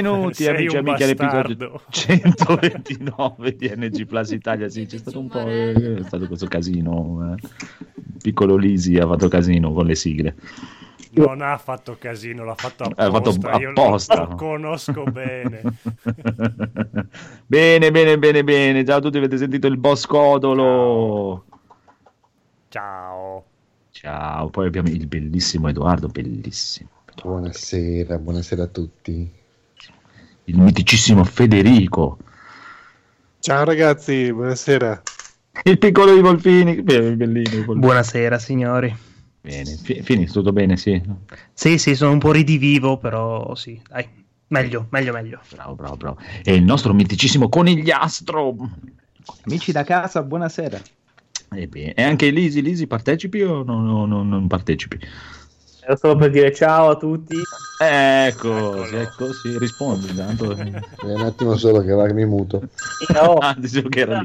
Benvenuti Sei amici e un amiche all'episodio bastardo. 129 di NG Plus Italia. Sì, c'è stato un po' eh, è stato questo casino. eh. Piccolo Lisi ha fatto casino con le sigle. Non ha fatto casino, l'ha fatto fatto apposta. Io lo- apposta. lo conosco bene. bene, bene, bene, bene. Ciao a tutti, avete sentito il boss Codolo. Ciao. Ciao, poi abbiamo il bellissimo Edoardo, bellissimo. Buonasera, buonasera a tutti. Il miticissimo Federico. Ciao ragazzi, buonasera. Il piccolo Phoenix. Beh, bellino. Evil Buonasera signori. Bene, Fi- Phoenix, tutto bene, sì. Sì, sì, sono un po' ridivivo, però sì, dai. Meglio, meglio, meglio. Bravo, bravo, bravo. E il nostro miticissimo conigliastro. Amici da casa, buonasera. E, beh, e anche Lisi, Lisi partecipi o no- no- no- non partecipi? Era solo per dire ciao a tutti. Ecco, Eccolo. ecco, sì, rispondi intanto. Un attimo solo che va che mi muto. No, ah, dicevo che era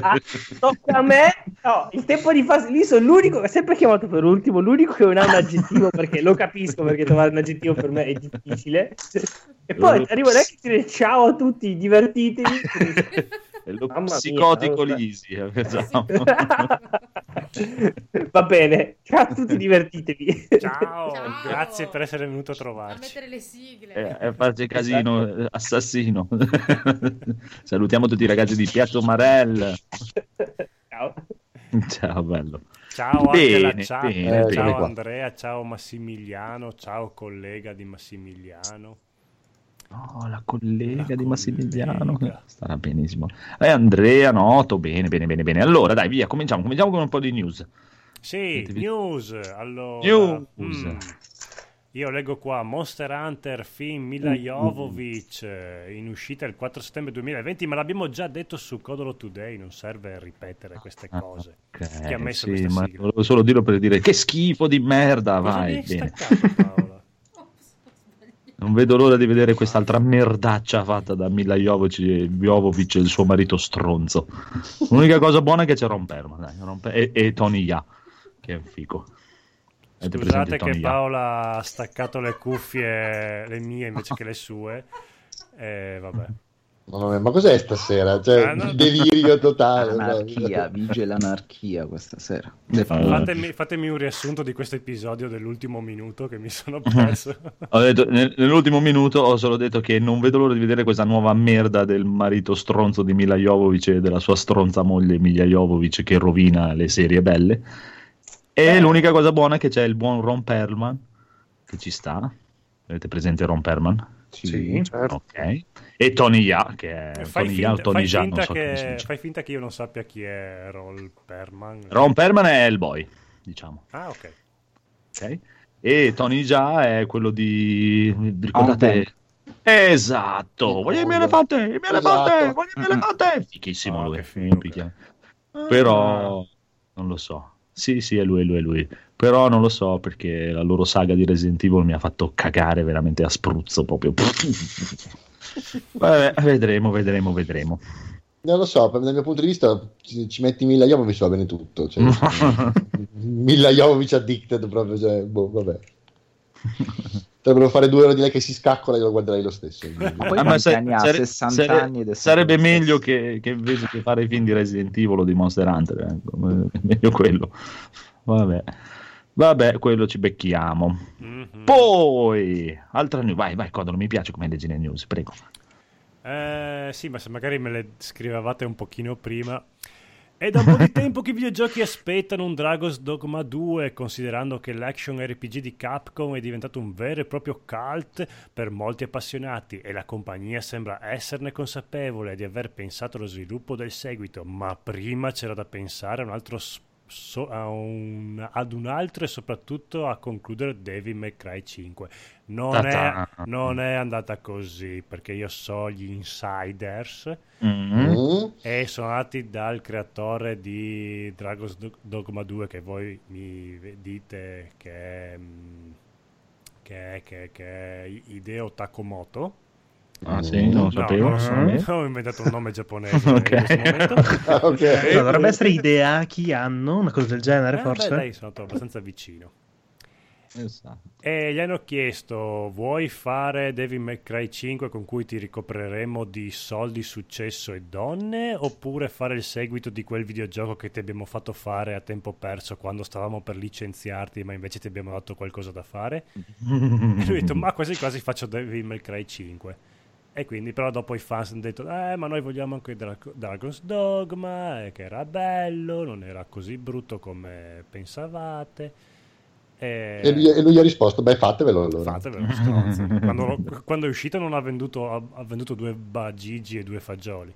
ah, tocca a me. No, il tempo di fase. Lì sono l'unico che sempre chiamato per ultimo. L'unico che non ha un aggettivo perché lo capisco perché trovare un aggettivo per me è difficile. E poi arrivo neanche a dire ciao a tutti, divertitevi. Lo Mamma mia, psicotico allora- Lisi. eh, esatto. Va bene, ciao a tutti, divertitevi. Ciao. Ciao. grazie per essere venuto a A trovarci. mettere le sigle. Eh, eh, farci casino, eh, assassino. Salutiamo tutti i ragazzi di Piazza Marel. Ciao. Ciao, bello. Ciao Bene, chat. bene, bene. ciao qua. Andrea, ciao Massimiliano, ciao collega di Massimiliano. Oh, la collega La di Massimiliano. collega. Starà benissimo. E Andrea, noto. Bene, bene, bene, bene. Allora, dai, via, cominciamo. Cominciamo con un po' di news. Sì, visto? news. Allora, News. mm, io leggo qua Monster Hunter film Mila Jovovich eh, in uscita il 4 settembre 2020, ma l'abbiamo già detto su Codolo Today, non serve ripetere queste Ah, cose. ok, Chi ha messo sì, ma sigla? volevo solo dirlo per dire che schifo di merda, Cosa vai, bene. staccato, Paola? Non vedo l'ora di vedere quest'altra merdaccia fatta da Mila Jovovic, Jovovic e il suo marito stronzo. L'unica cosa buona è che c'è Ron Perlman, dai, Ron Per- e, e Tony Ya, che è un figo. Avete Scusate che Ya? Paola ha staccato le cuffie, le mie invece che le sue. E vabbè. Ma cos'è stasera? Cioè, Ah, no. il delirio totale. Anarchia, vige l'anarchia questa sera. Fatemi, fatemi un riassunto di questo episodio dell'ultimo minuto che mi sono perso. Ho detto, nel- nell'ultimo minuto ho solo detto che non vedo l'ora di vedere questa nuova merda del marito stronzo di Mila Jovovic e della sua stronza moglie Mila Jovovic che rovina le serie belle. E l'unica cosa buona è che c'è il buon Ron Perlman che ci sta. Avete presente Ron Perlman? Sì, certo. Ok. E Tony Ya, che è fai, Tony Ya finta, Tony fai Ja, non finta so che, fai finta che io non sappia chi è Roll Perman. Ron Perlman è Hellboy, diciamo. Ah, ok. ok? E Tony Jaa è quello di ricordate Hank. esatto voglio il mio elefante il mio elefante Esatto. voglio il mio elefante fichissimo Oh, lui figo, Picchia. però non lo so sì sì è lui è lui è lui però non lo so perché la loro saga di Resident Evil mi ha fatto cagare veramente a spruzzo proprio Vabbè, vedremo vedremo vedremo Non lo so, dal mio punto di vista, ci, ci metti Mila Jovovic va bene tutto. Cioè, Mila Jovovic addicted proprio, cioè, boh, vabbè. Dovrebbero fare due ore di lei che si scaccola e io lo guarderei lo stesso. Ah, ma se- anni ha? sare- 60 sare- anni ed sarebbe meglio che, che invece che fare i film di Resident Evil o di Monster Hunter eh, meglio quello vabbè vabbè quello ci becchiamo Mhm. poi altra news vai vai Codolo mi piace come leggi le news prego Eh, sì, ma se magari me le scrivevate un pochino prima. È da un po' di tempo che i videogiochi aspettano un Dragon's Dogma 2, considerando che l'action RPG di Capcom è diventato un vero e proprio cult per molti appassionati e la compagnia sembra esserne consapevole di aver pensato allo sviluppo del seguito, ma prima c'era da pensare a un altro s- so- a un- ad un altro e soprattutto a concludere Devil May Cry 5. Non è, non è andata così perché io so gli insiders Mm. Mm? e sono nati dal creatore di Dragon's Do- Dogma 2 che voi mi dite che è, mm, che è, che, che è Hideo Takomoto. Ah sì non lo No, sapevo non lo so, Eh. ho inventato un nome giapponese Ok. in questo momento. Ah, ok. No, dovrebbe essere Ideaki Anno, una cosa del genere, Eh, forse. beh, dai, sono andato abbastanza vicino. Esatto. E gli hanno chiesto: Vuoi fare Devil May Cry 5 con cui ti ricopriremo di soldi, successo e donne? Oppure fare il seguito di quel videogioco che ti abbiamo fatto fare a tempo perso quando stavamo per licenziarti, ma invece ti abbiamo dato qualcosa da fare? E lui ha detto: Ma quasi quasi faccio Devil May Cry 5. E quindi, però, dopo i fans hanno detto: Eh, ma noi vogliamo anche Dra- Dragon's Dogma, eh, che era bello, non era così brutto come pensavate. E, E lui, e lui ha risposto: Beh, fatevelo allora. Fatevelo, quando, quando è uscito non ha venduto, ha, ha venduto due bagigi e due fagioli.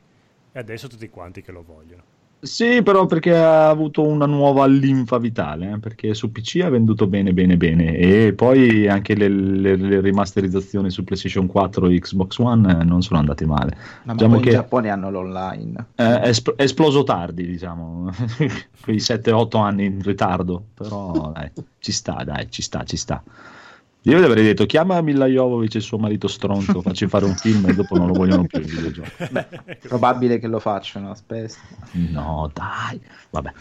E adesso tutti quanti che lo vogliono. Sì, però perché ha avuto una nuova linfa vitale, eh, perché su PC ha venduto bene, bene, bene, e poi anche le, le- le rimasterizzazioni su PlayStation 4 e Xbox One eh, non sono andate male. Ma Diciamo poi che- in Giappone hanno l'online. Eh, è espl- è esploso tardi, diciamo, quei 7-8 anni in ritardo, però dai, ci sta, dai, ci sta, ci sta. Io gli avrei detto chiama Mila Jovovic e suo marito stronzo, facci fare un film e dopo non lo vogliono più videogioco. Probabile che lo facciano, aspetta. No, dai, vabbè.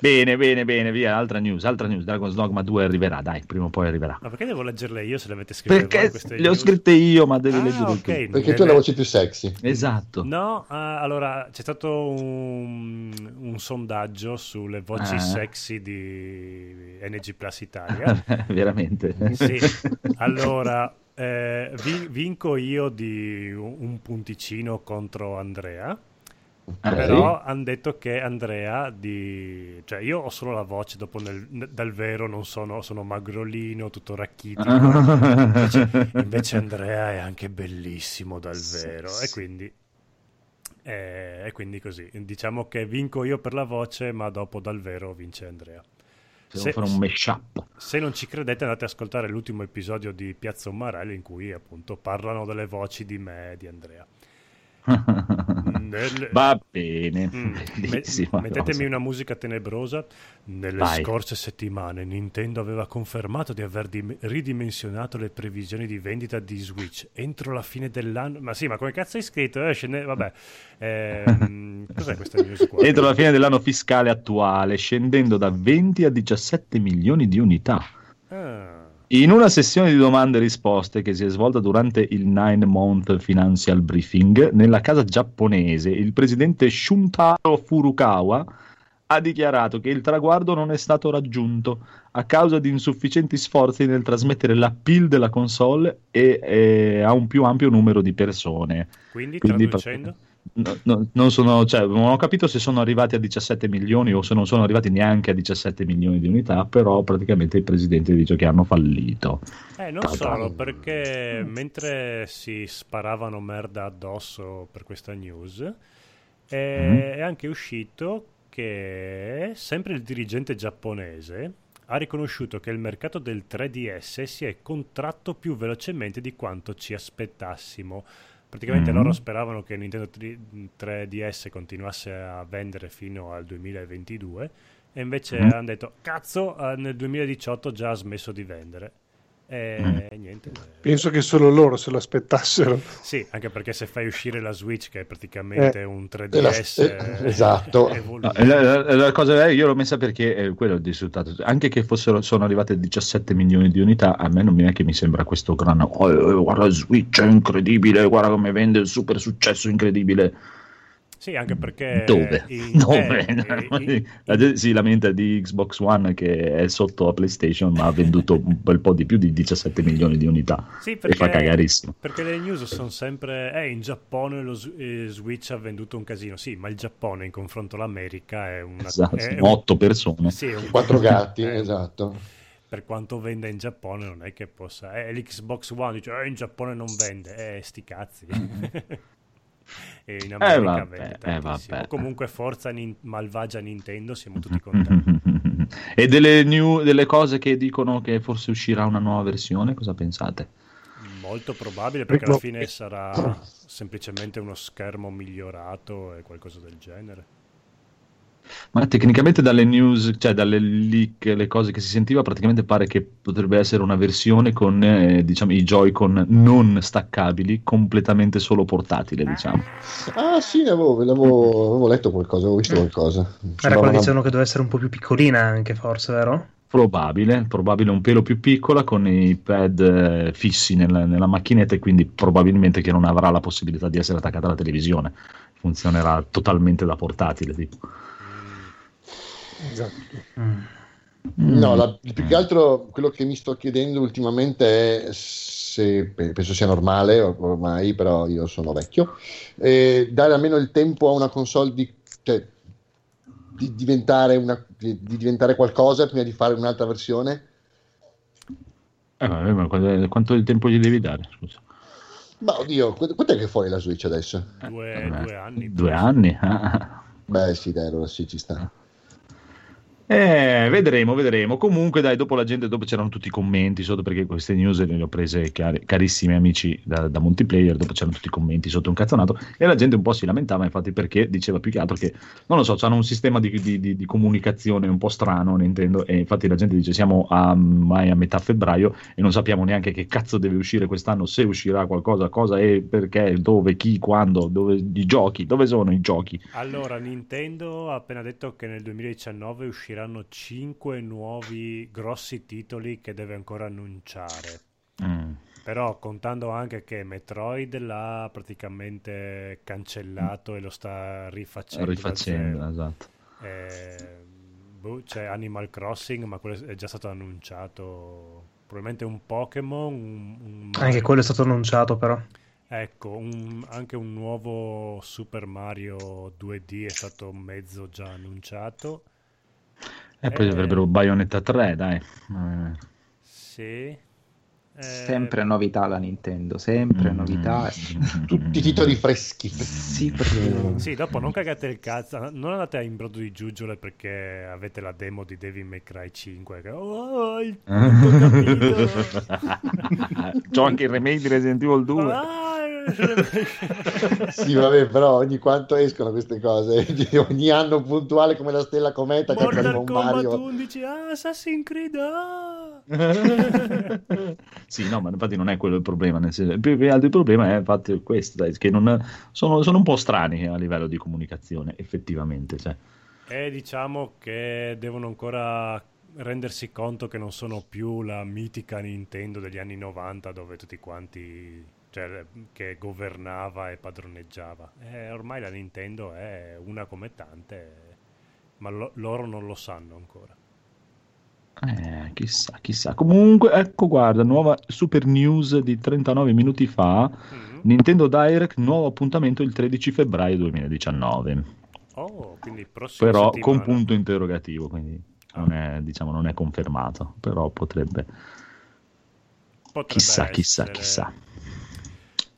Bene, bene, bene, via, altra news, altra news, Dragon's Dogma 2 arriverà, dai, prima o poi arriverà. Ma perché devo leggerle io se le avete scritte Perché le ho news? scritte io, ma devi Ah, leggere ok. tu. Perché tu hai la voce più sexy. Esatto. No, ah, allora c'è stato un, un sondaggio sulle voci Ah. sexy di NG Plus Italia. Veramente. Sì, allora eh, vi- vinco io di un un punticino contro Andrea. Ok. Però hanno detto che Andrea di... cioè io ho solo la voce, dopo nel- dal vero non sono, sono magrolino, tutto racchitico. invece, invece Andrea è anche bellissimo dal vero e quindi... eh, E quindi così, diciamo che vinco io per la voce, ma dopo dal vero vince Andrea. Un mashup. Se non ci credete andate ad ascoltare l'ultimo episodio di Piazza Umarello in cui appunto parlano delle voci di me e di Andrea. Nel- Va bene, Mm, bellissima me- mettetemi cosa. una musica tenebrosa. Nelle Vai. scorse settimane Nintendo aveva confermato di aver dim- ridimensionato le previsioni di vendita di Switch entro la fine dell'anno. Ma sì, ma come cazzo hai scritto? Eh, scende- Vabbè, Ehm, cos'è questa news qua? Entro la fine dell'anno fiscale attuale, scendendo da 20 a 17 milioni di unità. Ah, In una sessione di domande e risposte che si è svolta durante il Nine Month Financial Briefing nella casa giapponese, il presidente Shuntaro Furukawa ha dichiarato che il traguardo non è stato raggiunto a causa di insufficienti sforzi nel trasmettere l'appeal della console e, e a un più ampio numero di persone. quindi, Quindi, traducendo? No, no, non, sono, cioè, non ho capito se sono arrivati a 17 milioni o se non sono arrivati neanche a 17 milioni di unità, però praticamente il presidente dice che hanno fallito. Eh, non Ta-ta. solo, perché mentre si sparavano merda addosso per questa news, è, Mhm. è anche uscito che sempre il dirigente giapponese ha riconosciuto che il mercato del 3DS si è contratto più velocemente di quanto ci aspettassimo. Praticamente Mhm. loro speravano che Nintendo 3- 3DS continuasse a vendere fino al 2022 e invece Mhm. hanno detto cazzo eh, nel 2018 già ha smesso di vendere. E Mm. niente. eh, Penso che solo loro se lo aspettassero. Sì, anche perché se fai uscire la Switch, che è praticamente un la- 3DS, eh, esatto. evoluto. No, la, la- la cosa è, io l'ho messa perché è quello il risultato. Anche che fossero, sono arrivate 17 milioni di unità, a me non mi è che mi sembra questo gran. "Oh, eh, guarda, Switch è incredibile, guarda come vende il super successo incredibile. Sì, anche perché Dove? in- Dove? eh, in- La gente si lamenta di Xbox One che è sotto a PlayStation, ma ha venduto un bel po' di più di 17 milioni di unità. Sì, E perché, fa cagarissimo. perché le news sono sempre eh, in Giappone lo eh, Switch ha venduto un casino. Sì, ma il Giappone in confronto all'America è una Esatto, è sono otto persone. Sì, un- Quattro gatti, eh, esatto. Per quanto vende in Giappone non è che possa eh, l'Xbox One dice eh, in Giappone non vende, eh sti cazzi. E in America vabbè, vende eh, vabbè. Comunque forza nin- malvagia Nintendo, siamo tutti contenti. e delle, new- delle cose che dicono che forse uscirà una nuova versione, cosa pensate? Molto probabile perché alla No. fine sarà semplicemente uno schermo migliorato e qualcosa del genere. Ma tecnicamente dalle news, cioè dalle leak, le cose che si sentiva, praticamente pare che potrebbe essere una versione con eh, diciamo, i Joy-Con non staccabili, completamente solo portatile, diciamo. Ah, sì, ne avevo, ne avevo- avevo letto qualcosa, avevo visto qualcosa. Era quello che dicevano che doveva essere un po' più piccolina anche, forse, vero? Probabile, probabile un pelo più piccola con i pad eh, fissi nella, nella macchinetta e quindi probabilmente che non avrà la possibilità di essere attaccata alla televisione. Funzionerà totalmente da portatile. Tipo. Esatto. No, la- più che altro quello che mi sto chiedendo ultimamente è se pe- penso sia normale or- ormai, però io sono vecchio, eh, dare almeno il tempo a una console di, cioè, di diventare una- di- di diventare qualcosa prima di fare un'altra versione. Eh, vabbè, ma quanto quanto tempo gli devi dare? Scusa. Ma oddio, qu- quant'è che è fuori la Switch adesso? Due, Eh, due anni. Due anni? Beh, sì, dai, allora sì, ci sta. Eh, vedremo, vedremo. Comunque, dai, dopo la gente, dopo c'erano tutti i commenti sotto, perché queste news le ho prese cari- carissimi amici da, da multiplayer, dopo c'erano tutti i commenti sotto un cazzonato e la gente un po' si lamentava, infatti, perché diceva più che altro che, non lo so, hanno un sistema di, di- di- di comunicazione un po' strano, Nintendo, e infatti la gente dice siamo a, mai a metà febbraio e non sappiamo neanche che cazzo deve uscire quest'anno, se uscirà qualcosa, cosa e perché, dove, chi, quando, dove, i giochi, dove sono i giochi. Allora, Nintendo ha appena detto che nel 2019 usciranno 5 nuovi grossi titoli che deve ancora annunciare. Mm. Però contando anche che Metroid l'ha praticamente cancellato e lo sta rifacendo. Rifacendo, esatto. Eh, boh, c'è Animal Crossing, ma quello è già stato annunciato. Probabilmente un Pokémon. Un, un Anche quello è stato annunciato, però. Ecco, un- anche un nuovo Super Mario 2D è stato mezzo già annunciato. E poi Eh. avrebbero Bayonetta 3, dai. Eh, Sì. Eh, Sempre novità la Nintendo, sempre Mm. novità. Tutti i titoli freschi. Sì, proprio- Sì, dopo non cagate il cazzo, non andate a imbrodo di giuggiole perché avete la demo di Devil May Cry 5. Che, oh, il. C'ho anche il remake di Resident Evil 2. Ah, Sì, vabbè, però ogni quanto escono queste cose. ogni anno puntuale come la stella cometa che arriva un Kombat Mario. 11, ah, Assassin's Creed, ah. sì, no, ma infatti non è quello il problema. Nel senso, il più che altro il problema è infatti questo, dai, che non, sono, sono un po' strani a livello di comunicazione, effettivamente. Cioè. E diciamo che devono ancora rendersi conto che non sono più la mitica Nintendo degli anni 90 dove tutti quanti, cioè che governava e padroneggiava. Eh, ormai la Nintendo è una come tante, ma lo- loro non lo sanno ancora. Eh, chissà, chissà. Comunque, ecco, guarda, nuova super news di 39 minuti fa. Mm. Nintendo Direct, nuovo appuntamento il 13 febbraio 2019. Oh, quindi prossima Però settimana. con punto interrogativo, quindi non è, diciamo, non è confermato. Però potrebbe, Potrebbe chissà, chissà, essere. chissà.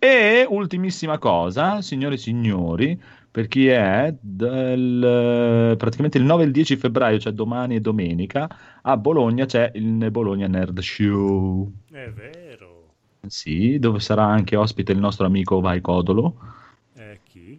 E ultimissima cosa, signore e signori, per chi è del, praticamente il 9 e il 10 febbraio, cioè domani e domenica, a Bologna c'è il Bologna Nerd Show. È vero. Sì, dove sarà anche ospite il nostro amico Vai Codolo, Eh, chi?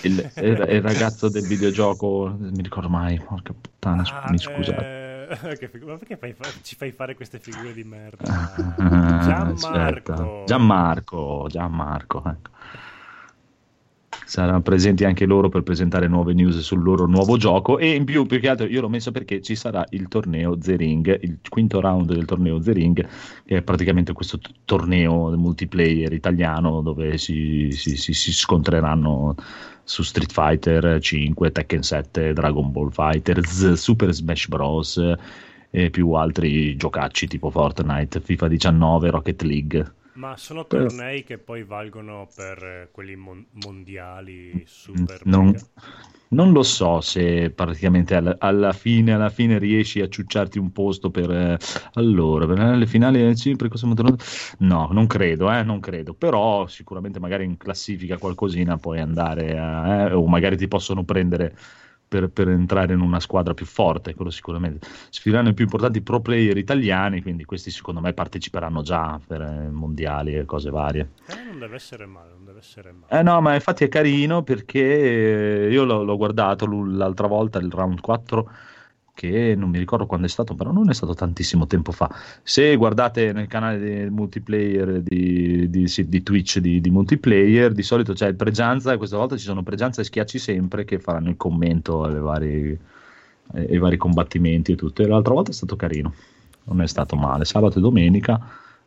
il, il- il ragazzo del videogioco, mi ricordo mai, porca puttana, Ah, mi scusate. eh, che figu- ma perché fai fa- ci fai fare queste figure di merda? Gianmarco. aspetta. Gianmarco, Gianmarco, ecco. Saranno presenti anche loro per presentare nuove news sul loro nuovo gioco e in più, più che altro, io l'ho messo perché ci sarà il torneo The Ring, il quinto round del torneo The Ring, che è praticamente questo t- torneo multiplayer italiano dove si, si- si- si scontreranno su Street Fighter 5, Tekken 7, Dragon Ball Fighters, Super Smash Bros. e più altri giocacci tipo Fortnite, FIFA 19, Rocket League. Ma sono Però- tornei che poi valgono per eh, quelli mon- mondiali super Non, non lo so se praticamente alla, alla fine, alla fine riesci a ciucciarti un posto per eh, allora per le finali del Cipri cosa no non credo eh, non credo. Però sicuramente magari in classifica qualcosina puoi andare a- eh, o magari ti possono prendere per, per entrare in una squadra più forte quello sicuramente sfideranno i più importanti pro player italiani quindi questi secondo me parteciperanno già per eh, mondiali e cose varie Eh, non deve essere male, non deve essere male. eh no, ma infatti è carino perché eh, io l'ho, l'ho guardato l'altra volta, il round 4, che non mi ricordo quando è stato, però non è stato tantissimo tempo fa. Se guardate nel canale di multiplayer di, di- sì, di Twitch di, di multiplayer, di solito c'è il Pregianza e questa volta ci sono Pregianza e Schiacci sempre che faranno il commento alle varie, e, e i vari combattimenti e tutto. E l'altra volta è stato carino, non è stato male. Sabato e domenica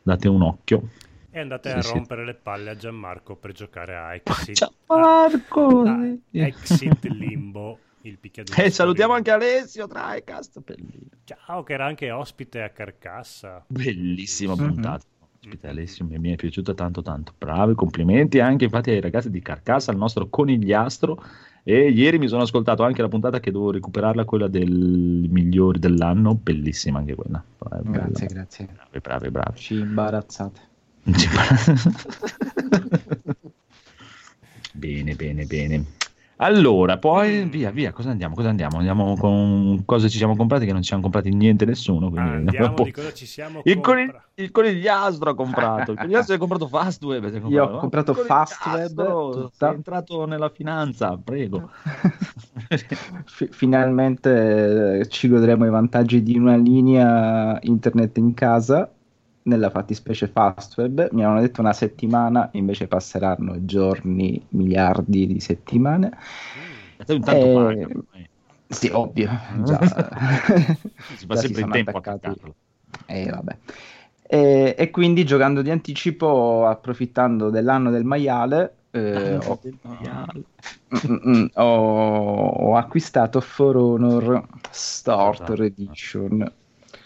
date un occhio. E andate Sì, a sì. rompere le palle a Gianmarco per giocare a Exit, Ciao Marco! a- a Exit Limbo, il picchiaduro. E salutiamo storico. anche Alessio Tricast. Bellissimo, Ciao, che era anche ospite a Carcassa. Bellissima Mhm. puntata. Ospite Alessio, mi, mi è piaciuta tanto tanto. Bravi, complimenti anche infatti ai ragazzi di Carcassa, al nostro conigliastro. E ieri mi sono ascoltato anche la puntata che devo recuperarla, quella del migliori dell'anno. Bellissima anche quella. Bella, Grazie, bella. grazie. Bravi, bravi, bravi. Ci imbarazzate. bene, bene, bene. Allora, poi via, via, cosa andiamo? Cosa andiamo? Andiamo con cosa ci siamo comprati che non ci siamo comprati niente nessuno. Quindi Andiamo po- di cosa ci siamo il, coni- compra- il conigliastro ha comprato. Il conigliastro hai comprato Fastweb. hai Io ho no? comprato Il conigliastro, Fastweb, tutta. Sei entrato nella finanza, prego. Fi- finalmente eh, ci godremo i vantaggi di una linea internet in casa, nella fattispecie Fastweb. Mi avevano detto una settimana, invece passeranno giorni, miliardi di settimane. Te intanto Eh, paga. Sì, ovvio. Già, si fa sempre sono tempo a attaccati. caccarlo. E vabbè. E, e quindi giocando di anticipo, approfittando dell'anno del maiale, eh, ho, Mm, mm, mm, ho- ho acquistato For Honor Starter Edition.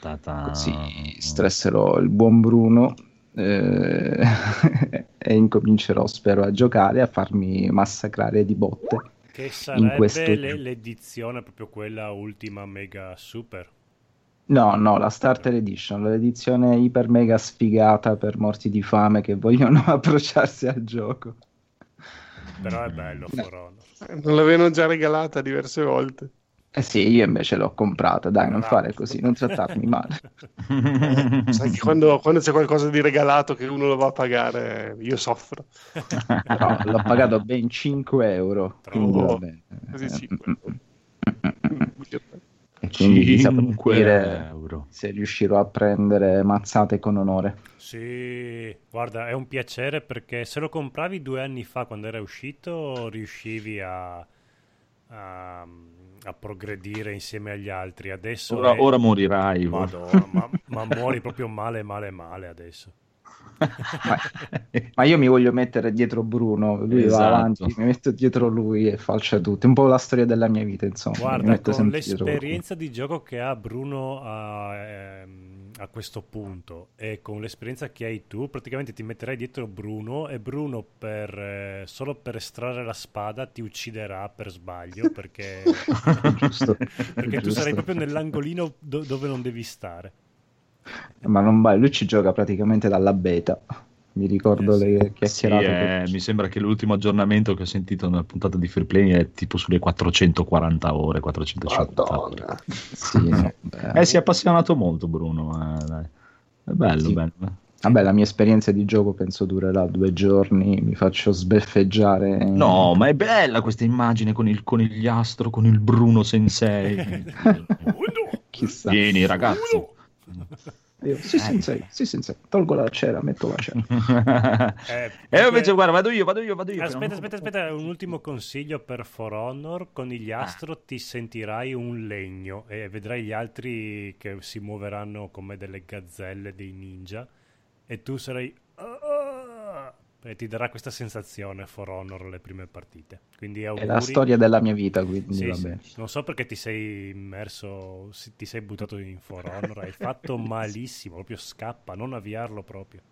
Ta-ta. Così stresserò il buon Bruno eh, e incomincerò, spero, a giocare, a farmi massacrare di botte. Che in sarebbe questo- le- l'edizione proprio quella ultima mega super. No, no, la Starter Edition, l'edizione iper mega sfigata per morti di fame che vogliono approcciarsi al gioco. Però è bello For Honor. Non l'avevano già regalata diverse volte. Eh sì, io invece l'ho comprata, dai, non fare così, non trattarmi male. Sai che quando, quando c'è qualcosa di regalato che uno lo va a pagare, io soffro. Però l'ho pagato ben 5 euro, quindi Oh, va bene. così sì. E quindi vi saprò 5 dire euro. se riuscirò a prendere mazzate con onore. Sì, guarda, è un piacere perché se lo compravi due anni fa quando era uscito riuscivi a, a, a progredire insieme agli altri. Adesso Ora, è- ora morirai. Madonna, ma, ma muori proprio male, male, male adesso. Ma, ma io mi voglio mettere dietro Bruno, lui Esatto. va avanti, mi metto dietro lui e falcia tutto. Un po' la storia della mia vita, insomma. mi Guarda, metto con l'esperienza di gioco che ha Bruno a, ehm, a questo punto e con l'esperienza che hai tu, praticamente ti metterai dietro Bruno e Bruno per, eh, solo per estrarre la spada ti ucciderà per sbaglio perché, Giusto, perché tu sarai proprio nell'angolino do- dove non devi stare. Ma non vai, lui ci gioca praticamente dalla beta. Mi ricordo Eh sì. le Sì, chiacchierate. eh, che- mi sembra che l'ultimo aggiornamento che ho sentito nella puntata di Free Play è tipo sulle 440 ore, 450 ore. Madonna. Sì, no, beh. Eh, si è appassionato molto Bruno. eh, dai. È bello, Sì. bello. Vabbè, la mia esperienza di gioco penso durerà due giorni, mi faccio sbeffeggiare. No, ma è bella questa immagine con il conigliastro, con il Bruno Sensei. Chissà. Vieni ragazzi. Io, sì, sensei, sì, sensei. Tolgo la cera, metto la cera. Eh, E io invece guarda, vado io, vado io, vado io. Aspetta, non- aspetta, aspetta, un ultimo consiglio per For Honor. Con Ah. Astro ti sentirai un legno e vedrai gli altri che si muoveranno come delle gazzelle, dei ninja, e tu sarai... E ti darà questa sensazione For Honor le prime partite. Quindi È auguri. la storia della mia vita, quindi Sì, va sì. Non so perché ti sei immerso, ti sei buttato in For Honor, hai fatto malissimo, proprio scappa, non avviarlo proprio.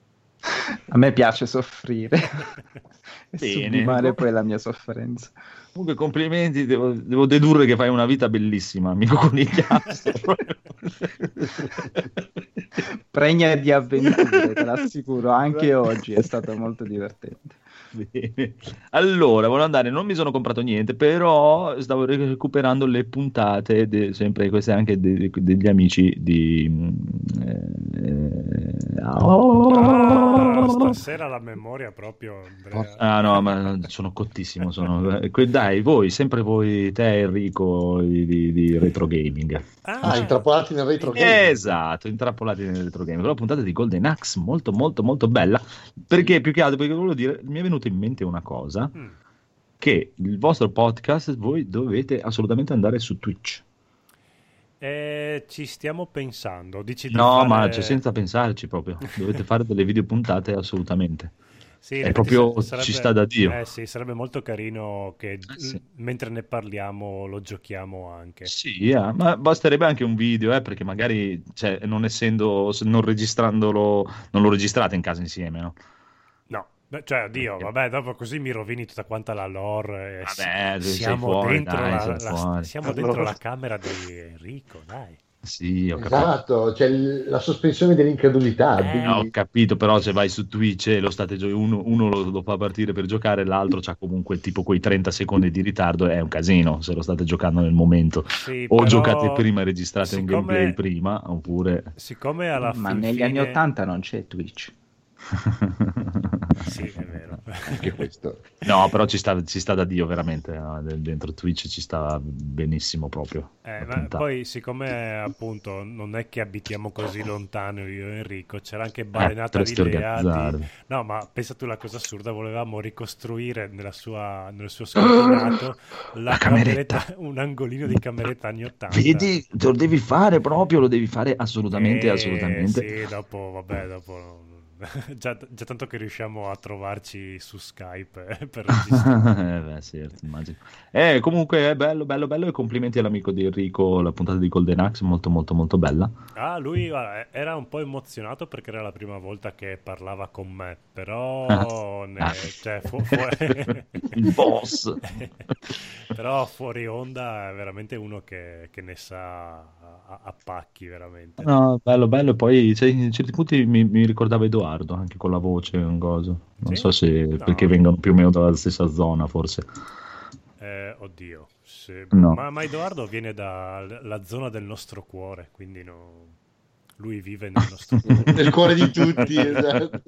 A me piace soffrire e sublimare poi la mia sofferenza. Comunque complimenti, devo, devo dedurre che fai una vita bellissima, amico conigliastro. Pregna di avventure, te l'assicuro, anche oggi è stato molto divertente. Bene. Allora, volevo andare, non mi sono comprato niente, però stavo recuperando le puntate, de- sempre queste anche de- degli amici di... eh, Ah, stasera la memoria proprio, Andrea. Ah no, ma sono cottissimo. Sono... eh, Dai, voi, sempre voi, te Enrico di, di- di Retro Gaming. Ah, intrappolati nel retro game. Esatto, intrappolati nel Retro Gaming. La puntata di Golden Axe, molto molto molto bella. Perché più che altro, perché volevo dire, mi è venuta in mente una cosa, Mm. che il vostro podcast voi dovete assolutamente andare su Twitch. Eh, ci stiamo pensando. Dici di No, fare- ma cioè, senza pensarci proprio. Dovete fare delle video puntate assolutamente. Sì, è proprio- sa- ci sta da Dio. Eh sì, sarebbe molto carino che sì. mentre ne parliamo lo giochiamo anche. Sì, eh, ma basterebbe anche un video, eh, perché magari, cioè, non essendo, se non registrandolo, non lo registrate in casa insieme, no? Beh, cioè, oddio, vabbè, dopo così mi rovini tutta quanta la lore. e Vabbè, siamo fuori, dentro, dai, la, la- siamo Allora- dentro la camera di Enrico, dai. Sì, ho capito. Esatto, c'è il- la sospensione dell'incredulità. Eh, quindi- Ho capito, però se vai su Twitch e lo state gio- uno, uno lo, lo fa partire per giocare, l'altro c'ha comunque tipo quei 30 secondi di ritardo, è un casino se lo state giocando nel momento. Sì, O però, giocate prima e registrate un siccome- gameplay prima, oppure... Siccome alla Ma fin negli fine- anni 80 non c'è Twitch. Sì, è vero. Anche questo. No, però ci sta, ci sta da Dio veramente, no? De- dentro Twitch ci sta benissimo proprio. Eh, poi, siccome appunto non è che abitiamo così lontano io e Enrico, c'era anche Eh, balenata potresti l'idea di... No, ma pensa tu la cosa assurda, volevamo ricostruire nella sua, nel suo scontinato la, La cameretta. cameretta- un angolino di cameretta anni 80. Vedi, lo devi fare proprio, lo devi fare assolutamente, Eh, assolutamente. Sì, dopo, vabbè, dopo... già, già tanto che riusciamo a trovarci su Skype eh, per registrare. eh, beh, sì, immagino. Eh, comunque è bello, bello, bello e complimenti all'amico di Enrico, la puntata di Golden Axe, molto, molto, molto bella. Ah, lui guarda, era un po' emozionato perché era la prima volta che parlava con me, però, Ah. ne- Ah. cioè, fu- fu- Il boss. però fuori onda è veramente uno che, che ne sa a, a pacchi veramente. No, bello, bello. Poi cioè, in certi punti mi, mi ricordava Edoardo anche con la voce, un coso. Non Sì? so se No. perché vengono più o meno dalla stessa zona, forse. Eh, oddio, se- No. ma, ma Edoardo viene dalla zona del nostro cuore, quindi no- lui vive nel nostro cuore. Nel cuore di tutti, esatto.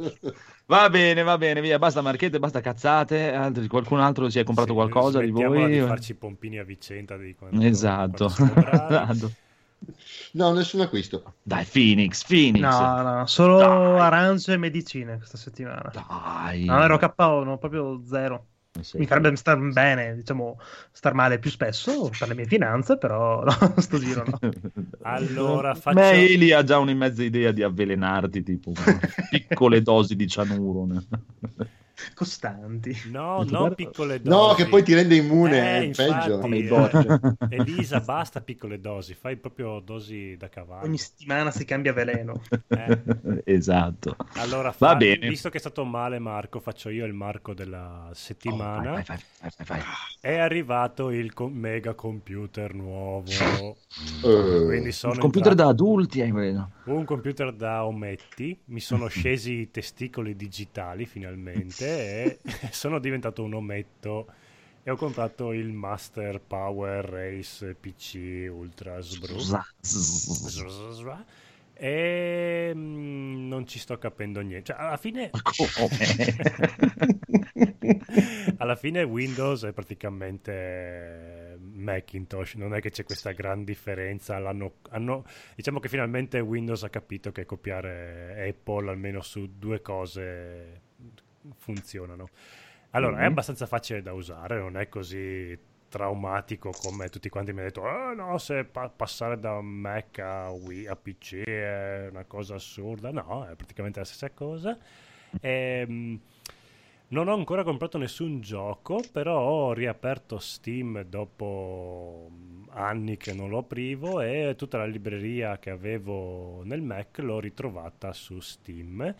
Va bene, va bene, via, basta marchette, basta cazzate. Altri- qualcun altro si è comprato Sì, qualcosa di voi? di farci i pompini a vicenda di quando, Esatto. quando. Esatto. No, nessun acquisto. Dai, Phoenix, Phoenix. No, no, solo Dai. arance e medicine questa settimana. Dai. No, ero KO, no, proprio zero. Sì. Mi farebbe star bene, diciamo, star male più spesso per le mie finanze, però no, sto giro no. Allora, faccio- Beh, Eli ha già una mezza idea di avvelenarti, tipo piccole dosi di cianuro. Costanti. No, non piccole dosi. No, che poi ti rende immune, Eh, è infatti, peggio. Come i Borgia. Elisa, basta piccole dosi, fai proprio dosi da cavallo. Ogni settimana si cambia veleno. Eh. esatto. Allora, Va fa- bene. visto che è stato male Marco, faccio io il Marco della settimana. Oh, vai, vai, vai, vai, vai. È arrivato il co- mega computer nuovo. Eh, Quindi sono Il computer entrato- da adulti, hai quello. un computer da ometti, mi sono scesi i testicoli digitali finalmente e sono diventato un ometto e ho comprato il Master Power Race PC Ultra Sbru. E mm, non ci sto capendo niente. Cioè, alla fine alla fine Windows è praticamente Macintosh, non è che c'è questa gran differenza. L'hanno- hanno- diciamo che finalmente Windows ha capito che copiare Apple almeno su due cose funzionano. Allora, è Mhm. abbastanza facile da usare, non è così traumatico come tutti quanti mi hanno detto "Ah, no, se pa- passare da Mac a, Wii, a PC è una cosa assurda no, è praticamente la stessa cosa Ehm, non ho ancora comprato nessun gioco, però ho riaperto Steam dopo mm, anni che non lo aprivo e tutta la libreria che avevo nel Mac l'ho ritrovata su Steam,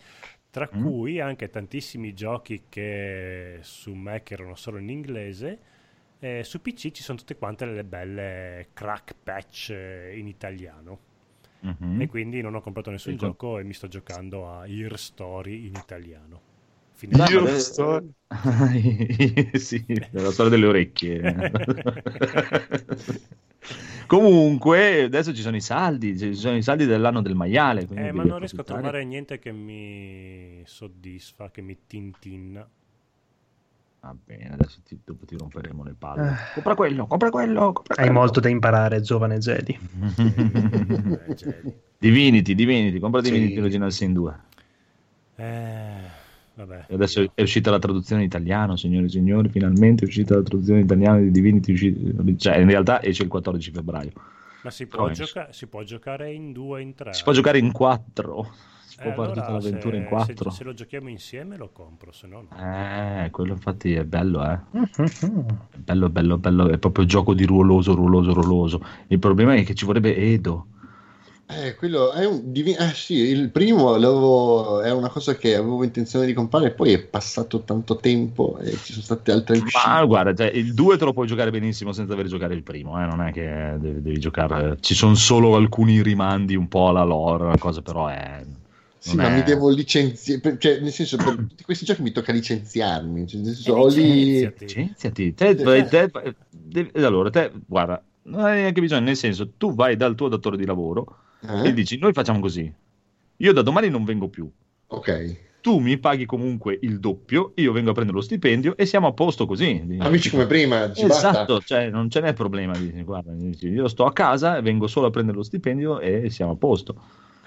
tra Mm. cui anche tantissimi giochi che su Mac erano solo in inglese. E su PC ci sono tutte quante le belle crack patch eh, in italiano. Mhm. E quindi non ho comprato nessun Ecco. gioco e mi sto giocando a Ear Story in italiano. Ma- Io sto- sì, la storia delle orecchie. Comunque, adesso ci sono i saldi, ci sono i saldi dell'anno del maiale. Eh, ma non riesco a trovare niente che mi soddisfa, che mi tintinna. Va bene, adesso ti, dopo ti romperemo le palle. Eh. Compra quello, compra quello, compra Hai quello. molto da imparare, giovane Jedi. Eh. Divinity, Divinity, compra Sì. Divinity Original Sin 2. Eh, vabbè. E adesso è uscita la traduzione in italiano, signori e signori, finalmente è uscita la traduzione in italiano di Divinity, cioè in realtà esce il 14 febbraio. Ma si può, gioca- si può giocare in due, in tre? Si può giocare in quattro. Si può Eh, fare allora, tutta l'avventura se- in quattro. Se, se lo giochiamo insieme lo compro, se no no. Eh, quello infatti è bello, eh. È bello, bello, bello. È proprio il gioco di ruoloso, ruoloso, ruoloso. Il problema è che ci vorrebbe Edo. Eh, quello è un divi- eh, sì, il primo l'avevo- è una cosa che avevo intenzione di comprare, poi è passato tanto tempo e ci sono state altre uscite. Ma guarda, cioè, il 2 te lo puoi giocare benissimo senza aver giocato il primo, eh? non è che devi, devi giocare. Ci sono solo alcuni rimandi un po' alla lore, una cosa, però è. Sì, ma è- mi devo licenziare, cioè, nel senso, per tutti questi giochi mi tocca licenziarmi. Cioè, nel senso, E ho lì... licenziati. Licenziati. Te, vai- te- devi- allora, te, guarda, non hai neanche bisogno, nel senso, tu vai dal tuo datore di lavoro Eh? e dici: Noi facciamo così. Io da domani non vengo più. Ok. Tu mi paghi comunque il doppio, io vengo a prendere lo stipendio e siamo a posto così. Amici come prima, ci Esatto, cioè non ce n'è problema. Dici, guarda, dici, io sto a casa, vengo solo a prendere lo stipendio e siamo a posto.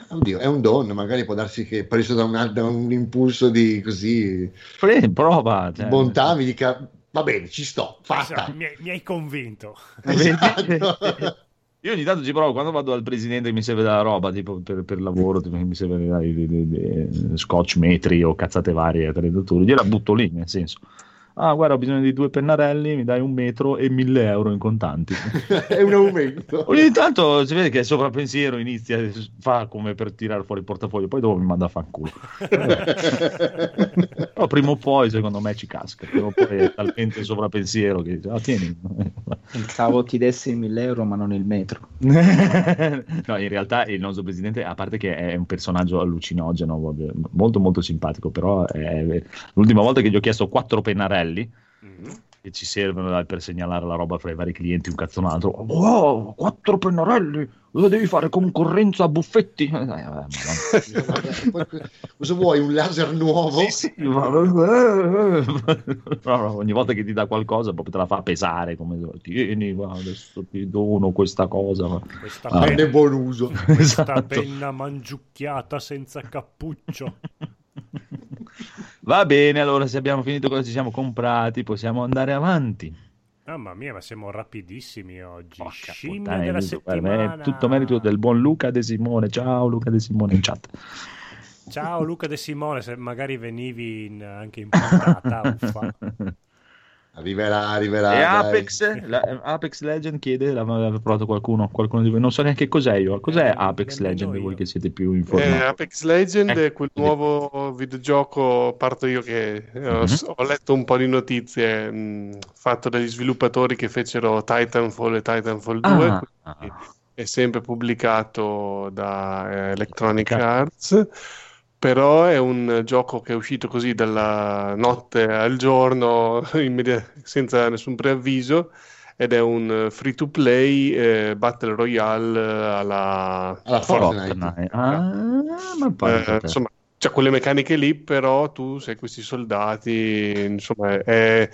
Oddio, è un don, magari può darsi che preso da un, da un impulso di così Pre- prova. Cioè, bontà mi dica va bene, ci sto, fatta. Esatto, mi, hai, mi hai convinto. Esatto. Io ogni tanto ci provo quando vado dal presidente che mi serve della roba, tipo per, per lavoro, tipo, che mi serve dai, dei- dei- dei scotch metri o cazzate varie, gliela butto lì, nel senso. Ah, guarda, ho bisogno di due pennarelli, mi dai un metro e mille euro in contanti. è un aumento. Ogni tanto si vede che il sovrappensiero inizia, fa come per tirare fuori il portafoglio, poi dopo mi manda a fanculo. Però prima o poi, secondo me, ci casca. Prima o poi è talmente sovrappensiero che dice, ah, tieni. Pensavo ti dessi 1000 euro, ma non il metro. no, in realtà il nostro presidente, a parte che è un personaggio allucinogeno, molto molto simpatico, però è- l'ultima volta che gli ho chiesto quattro pennarelli Mm. che ci servono dai, per segnalare la roba fra i vari clienti, un cazzonato, wow, quattro pennarelli, cosa devi fare? Concorrenza a buffetti? Eh, vabbè. Cosa vuoi? Un laser nuovo? Sì, sì, ma- ogni volta che ti dà qualcosa proprio te la fa pesare come tieni guarda, adesso ti dono questa cosa ma- Questa, Ah, penna, Fanne buon uso. questa Esatto. penna mangiucchiata senza cappuccio. va bene allora se abbiamo finito cosa ci siamo comprati possiamo andare avanti Mamma mia, ma siamo rapidissimi oggi. Porca Scimmia puttana, della guarda, settimana. tutto merito del buon Luca De Simone ciao Luca De Simone in chat Ciao Luca De Simone, se magari venivi in- anche in puntata, uffa. Arriverà, arriverà. e. Apex, la- Apex Legend chiede l'aveva provato qualcuno qualcuno di voi non so neanche cos'è io cos'è Eh, Apex Legend voi che siete più Eh, informati Apex Legend Ecco, è quel così. nuovo videogioco, parto io che eh, ho, Mhm. ho letto un po' di notizie mh, fatto dagli sviluppatori che fecero Titanfall e Titanfall 2, Ah, quindi ah. è sempre pubblicato da eh, Electronic Arts, però è un gioco che è uscito così dalla notte al giorno, immedia- senza nessun preavviso, ed è un free to play Battle Royale eh, alla Alla Fortnite. Fortnite. Ah, eh, insomma, c'ha quelle meccaniche lì, però tu sei questi soldati, insomma, è...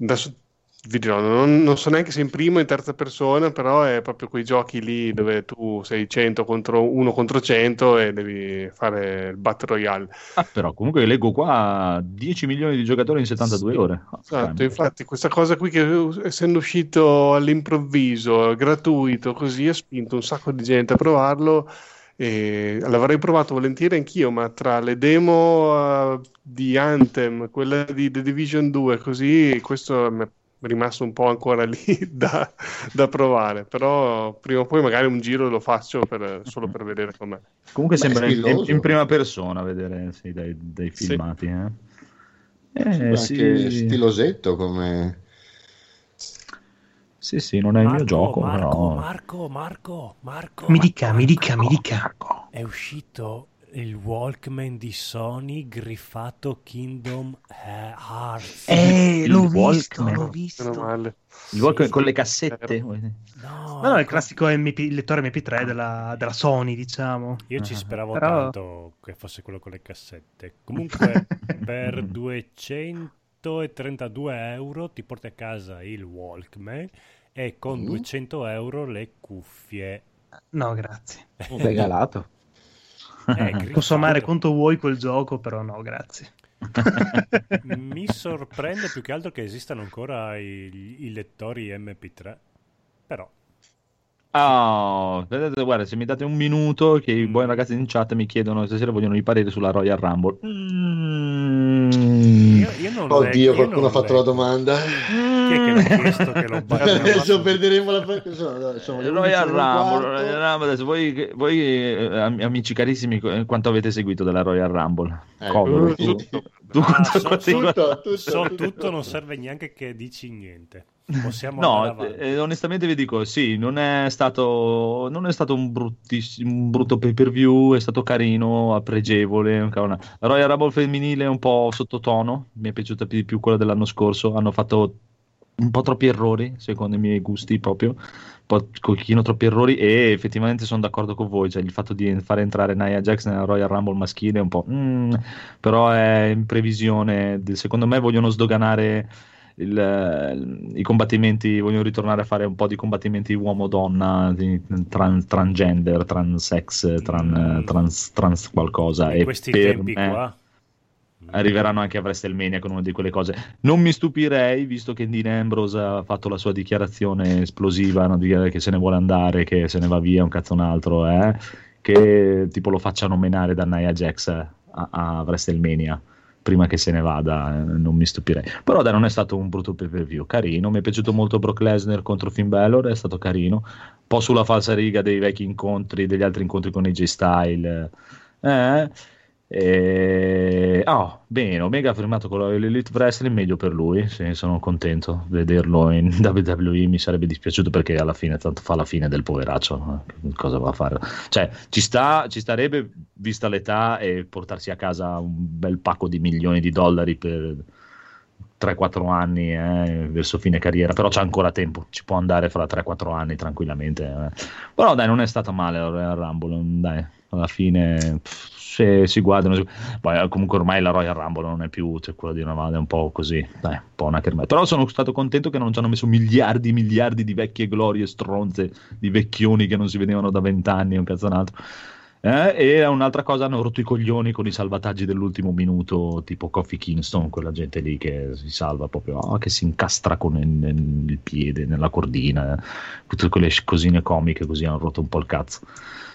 adesso vi dirò, non, non so neanche se in prima o in terza persona, però è proprio quei giochi lì dove tu sei 100 contro 1 contro 100 e devi fare il Battle Royale. Ah, però comunque leggo qua 10 milioni di giocatori in 72 Sì, ore. Ah, Esatto, infatti questa cosa qui che essendo uscito all'improvviso, gratuito, così ha spinto un sacco di gente a provarlo e l'avrei provato volentieri anch'io, ma tra le demo eh, di Anthem, quella di The Division 2, così questo mi è rimasto un po' ancora lì da, da provare, però prima o poi magari un giro lo faccio per- solo per vedere com'è. Comunque Beh, sembra in, in prima persona vedere sì, dai, dai Sì. filmati. Eh. Eh, Sembra sì. stilosetto come... sì, sì, non è il mio Marco, gioco, Marco, però... Marco, Marco, Marco. Mi dica, mi dica, mi dica. È uscito il Walkman di Sony griffato Kingdom Hearts. Eh, Il l'ho visto, Walkman. l'ho visto. Il Walkman Sì. con le cassette. No, No, no, il classico MP, il lettore MP3 della, della Sony, diciamo. Io ci Ah, speravo però- tanto che fosse quello con le cassette. Comunque, per 232 euro ti porti a casa il Walkman e con Mm. 200 euro le cuffie. No, grazie. Regalato. Eh. Posso amare quanto vuoi quel gioco, però no, grazie. Mi sorprende più che altro che esistano ancora i, i lettori MP3. Però, Oh, vedete, guarda, se mi date un minuto che i buoni ragazzi in chat mi chiedono stasera vogliono i pareri sulla Royal Rumble. Mm. Io, io non Oddio, io qualcuno non ha fatto la domanda. Chi è che l'ha chiesto che lo? Adesso perderemo la sono, sono le Royal 11 e un Rumble, quarto. Royal Rumble, adesso voi, voi, eh, am- amici carissimi, qu- quanto avete seguito della Royal Rumble? Eh, tu, tutto. tu Ah, quanto- so- quanto- tutto, tutto, So tutto. tutto, non serve neanche che dici niente. Possiamo No, eh, onestamente vi dico, sì, non è stato, non è stato un, bruttissimo, un brutto pay per view, è stato carino, pregevole. La Royal Rumble femminile è un po' sottotono, mi è piaciuta più di più quella dell'anno scorso, hanno fatto un po' troppi errori, secondo i miei gusti proprio, un po' pochino troppi errori e effettivamente sono d'accordo con voi, cioè il fatto di fare entrare Nia Jax nella Royal Rumble maschile è un po'... mm, però è in previsione, secondo me vogliono sdoganare il- i combattimenti, vogliono ritornare a fare un po' di combattimenti uomo-donna, di- tran- transgender, transex, tran- Mm. trans, trans qualcosa. In e questi tempi me- qua. Arriveranno anche a WrestleMania con una di quelle cose. Non mi stupirei, visto che Dean Ambrose ha fatto la sua dichiarazione esplosiva, no, di- che se ne vuole andare, che se ne va via, un cazzo un altro, eh, che tipo lo facciano menare da Nia Jax a, a WrestleMania prima che se ne vada, eh, non mi stupirei. Però dai, non è stato un brutto pay per view, carino, mi è piaciuto molto Brock Lesnar contro Finn Balor, è stato carino, un po' sulla falsa riga dei vecchi incontri, degli altri incontri con AJ Style. Eh, e... Oh, bene, Omega ha firmato con l'Elite Wrestling, meglio per lui, sì, sono contento di vederlo in WWE, mi sarebbe dispiaciuto perché alla fine tanto fa la fine del poveraccio, eh, cosa va a fare? Cioè, ci, sta, ci starebbe, vista l'età, e portarsi a casa un bel pacco di milioni di dollari per 3-4 anni eh, verso fine carriera, però c'è ancora tempo, ci può andare fra 3-4 anni tranquillamente. eh. Però dai, non è stata male Royal Rumble, dai, alla fine pff, se si guardano, si- poi, eh, comunque ormai la Royal Rumble non è più cioè, quella di una volta, è un po' così, dai, un po' una kermesse. Però sono stato contento che non ci hanno messo miliardi e miliardi di vecchie glorie stronze, di vecchioni che non si vedevano da vent'anni, un cazzo un altro. Eh, e un'altra cosa hanno rotto i coglioni con i salvataggi dell'ultimo minuto, tipo Kofi Kingston, quella gente lì che si salva proprio, ah, che si incastra con il, il piede nella cordina, eh. tutte quelle cosine comiche così hanno rotto un po' il cazzo.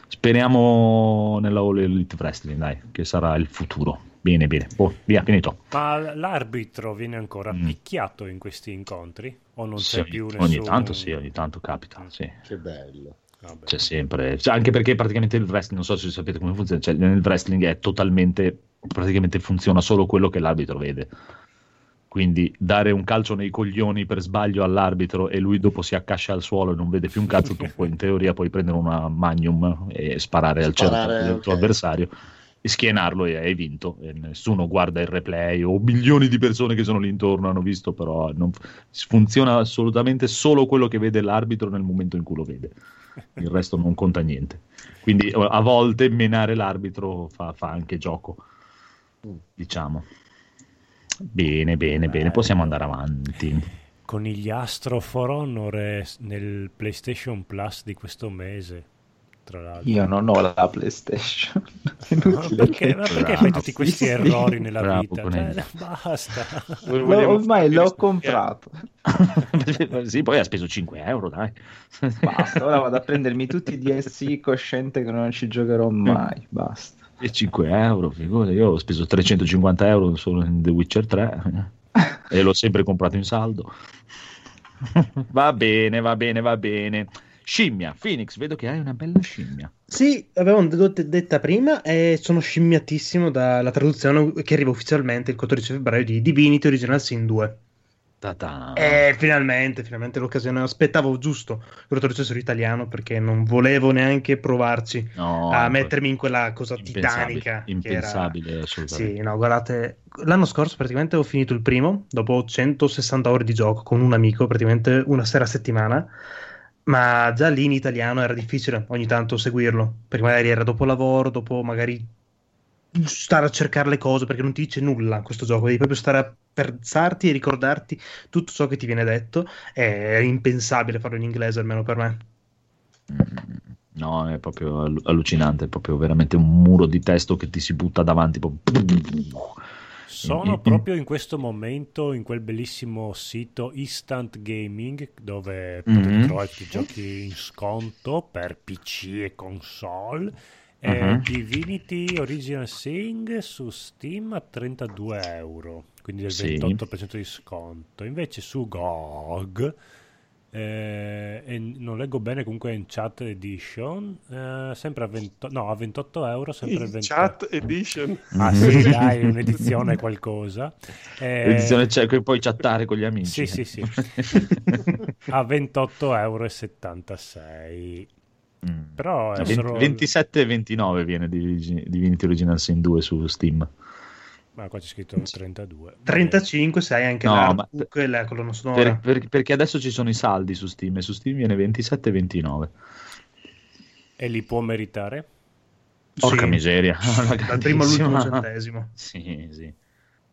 Speriamo nella All Elite Wrestling, dai, che sarà il futuro. Bene, bene. Oh, via, finito. Ma l'arbitro viene ancora Mm. picchiato in questi incontri? O non Sì, c'è ogni, più ogni nessun... tanto sì, ogni tanto capita, sì. Che bello. Vabbè. C'è sempre, cioè, anche perché praticamente il wrestling, non so se sapete come funziona, cioè, nel wrestling è totalmente, praticamente funziona solo quello che l'arbitro vede. Quindi dare un calcio nei coglioni per sbaglio all'arbitro e lui dopo si accascia al suolo e non vede più un cazzo, tu puoi, in teoria puoi prendere una magnum e sparare al Sparare, cervello del tuo ok. avversario e schienarlo e hai vinto. E nessuno guarda il replay o milioni di persone che sono lì intorno hanno visto, però non, funziona assolutamente solo quello che vede l'arbitro nel momento in cui lo vede. Il resto non conta niente. Quindi a volte menare l'arbitro fa, fa anche gioco, diciamo. Bene, bene, bene, possiamo andare avanti. Conigliastro For Honor nel PlayStation Plus di questo mese, tra l'altro. Io non ho la PlayStation. Inutile perché, che- ma perché Bravo. fai tutti questi Sì, errori nella Bravo, vita? Cioè, basta. Vogliamo ormai l'ho comprato. sì, poi ha speso 5 euro, dai. Basta, ora vado a prendermi tutti i DLC cosciente che non ci giocherò mai. Basta. E 5 euro, figurati, io ho speso 350 euro solo in The Witcher 3 eh, e l'ho sempre comprato in saldo. va bene, va bene, va bene. Scimmia, Phoenix, vedo che hai una bella scimmia. Sì, det- detta prima e sono scimmiatissimo dalla traduzione che arriva ufficialmente il 14 febbraio di Divinity Original Sin 2. Ta-ta. E finalmente, finalmente l'occasione. Aspettavo giusto che lo traducessero italiano perché non volevo neanche provarci No, a mettermi in quella cosa impensabile, titanica. che era- Impensabile, assolutamente. Sì, no, guardate, l'anno scorso praticamente ho finito il primo, dopo 160 ore di gioco con un amico, praticamente una sera a settimana, ma già lì in italiano era difficile ogni tanto seguirlo, perché magari era dopo lavoro, dopo magari stare a cercare le cose, perché non ti dice nulla questo gioco, devi proprio stare a pensarti e ricordarti tutto ciò che ti viene detto, è impensabile farlo in inglese almeno per me. Mm, No, è proprio allu- allucinante, è proprio veramente un muro di testo che ti si butta davanti. proprio- Sono Mm. proprio in questo momento in quel bellissimo sito Instant Gaming dove Mhm. potete trovare tutti i giochi in sconto per PC e console. Mhm. Divinity Original Sin su Steam a 32 euro, quindi del Sì. 28% di sconto. Invece su GOG, eh, e non leggo bene comunque in chat edition, eh, sempre a, 20 no, a 28 euro, sempre In 28 chat edition. Ah sì, dai, un'edizione qualcosa. Eh, L'edizione c'è che puoi chattare con gli amici. Sì, sì, sì. a 28,76 euro. Mm. Però è Venti- solo... 27 e 29 viene Divinity Original Sin 2 su Steam. Ma qua c'è scritto 32. 35 se hai anche No, e la colonna sonora. Per- per- perché adesso ci sono i saldi su Steam e su Steam viene 27 e 29. E li può meritare? Porca Sì. miseria. Dal primo all'ultimo centesimo. Sì, sì.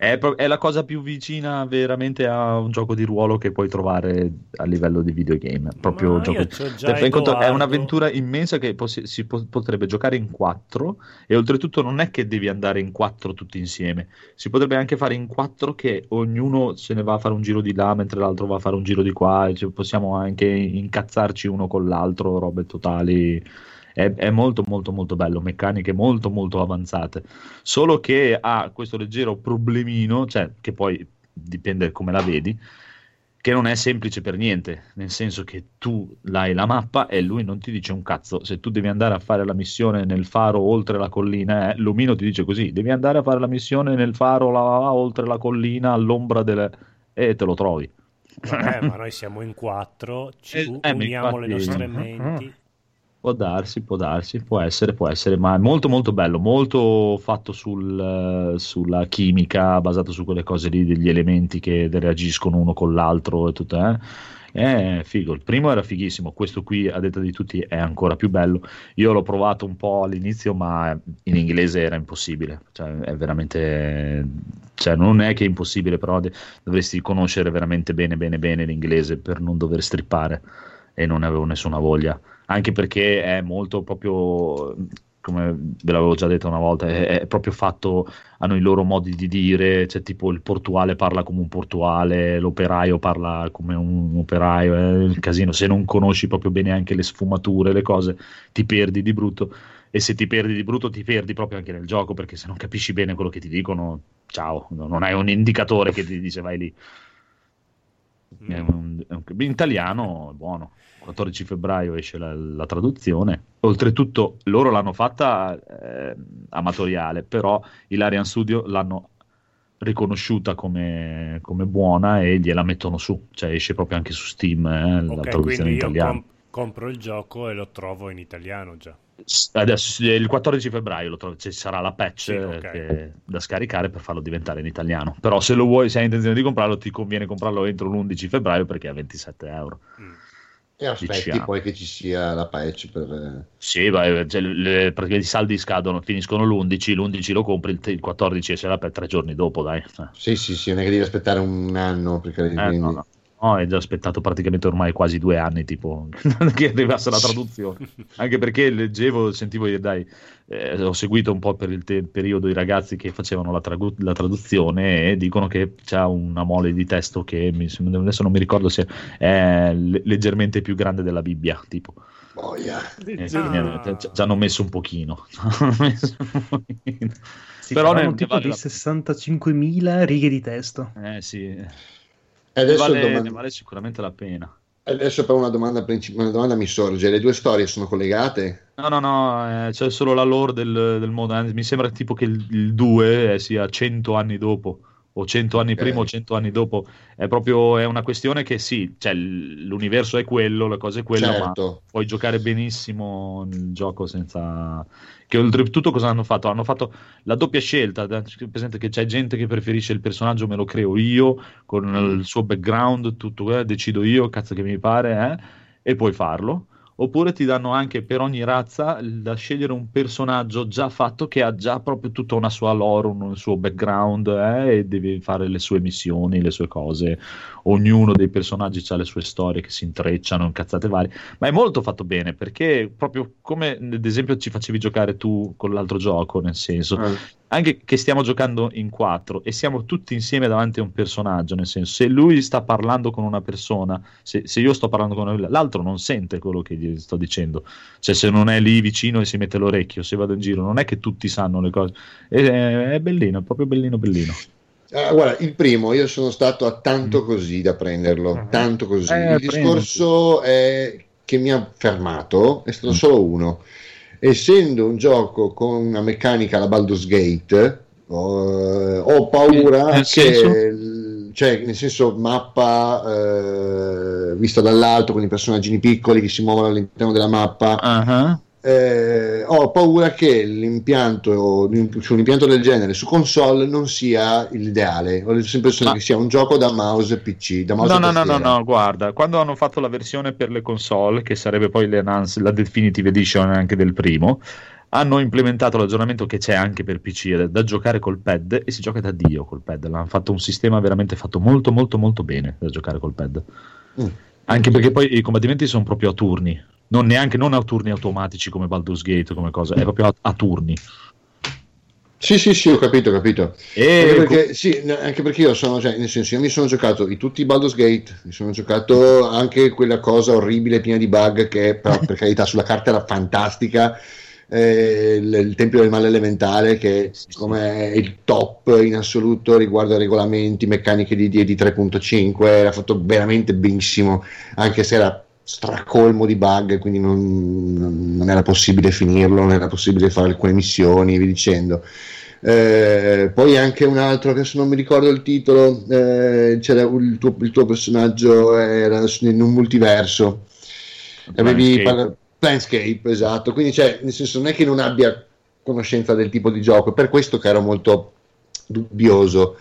È, è la cosa più vicina veramente a un gioco di ruolo che puoi trovare a livello di videogame. Proprio gioco- già Cioè, conto, è un'avventura immensa che possi- si po- potrebbe giocare in quattro e oltretutto non è che devi andare in quattro tutti insieme. Si potrebbe anche fare in quattro che ognuno se ne va a fare un giro di là mentre l'altro va a fare un giro di qua e ci- possiamo anche incazzarci uno con l'altro, robe totali. È, è molto molto molto bello, meccaniche molto molto avanzate. Solo che ha questo leggero problemino, cioè che poi dipende come la vedi, che non è semplice per niente, nel senso che tu hai la mappa e lui non ti dice un cazzo. Se tu devi andare a fare la missione nel faro oltre la collina, eh, l'omino ti dice così: devi andare a fare la missione nel faro là, là, là, oltre la collina all'ombra delle. e te lo trovi. Vabbè, ma noi siamo in quattro, ci Eh, eh, uniamo le nostre Mhm. menti. Può darsi, può darsi, può essere, può essere, ma è molto molto bello, molto fatto sul, eh, sulla chimica, basato su quelle cose lì, degli elementi che reagiscono uno con l'altro e tutto, eh. È figo, il primo era fighissimo, questo qui a detta di tutti è ancora più bello. Io l'ho provato un po' all'inizio, ma in inglese era impossibile, cioè è veramente, cioè non è che è impossibile, però de- dovresti conoscere veramente bene bene bene l'inglese per non dover strippare e non avevo nessuna voglia anche perché è molto proprio come ve l'avevo già detto una volta è, è proprio fatto hanno i loro modi di dire. Cioè tipo il portuale parla come un portuale l'operaio parla come un operaio è il casino. Se non conosci proprio bene anche le sfumature le cose ti perdi di brutto. E se ti perdi di brutto ti perdi proprio anche nel gioco perché se non capisci bene quello che ti dicono ciao. Non hai un indicatore che ti dice vai lì. È un- è un- in italiano è buono 14 febbraio esce la, la traduzione. Oltretutto, loro l'hanno fatta eh, amatoriale, però i Larian Studio l'hanno riconosciuta come, come buona e gliela mettono su, cioè esce proprio anche su Steam eh, la Ok, traduzione in italiano. com- compro il gioco e lo trovo in italiano già. Adesso il 14 febbraio lo trovo- ci sarà la patch Sì, ok. eh, che- da scaricare per farlo diventare in italiano. Però se lo vuoi, se hai intenzione di comprarlo, ti conviene comprarlo entro l'11 febbraio perché è a 27 euro. Mm. E aspetti Diciamo. poi che ci sia la patch per... eh, Sì, vai, cioè, le- praticamente i saldi scadono, finiscono l'11, l'11 lo compri, il, il 14 esce la per tre giorni dopo, dai. Sì, sì, sì, non è che devi aspettare un anno perché Eh, quindi- no, no. No, è già aspettato praticamente ormai quasi due anni, tipo, che arrivasse la traduzione. Anche perché leggevo, sentivo, dai, eh, ho seguito un po' per il te- periodo i ragazzi che facevano la, tragu- la traduzione e dicono che c'è una mole di testo che mi- adesso non mi ricordo se è le- leggermente più grande della Bibbia, tipo. Boia. Eh, Ah. ci hanno messo un pochino. Messo un pochino. Si Però ne- tipo vale di la- 65.000 righe di testo. Eh sì, E ne adesso, vale, il domand- ne vale sicuramente la pena. Adesso però una domanda, princip- una domanda mi sorge, le due storie sono collegate? No, no, no, eh, c'è solo la lore del, del mondo. eh, Mi sembra tipo che il 2 sia 100 anni dopo, o 100 anni Ok. prima o 100 anni dopo. È proprio è una questione che sì, cioè, l'universo è quello, la cosa è quella, ma certo. puoi giocare benissimo il gioco senza... Che oltretutto cosa hanno fatto? Hanno fatto la doppia scelta, presente che c'è gente che preferisce il personaggio me lo creo io, con il suo background, tutto, eh, decido io, cazzo che mi pare, eh, e puoi farlo. Oppure ti danno anche per ogni razza da scegliere un personaggio già fatto che ha già proprio tutta una sua lore, un suo background eh, e devi fare le sue missioni, le sue cose. Ognuno dei personaggi ha le sue storie che si intrecciano, incazzate varie, ma è molto fatto bene perché proprio come ad esempio ci facevi giocare tu con l'altro gioco, nel senso, Eh. anche che stiamo giocando in quattro e siamo tutti insieme davanti a un personaggio, nel senso, se lui sta parlando con una persona, se, se io sto parlando con una, l'altro non sente quello che gli sto dicendo, cioè se non è lì vicino e si mette l'orecchio, se vado in giro, non è che tutti sanno le cose, è, è bellino, è proprio bellino, bellino. Ah, guarda, il primo, io sono stato a tanto così da prenderlo, Mhm. tanto così. Eh, il discorso è che mi ha fermato è stato solo uno. Essendo un gioco con una meccanica alla Baldur's Gate, ho, ho paura Nel che, cioè, nel senso, mappa eh, vista dall'alto con i personaggini piccoli che si muovono all'interno della mappa. Ah, Eh, ho paura che l'impianto su un impianto del genere su console non sia l'ideale. Ho l'impressione Ma- che sia un gioco da mouse PC. Da mouse No, no, no, no, no, guarda, quando hanno fatto la versione per le console, che sarebbe poi la Definitive Edition anche del primo, hanno implementato l'aggiornamento che c'è anche per PC da giocare col pad e si gioca da Dio col pad. L'hanno fatto un sistema veramente fatto molto, molto, molto bene da giocare col pad. Mm. Anche perché poi i combattimenti sono proprio a turni, non neanche non a turni automatici come Baldur's Gate come cosa, è proprio a, a turni. Sì, sì, sì, ho capito, ho capito. E Anche perché, sì, anche perché io sono, cioè, nel senso, io mi sono giocato i tutti i Baldur's Gate, mi sono giocato anche quella cosa orribile, piena di bug, che però, per carità sulla carta era fantastica, eh, il, il Tempio del Male Elementale, che Sì, sì. come è il top in assoluto riguardo ai regolamenti, meccaniche di D&D 3.5, era fatto veramente benissimo, anche se era stracolmo di bug, quindi non, non- era possibile finirlo, non era possibile fare alcune missioni, via dicendo. Eh, poi anche un altro, adesso non mi ricordo il titolo, eh, c'era il tuo, il tuo personaggio era in un multiverso, avevi Planescape. Planescape, esatto, quindi cioè, nel senso non è che non abbia conoscenza del tipo di gioco, per questo che ero molto dubbioso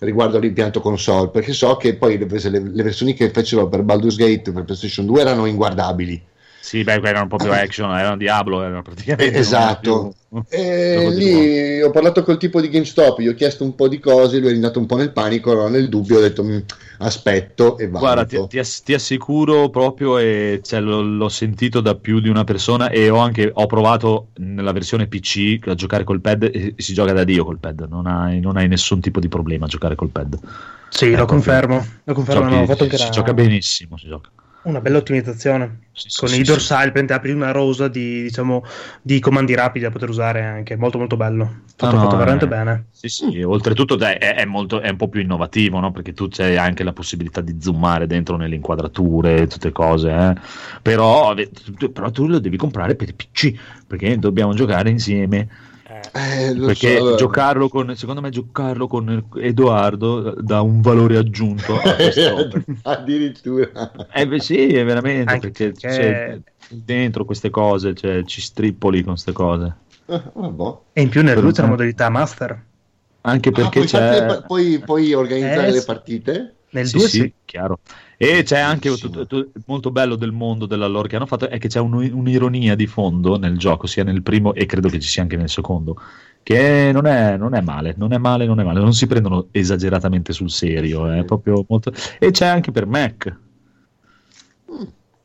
riguardo all'impianto console, perché so che poi le, le- le versioni che fecero per Baldur's Gate per PlayStation 2 erano inguardabili. Sì, beh, erano proprio action, erano Diablo, erano praticamente... Eh, esatto. più- E di lì ho parlato col tipo di GameStop, gli ho chiesto un po' di cose, lui è andato un po' nel panico, allora nel dubbio ho detto "Mm, aspetto e Guarda, valuto. ti, ti ass- ti assicuro proprio, e cioè, l'ho, l'ho sentito da più di una persona e ho anche ho provato nella versione PC a giocare col pad e si gioca da Dio col pad, non hai, non hai nessun tipo di problema a giocare col pad. Sì, Eh, lo proprio- confermo. Lo confermo, Giochi- hanno fatto si una- gioca benissimo, si gioca. Una bella ottimizzazione. Sì, sì, Con sì, i sì. dorsali, prendi, apri una rosa di, diciamo, di comandi rapidi da poter usare anche. Molto, molto bello. Fatto, No, no, fatto veramente eh. bene. Sì, sì, oltretutto dai, è, è molto, è un po' più innovativo, no? Perché tu c'hai anche la possibilità di zoomare dentro nelle inquadrature, tutte cose, eh. però, però tu lo devi comprare per PC, perché dobbiamo giocare insieme. Eh, Eh, Perché so, giocarlo con, secondo me, giocarlo con Edoardo dà un valore aggiunto a addirittura. eh, beh, sì, è veramente Anche perché, perché- c'è dentro queste cose, cioè, ci strippoli con queste cose. Ah, vabbè. E in più nel Per 2 c'è la me- modalità master. Anche Ah, perché puoi, farti c'è. puoi, puoi organizzare Eh, le sì. partite? Nel Sì, 2 sì, sì. chiaro. E c'è anche tutto- tutto- molto bello del mondo della lore che hanno fatto è che c'è un- un'ironia di fondo nel gioco, sia nel primo e credo che ci sia anche nel secondo, che non è, non è male, non è male, non è male, non si prendono esageratamente sul serio, è proprio molto... E c'è anche per Mac.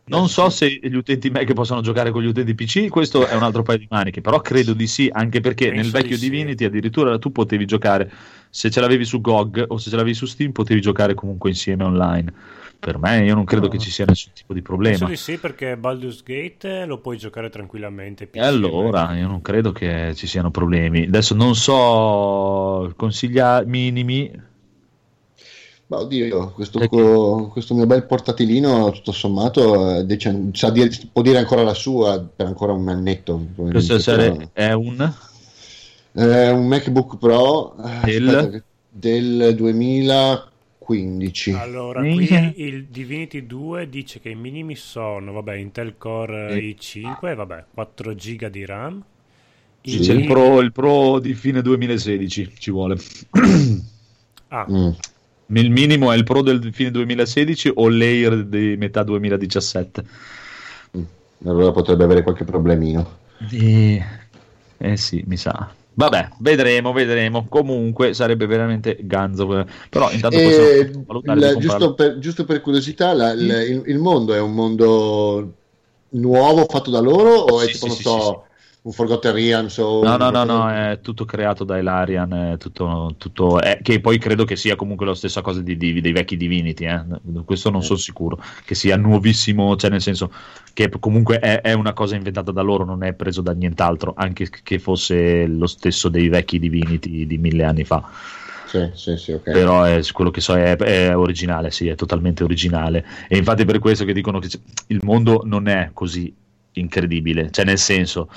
Non so se gli utenti Mac possono giocare con gli utenti PC, questo è un altro paio di maniche, però credo di sì, anche perché Penso nel vecchio di sì. Divinity addirittura tu potevi giocare, se ce l'avevi su GOG o se ce l'avevi su Steam, potevi giocare comunque insieme online per me io non credo no. che ah. ci sia nessun tipo di problema. Penso di sì perché Baldur's Gate lo puoi giocare tranquillamente. PC, allora, eh. io non credo che ci siano problemi. Adesso non so consiglia minimi. Ma oddio, questo, co- questo mio bel portatilino tutto sommato eh, dice, dire, può dire ancora la sua per ancora un annetto. Questo sare- è un? È un MacBook Pro del, aspetta, del 2000 15. Allora, qui il Divinity 2 dice che i minimi sono, vabbè, Intel Core eh. i5, vabbè, 4 giga di RAM. Sì, c'è il pro, il pro, di fine 2016, ci vuole. ah. Mm. Il minimo è il Pro del fine 2016 o l'Air di metà 2017. Mm. Allora potrebbe avere qualche problemino. Di... Eh sì, mi sa. Vabbè, vedremo, vedremo. Comunque sarebbe veramente ganzo. Però intanto E di comprarlo. giusto, per, giusto per curiosità, la- il, il- il mondo è un mondo nuovo fatto da loro o è Sì, tipo, sì, non so, un Forgotten Realms o No, no, no, no, è tutto creato da Ilarian, è tutto, tutto- è- che poi credo che sia comunque la stessa cosa di- di- dei vecchi Divinity, eh. questo non sono sicuro, che sia nuovissimo, cioè nel senso che comunque è, è una cosa inventata da loro, non è preso da nient'altro, anche che fosse lo stesso dei vecchi Divinity di mille anni fa. Sì, sì, sì, ok. Però è, quello che so è, è originale, sì, è totalmente originale. E infatti è per questo che dicono che il mondo non è così incredibile, cioè nel senso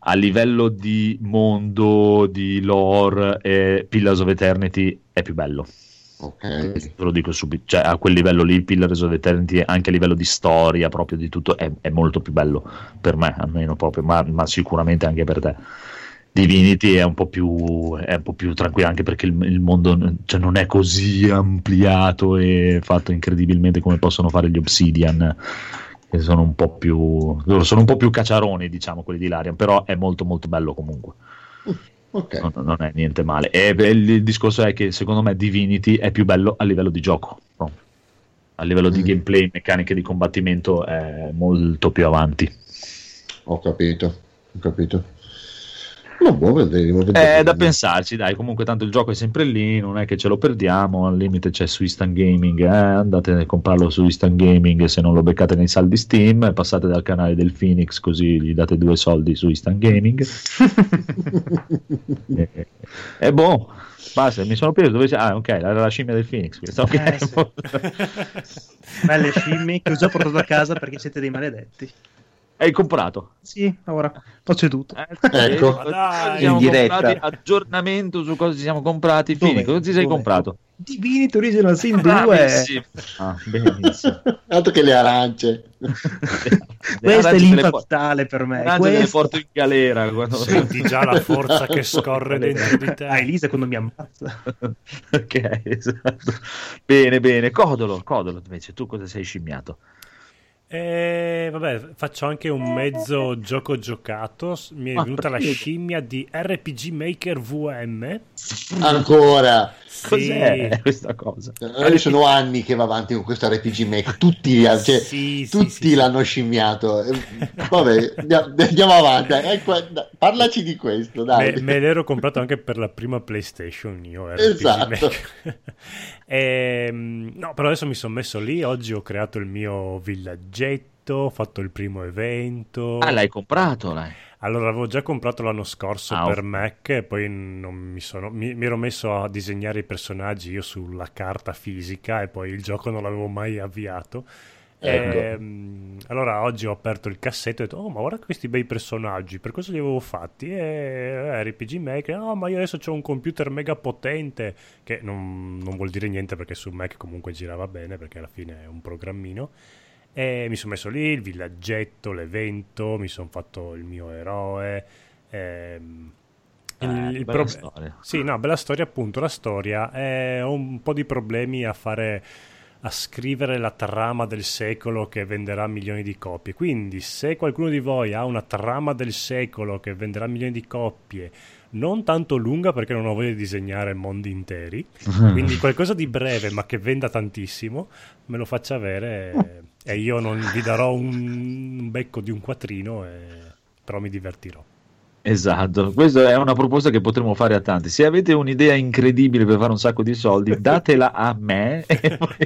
a livello di mondo, di lore, eh, Pillars of Eternity è più bello. Ok. Te lo dico subito, cioè a quel livello lì, Pillars of Eternity, anche a livello di storia, proprio di tutto, è, è molto più bello per me, almeno proprio, ma, ma sicuramente anche per te. Divinity è un po' più, è un po' più tranquillo, anche perché il, il mondo cioè, non è così ampliato e fatto incredibilmente come possono fare gli Obsidian, che sono un po' più, loro sono un po' più cacciaroni, diciamo, quelli di Larian, però è molto molto bello comunque Ok. non, non è niente male. E beh, il, discorso è che secondo me Divinity è più bello a livello di gioco. no? A livello di Mm. gameplay, meccaniche di combattimento è molto più avanti. Ho capito, ho capito. No, boh, vedremo, È vedremo. da pensarci, dai. Comunque, tanto il gioco è sempre lì, non è che ce lo perdiamo. Al limite c'è su Instant Gaming. eh, andate a comprarlo su Instant Gaming se non lo beccate nei saldi Steam. Passate dal canale del Phoenix, così gli date due soldi su Instant Gaming. e, e- e boh, basta. Mi sono preso dove c'è. Ah, ok, era la scimmia del Phoenix. Eh, sì. Belle scimmie che ho già portato a casa perché siete dei maledetti. Hai comprato? Sì, ora ho ceduto. Ecco. Ma dai, In diretta. aggiornamento su cosa ci siamo comprati. Phoenix, cosa ti sei Dove? comprato? Divinity Original Sin 2. Bravissimo. Ah, benissimo. Altro che le arance. Questa è Adesso te le l'infa po- vitale per me. Adesso te le Questa- porto in galera. Quando... Senti già la forza che scorre dentro di te. Ah, Elisa quando mi ammazza. ok, esatto. Bene, bene. Codolo, Codolo, invece tu cosa sei scimmiato? E vabbè, faccio anche un mezzo gioco giocato. Mi è Ah, venuta la scimmia di RPG Maker VM. Ancora. Sì. Cos'è questa cosa? Io sono anni che va avanti con questo RPG Make. Tutti, cioè, Sì, tutti sì, sì. l'hanno scimmiato. Eh, Vabbè, andiamo, avanti. Ecco, dai, parlaci di questo, dai. Me, me l'ero comprato anche per la prima PlayStation io RPG Esatto. Maker. Ehm, no, però adesso mi sono messo lì. Oggi ho creato il mio villaggetto. Ho fatto il primo evento. Ah, l'hai comprato, l'hai. Allora, avevo già comprato l'anno scorso Ah, per. Mac e poi non mi, sono, mi, mi ero messo a disegnare i personaggi io sulla carta fisica e poi il gioco non l'avevo mai avviato. Ecco. Ehm, allora oggi ho aperto il cassetto e ho detto, oh ma guarda questi bei personaggi, per cosa li avevo fatti? E eh, RPG Maker, no ma io adesso ho un computer mega potente, che non, non vuol dire niente perché su Mac comunque girava bene perché alla fine è un programmino. E mi sono messo lì il villaggetto, l'evento, mi sono fatto il mio eroe. ehm, Eh, il- il bella prob- storia. Sì, no, bella storia appunto. La storia è ho un po' di problemi a fare a scrivere la trama del secolo che venderà milioni di copie. Quindi, se qualcuno di voi ha una trama del secolo che venderà milioni di copie, non tanto lunga perché non ho voglia di disegnare mondi interi, quindi qualcosa di breve ma che venda tantissimo, me lo faccia avere e io non vi darò un, becco di un quattrino, e- però mi divertirò. Esatto, questa è una proposta che potremmo fare a tanti. Se avete un'idea incredibile per fare un sacco di soldi, datela a me e poi,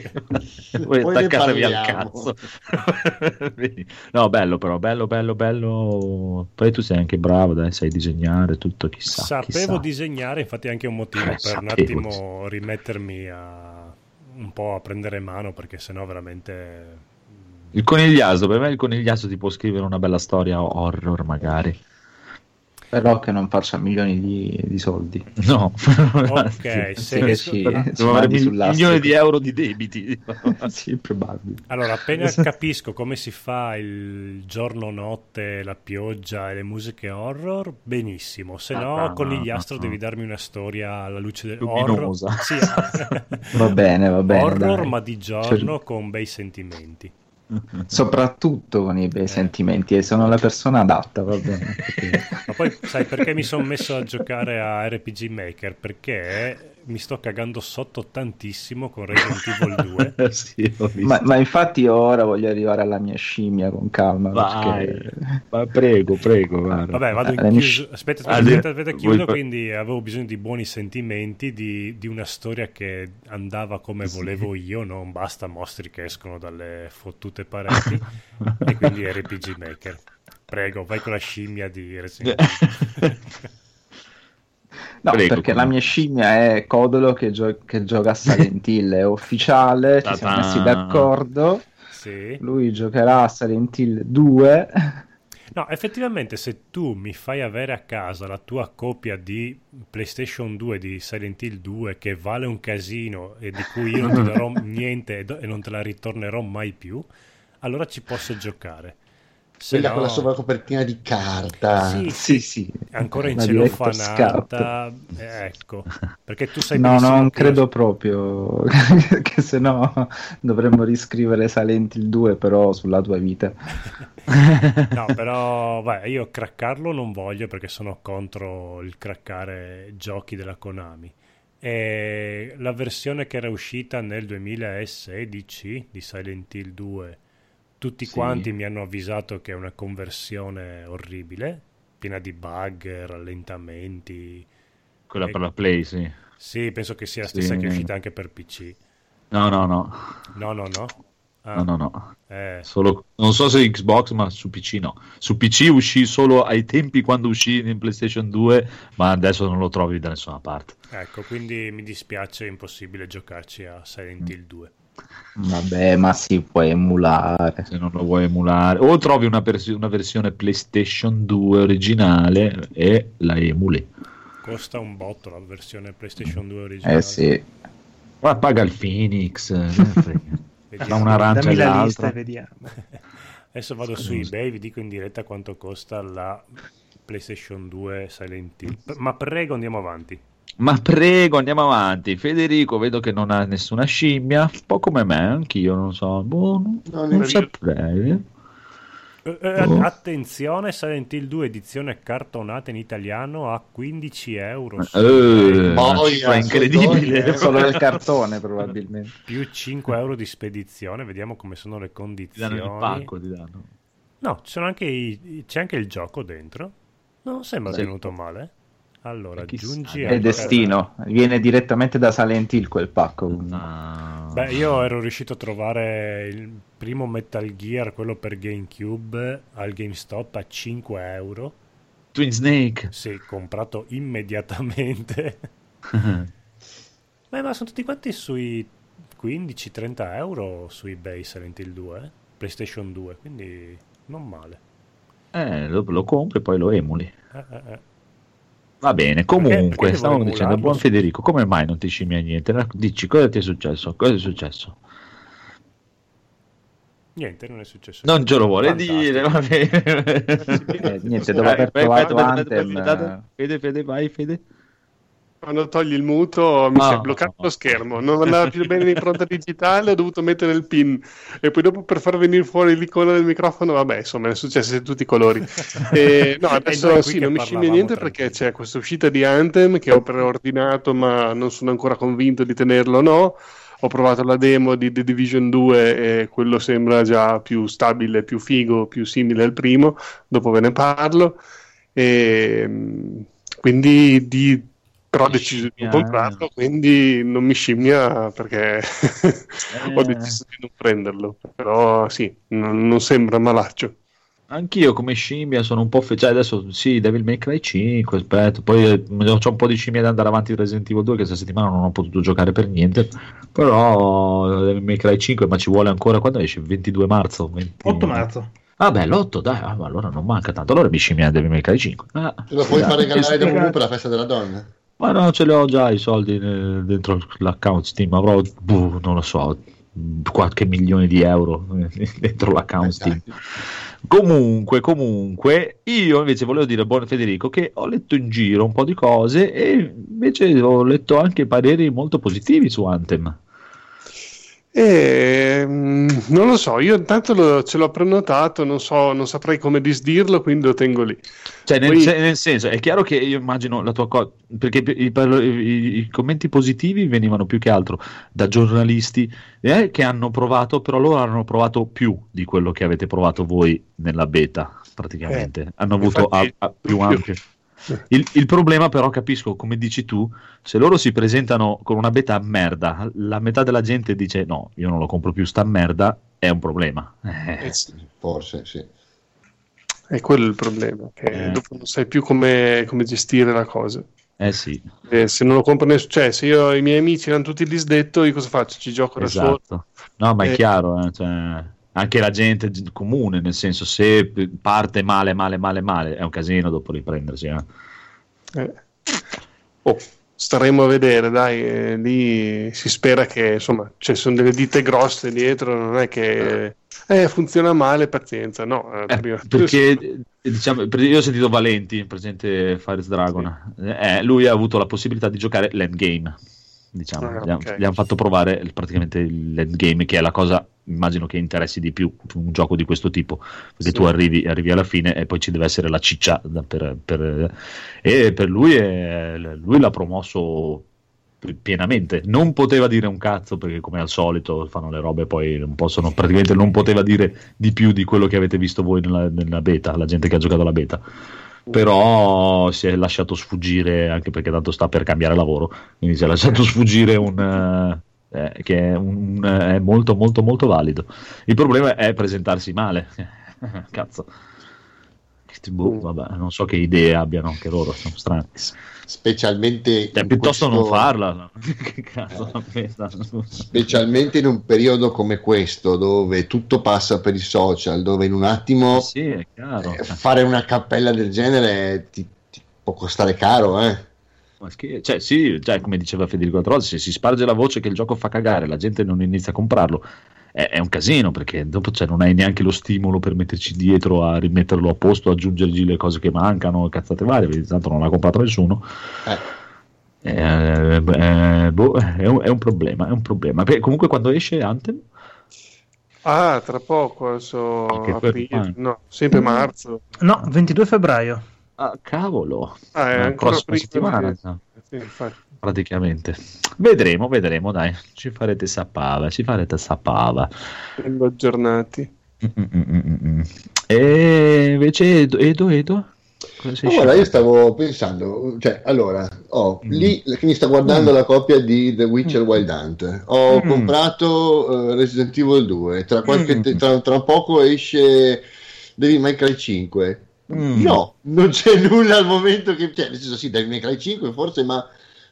Poi attaccatevi al cazzo. No, bello però, bello, bello, bello. Poi tu sei anche bravo, dai, sai disegnare tutto, chissà. Sapevo chissà. disegnare, infatti è anche un motivo Eh, per sapevo, un attimo rimettermi a un po' a prendere mano perché sennò veramente Il conigliaso, per me il conigliaso ti può scrivere una bella storia horror magari. Però che non faccia milioni di, di soldi. No, Ok, Sì, se che ci- mandi mil- milioni di euro di debiti. sì, probabile. Allora, appena capisco come si fa il giorno-notte, la pioggia e le musiche horror, benissimo. Se no, Ah, con ah, Gliastro ah, devi ah. darmi una storia alla luce del Luminosa. horror. Sì, Va bene, va bene. horror, dai. ma di giorno con bei sentimenti. Soprattutto con i bei sentimenti, e sono la persona adatta, va bene. Ma poi sai perché mi sono messo a giocare a RPG Maker? Perché mi sto cagando sotto tantissimo con Resident Evil 2. sì. Ma, ma infatti ora voglio arrivare alla mia scimmia con calma. Vai, perché- ma prego, prego. guarda. Vabbè, vado in Eh, mi chiuso. Aspetta, aspetta, Ah, aspetta, aspetta, chiudo. Vuoi fa- Quindi avevo bisogno di buoni sentimenti, di, di una storia che andava come Sì. volevo io, non basta mostri che escono dalle fottute pareti. e quindi RPG Maker. Prego, vai con la scimmia di Resident Evil. No, Prego, perché come- la mia scimmia è Codolo che, gio- che gioca a Silent Hill, è ufficiale, ci siamo messi d'accordo. sì. Lui giocherà a Silent Hill 2. No, effettivamente se tu mi fai avere a casa la tua copia di PlayStation 2 di Silent Hill 2 che vale un casino e di cui io non ti darò niente e do- e non te la ritornerò mai più, allora ci posso giocare. Se Quella no, con la sovracopertina di carta. Sì, Sì, sì. ancora in cellofanata, eh, ecco, perché tu sai No, non credo proprio, che se no dovremmo riscrivere Silent Hill 2 però sulla tua vita. No, però vai, io craccarlo non voglio perché sono contro il craccare giochi della Konami. E la versione che era uscita nel 2016 di Silent Hill 2, tutti Sì. quanti mi hanno avvisato che è una conversione orribile, piena di bug, rallentamenti. Quella per la Play, sì. Sì, penso che sia la Sì. stessa che è uscita anche per PC. No, no, no. No, no, no. Ah, No, no, no. eh, Solo, non so se Xbox, ma su PC no. Su PC uscì solo ai tempi quando uscì in PlayStation 2, ma adesso non lo trovi da nessuna parte. ecco, quindi mi dispiace, è impossibile giocarci a Mm. Silent Hill 2. Vabbè, ma si può emulare. Se non lo vuoi emulare, o trovi una, pers- una versione PlayStation 2 originale e la emuli. Costa un botto la versione PlayStation 2 originale. Eh sì. Ma paga il Phoenix. eh. Da un'arancia Dammi la all'altra. lista e vediamo. Adesso vado su eBay, vi dico in diretta quanto costa la PlayStation 2 Silent Hill. P- Ma prego, andiamo avanti. Ma prego, andiamo avanti. Federico, vedo che non ha nessuna scimmia, un po' come me, anch'io non so. Boh, non, No, non saprei. Oh. Attenzione, Silent Hill 2 edizione cartonata in italiano a 15 euro. Eh, Boia, cifra incredibile. Solo il cartone probabilmente. più 5 euro di spedizione. Vediamo come sono le Ti danno condizioni. il pacco, ti danno. No, anche i- c'è anche il gioco dentro. Non sembra Sì. tenuto male. Allora, aggiungi è destino, viene direttamente da Silent Hill quel pacco. Ah. Beh, io ero riuscito a trovare il primo Metal Gear, quello per GameCube, al GameStop a 5 euro. Twin Snake. Sì, comprato immediatamente. Beh, ma sono tutti quanti sui 15-30 euro su eBay Silent Hill 2, eh? PlayStation 2, quindi non male. Eh, lo, lo compri e poi lo emuli. Eh, eh, eh. Va bene, comunque, perché emularlo? dicendo, buon Federico, come mai non ti scimmia niente? Dici, cosa ti è successo? Cosa è successo? Niente, non è successo. Non ce lo vuole Fantastico. dire, va bene. Eh, niente, dopo aver Vai, trovato eh. Fede, Fede, vai, Fede. Quando togli il muto mi Ah. si è bloccato lo schermo, non andava più bene l'impronta digitale, ho dovuto mettere il pin e poi dopo per far venire fuori l'icona del microfono, vabbè, insomma, è successo di tutti i colori. E, no, adesso sì, non mi scimmia niente perché c'è questa uscita di Anthem che ho preordinato ma non sono ancora convinto di tenerlo o no. Ho provato la demo di The Division 2 e quello sembra già più stabile, più figo, più simile al primo, dopo ve ne parlo. E, mm, quindi di però ho deciso di non comprarlo, quindi non mi scimmia perché ho Eh. deciso di non prenderlo. Però sì, non, non sembra malaccio. Anch'io come scimmia sono un po' fe- cioè adesso sì, Devil May Cry 5, aspetta, poi eh, ho un po' di scimmia da andare avanti in Resident Evil 2 che questa settimana non ho potuto giocare per niente, però Devil May Cry 5 ma ci vuole ancora quando esce? 22 marzo? 20... 8 marzo. Ah beh, l'8 dai, ah, allora non manca tanto, allora mi scimmia Devil May Cry 5. Ah, lo puoi dai, far regalare da. Ubu per la festa della donna? Ma no, ce li ho già i soldi eh, dentro l'account Steam, avrò, boh, non lo so, qualche milione di euro dentro l'account Steam. Comunque, comunque, io invece volevo dire a buon Federico che ho letto in giro un po' di cose e invece ho letto anche pareri molto positivi su Anthem. E, mm, non lo so, io intanto lo- ce l'ho prenotato, non, so, non saprei come disdirlo, quindi lo tengo lì. Cioè, nel, Poi- se- nel senso, è chiaro che io immagino la tua cosa, perché i, i- i commenti positivi venivano più che altro da giornalisti eh, che hanno provato, però loro hanno provato più di quello che avete provato voi nella beta, praticamente. hanno avuto infatti, a- a- più più. Il, il problema però capisco, come dici tu, se loro si presentano con una beta a merda, la metà della gente dice no, io non lo compro più sta merda, è un problema. Eh, Eh sì, Forse, sì. è quello il problema, che Eh. dopo non sai più come, come gestire la cosa. eh sì, E se non lo compro nessuno, cioè se io i miei amici hanno tutti disdetto, io cosa faccio? Ci gioco da solo? Esatto. No, ma è Eh. chiaro, eh, cioè, anche la gente comune, nel senso, se parte male, male, male, male, è un casino dopo riprendersi. eh. Eh. Oh, staremo a vedere, dai, eh, lì si spera che insomma ci sono delle ditte grosse dietro, non è che eh, funziona male, pazienza, no. eh, Eh, prima- perché eh, diciamo, per- io ho sentito Valenti, presente Fires Dragon, eh, lui ha avuto la possibilità di giocare l'endgame. Diciamo, Ah, gli, han- ok. gli hanno fatto provare il- praticamente l'endgame, che è la cosa immagino che interessi di più un gioco di questo tipo, perché Sì. tu arrivi, arrivi alla fine e poi ci deve essere la ciccia per, per- e per lui, è- lui l'ha promosso pienamente non poteva dire un cazzo perché come al solito fanno le robe poi non possono praticamente non poteva dire di più di quello che avete visto voi nella, nella beta la gente che ha giocato la beta però si è lasciato sfuggire anche perché tanto sta per cambiare lavoro quindi si è lasciato sfuggire un eh, eh, che è, un, un- è molto molto molto valido. Il problema è presentarsi male. Cazzo. Boh, vabbè, non so che idee abbiano anche loro sono strane Specialmente, in piuttosto non questo- farla che cazzo questa? specialmente in un periodo come questo dove tutto passa per i social, dove in un attimo sì è chiaro eh, fare una cappella del genere ti, ti può costare caro, eh. Cioè, sì, cioè, come diceva Federico volta, se si sparge la voce che il gioco fa cagare, la gente non inizia a comprarlo, è, è un casino perché dopo cioè, non hai neanche lo stimolo per metterci dietro a rimetterlo a posto, aggiungergli le cose che mancano, cazzate varie, perché tanto non l'ha comprato nessuno. Eh, Eh, eh, boh, è, un, è un problema, è un problema. Perché comunque quando esce Anthem, Ah, tra poco, adesso Anche quello, aprile, no, sempre marzo. No, 22 febbraio. ah, cavolo, Ah, è la ancora prossima prima settimana? Sì, infatti. Praticamente. Vedremo, vedremo, dai, ci farete sapava, ci farete sapava. Essendo aggiornati. Mm, mm, mm, mm, mm. E invece Edo, Edo, Edo? Ma guarda, io stavo pensando, cioè, allora, ho Mm. lì che mi sta guardando la copia di The Witcher Wild Hunt, ho Mm. comprato eh, Resident Evil 2, tra, qualche Mm. tra, tra poco esce Devil May Cry 5. Mm. No, non c'è nulla al momento che, cioè, nel senso sì, Devil May Cry 5 forse, ma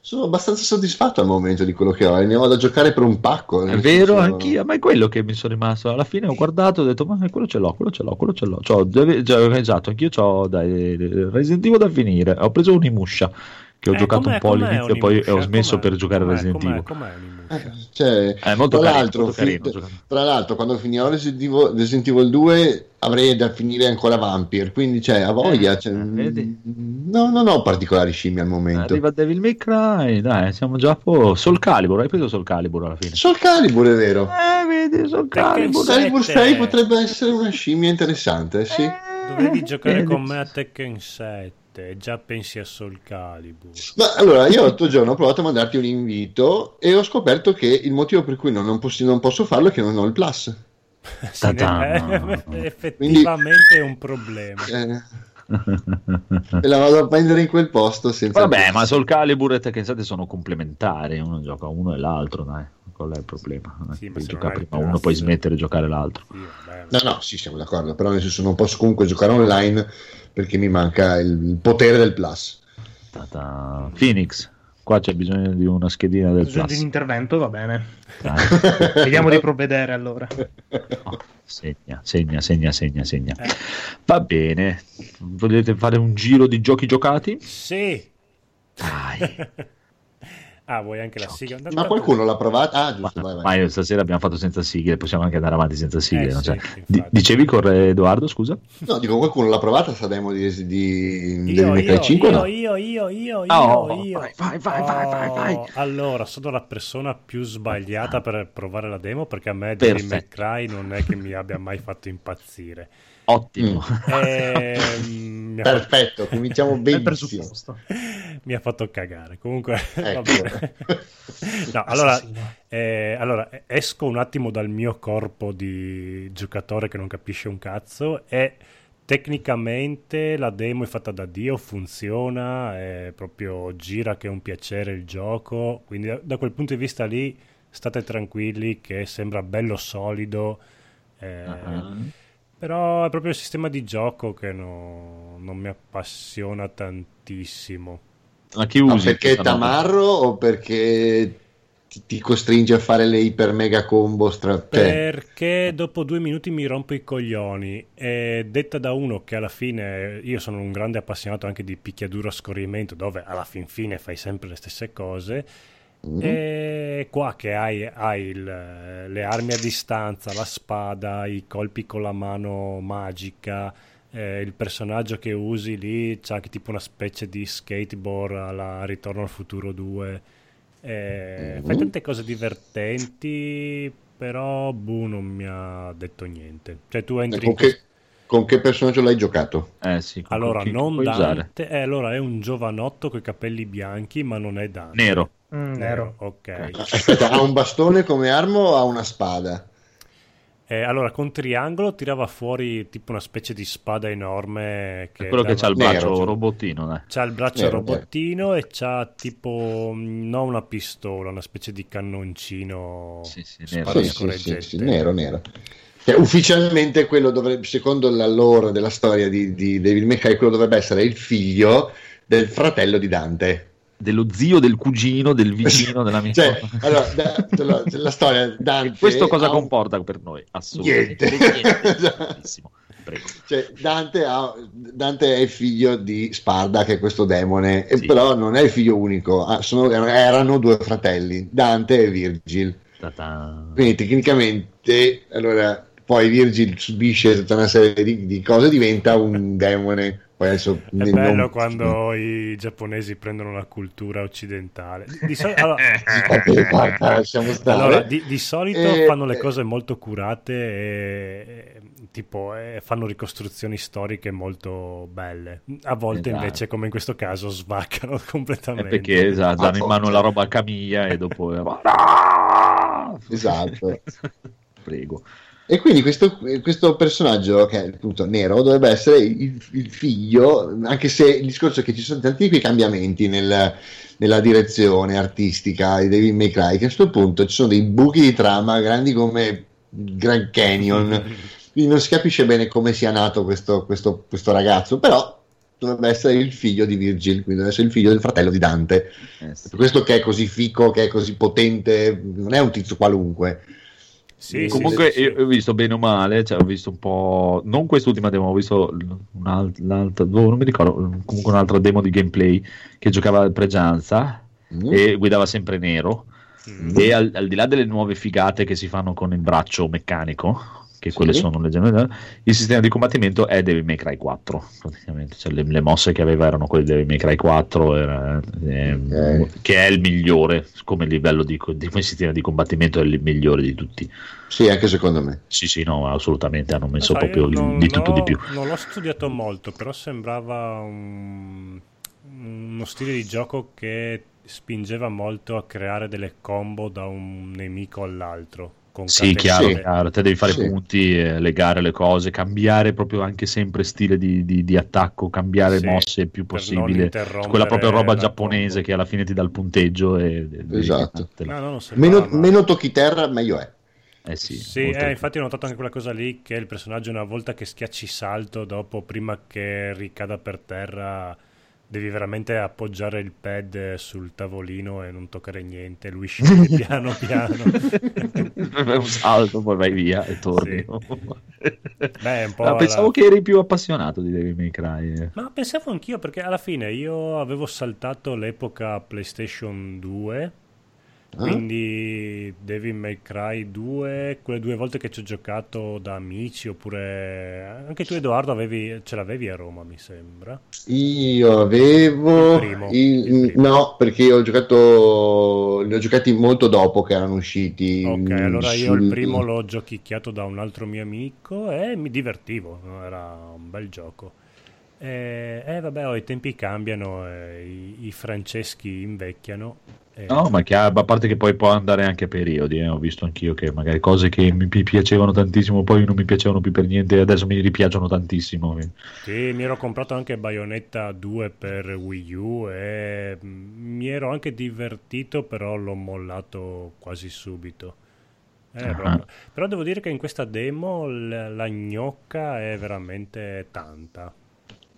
sono abbastanza soddisfatto al momento di quello che ho e ne ho da giocare per un pacco. È nel vero, senso- anch'io, ma è quello che mi sono rimasto. Alla fine ho guardato e ho detto, ma quello ce l'ho, quello ce l'ho, quello ce l'ho. C'ho, già, esatto, anch'io ho dai, Resident Evil da finire. Ho preso un'imuscia che ho Eh, giocato com'è- un po' com'è all'inizio e poi ho smesso Com'è? per giocare Com'è? Resident Com'è? Evil. Com'è un'imuscia? Eh, cioè, È molto tra, carino, l'altro, molto carino, fi- giocato. tra l'altro, quando finirò Resident Evil, Resident Evil 2 avrei da finire ancora Vampire, quindi cioè, a voglia. Eh, cioè, vedi? no, non ho particolari scimmie al momento. Arriva Devil May Cry, dai, siamo già a po'. Soul Calibur, hai preso Soul Calibur alla fine? Soul Calibur è vero. Eh, vedi, Soul Calibur. Calibur sette. 6 potrebbe essere una scimmia interessante, sì. Dovevi giocare con me a Tekken 7 e già pensi a Soul Calibur. Ma allora, io l'altro giorno ho provato a mandarti un invito e ho scoperto che il motivo per cui non, non posso, non posso farlo è che non ho il plus. Sì, eh, effettivamente è un problema. Eh, e la vado a prendere in quel posto senza Vabbè, plus. ma Soul Calibur e Tekken 7 sono complementari, uno gioca uno e l'altro, dai. Quello è il problema. È Sì, puoi giocare prima uno, poi smettere di giocare l'altro. Sì, No, no, sì, siamo d'accordo, però nel senso non posso comunque giocare online perché mi manca il, il potere del plus. Ta-ta. Phoenix, qua c'è bisogno di una schedina del Bisogno di un plus. intervento, va bene. Vediamo di provvedere allora. Oh, segna, segna, segna, segna, segna. Eh. Va bene. Volete fare un giro di giochi giocati? Sì. Dai. Ah, vuoi anche la sigla? Ma qualcuno l'ha provata? Ah, giusto, Ma, vai, vai. ma stasera abbiamo fatto senza sigle, possiamo anche andare avanti senza sigle. Eh, no? sì, Cioè, di- dicevi corre Edoardo, scusa? No, dico, qualcuno l'ha provata sta demo di, di Io, May Cry io, 5 io, no? io, io, io, Ah, io, oh, io. vai, vai, vai, vai, vai, vai. Oh, Allora, sono la persona più sbagliata per provare la demo perché a me Devil May Perfetto. Cry non è che mi abbia mai fatto impazzire. Ottimo. Mi, ha fatto, Perfetto, cominciamo benissimo. mi ha fatto cagare. Comunque, va Ecco. bene. No, allora, eh, allora, esco un attimo dal mio corpo di giocatore che non capisce un cazzo e tecnicamente la demo è fatta da Dio, funziona, è proprio gira che è un piacere il gioco, quindi da, da quel punto di vista lì state tranquilli che sembra bello solido, eh, Ah. Però è proprio il sistema di gioco che no- non mi appassiona tantissimo. Ma chi No, usi? perché è tamarro o perché ti, ti costringe a fare le iper mega combo stra... cioè, Perché dopo due minuti mi rompo i coglioni. E detta da uno che alla fine io sono un grande appassionato anche di picchiaduro a scorrimento, dove alla fin fine fai sempre le stesse cose. Mm, E qua che hai, hai il- le armi a distanza, la spada, i colpi con la mano magica, eh, il personaggio che usi lì c'ha anche tipo una specie di skateboard alla Ritorno al futuro 2. Eh, Mhm. Fai tante cose divertenti, però boh, non mi ha detto niente. Cioè tu entri con, in che, con che personaggio l'hai giocato? Eh sì, con- Allora, non? Dante, eh, allora è un giovanotto con i capelli bianchi, ma non è Dante. Nero. Mm, nero. Ok. Aspetta, ha un bastone come arma o ha una spada? Eh, allora, con triangolo tirava fuori tipo una specie di spada enorme che È quello che dava- c'ha il Nero, braccio cioè. robottino, dai. c'ha il braccio Nero, robottino e c'ha tipo mh, non una pistola, una specie di cannoncino Sì, sì, nero. Sì, sì, sì, nero, nero. Cioè, ufficialmente quello dovrebbe, secondo la lore della storia di, di May Cry, quello dovrebbe essere il figlio del fratello di Dante. Dello zio, del cugino, del vicino, dell'amico. Cioè, allora, da- la, la storia Dante Questo cosa un- comporta per noi? Assolutamente Niente. Prego. Cioè, Dante, ha- Dante è il figlio di Sparda, che è questo demone, Sì. però non è il figlio unico, ah, sono- erano due fratelli, Dante e Virgil. Ta-ta. Quindi tecnicamente, allora, poi Virgil subisce tutta una serie di, di cose, diventa un demone. Poi adesso È bello non- quando i giapponesi prendono la cultura occidentale. Di, soli- allora, guarda, lasciamo stare. allora, di, di solito Eh, fanno le eh. cose molto curate e, e, tipo eh, fanno ricostruzioni storiche molto belle. A volte Esatto. invece, come in questo caso, svaccano È completamente. perché esatto, danno in mano la roba a Camiglia e dopo... Esatto. Prego. E quindi questo, questo personaggio, che è appunto nero, dovrebbe essere il, il figlio, anche se il discorso è che ci sono tanti quei cambiamenti nel- nella direzione artistica di David May Cry, che a questo punto ci sono dei buchi di trama grandi come Grand Canyon, quindi non si capisce bene come sia nato questo, questo- questo ragazzo, però dovrebbe essere il figlio di Virgil, quindi deve essere il figlio del fratello di Dante. Eh, sì. Questo che è così fico, che è così potente, non è un tizio qualunque. Sì, Comunque sì, sì. io ho visto bene o male, cioè ho visto un po', non quest'ultima demo, ho visto un'alt- un'altra, boh, non mi ricordo, comunque un'altra demo di gameplay che giocava al Pregianza Mm. e guidava sempre nero Mm. e al, al di là delle nuove figate che si fanno con il braccio meccanico, che Sì. quelle sono leggermente, il sistema di combattimento è Devil May Cry 4 praticamente, cioè le, le mosse che aveva erano quelle di Devil May Cry 4 era, ehm, Ok. che è il migliore come livello di, di come sistema di combattimento è il migliore di tutti Sì, anche secondo me. sì, sì, no, assolutamente hanno messo Sai, proprio non- di tutto di più. Non l'ho studiato molto, però sembrava un- uno stile di gioco che spingeva molto a creare delle combo da un nemico all'altro. Con Sì, chiaro, Sì. chiaro, te devi fare Sì. punti, eh, legare le cose, cambiare proprio anche sempre stile di, di- di attacco, cambiare Sì, mosse il più possibile. Quella proprio roba giapponese combo. che alla fine ti dà il punteggio e, Esatto. No, no, Meno, meno tocchi terra, meglio è. Eh sì, Sì, eh, infatti ho notato anche quella cosa lì che il personaggio una volta che schiacci salto, dopo prima che ricada per terra, devi veramente appoggiare il pad sul tavolino e non toccare niente, lui scende piano piano. Fai un salto, poi vai via e torni. Beh, è un po' Ah, pensavo alla- che eri più appassionato di Devil May Cry. eh. Ma pensavo anch'io perché alla fine io avevo saltato l'epoca PlayStation 2 Quindi Devil May Cry 2, quelle due volte che ci ho giocato da amici, oppure anche tu Edoardo avevi, ce l'avevi a Roma mi sembra. Io avevo Il primo. il- Il primo. no, perché ho giocato li ho giocati molto dopo che erano usciti. Ok, mm, allora io il primo l'ho giochicchiato da un altro mio amico e mi divertivo, era un bel gioco. E eh, vabbè, oh, i tempi cambiano, eh, i, i franceschi invecchiano. e- No, ma che, a parte che poi può andare anche a periodi, eh. ho visto anch'io che magari cose che mi pi- piacevano tantissimo poi non mi piacevano più per niente e adesso mi ripiacciono tantissimo. Sì, mi ero comprato anche Bayonetta 2 per Wii U e mm, mi ero anche divertito, però l'ho mollato quasi subito. Eh, proprio- Però devo dire che in questa demo la gnocca è veramente tanta.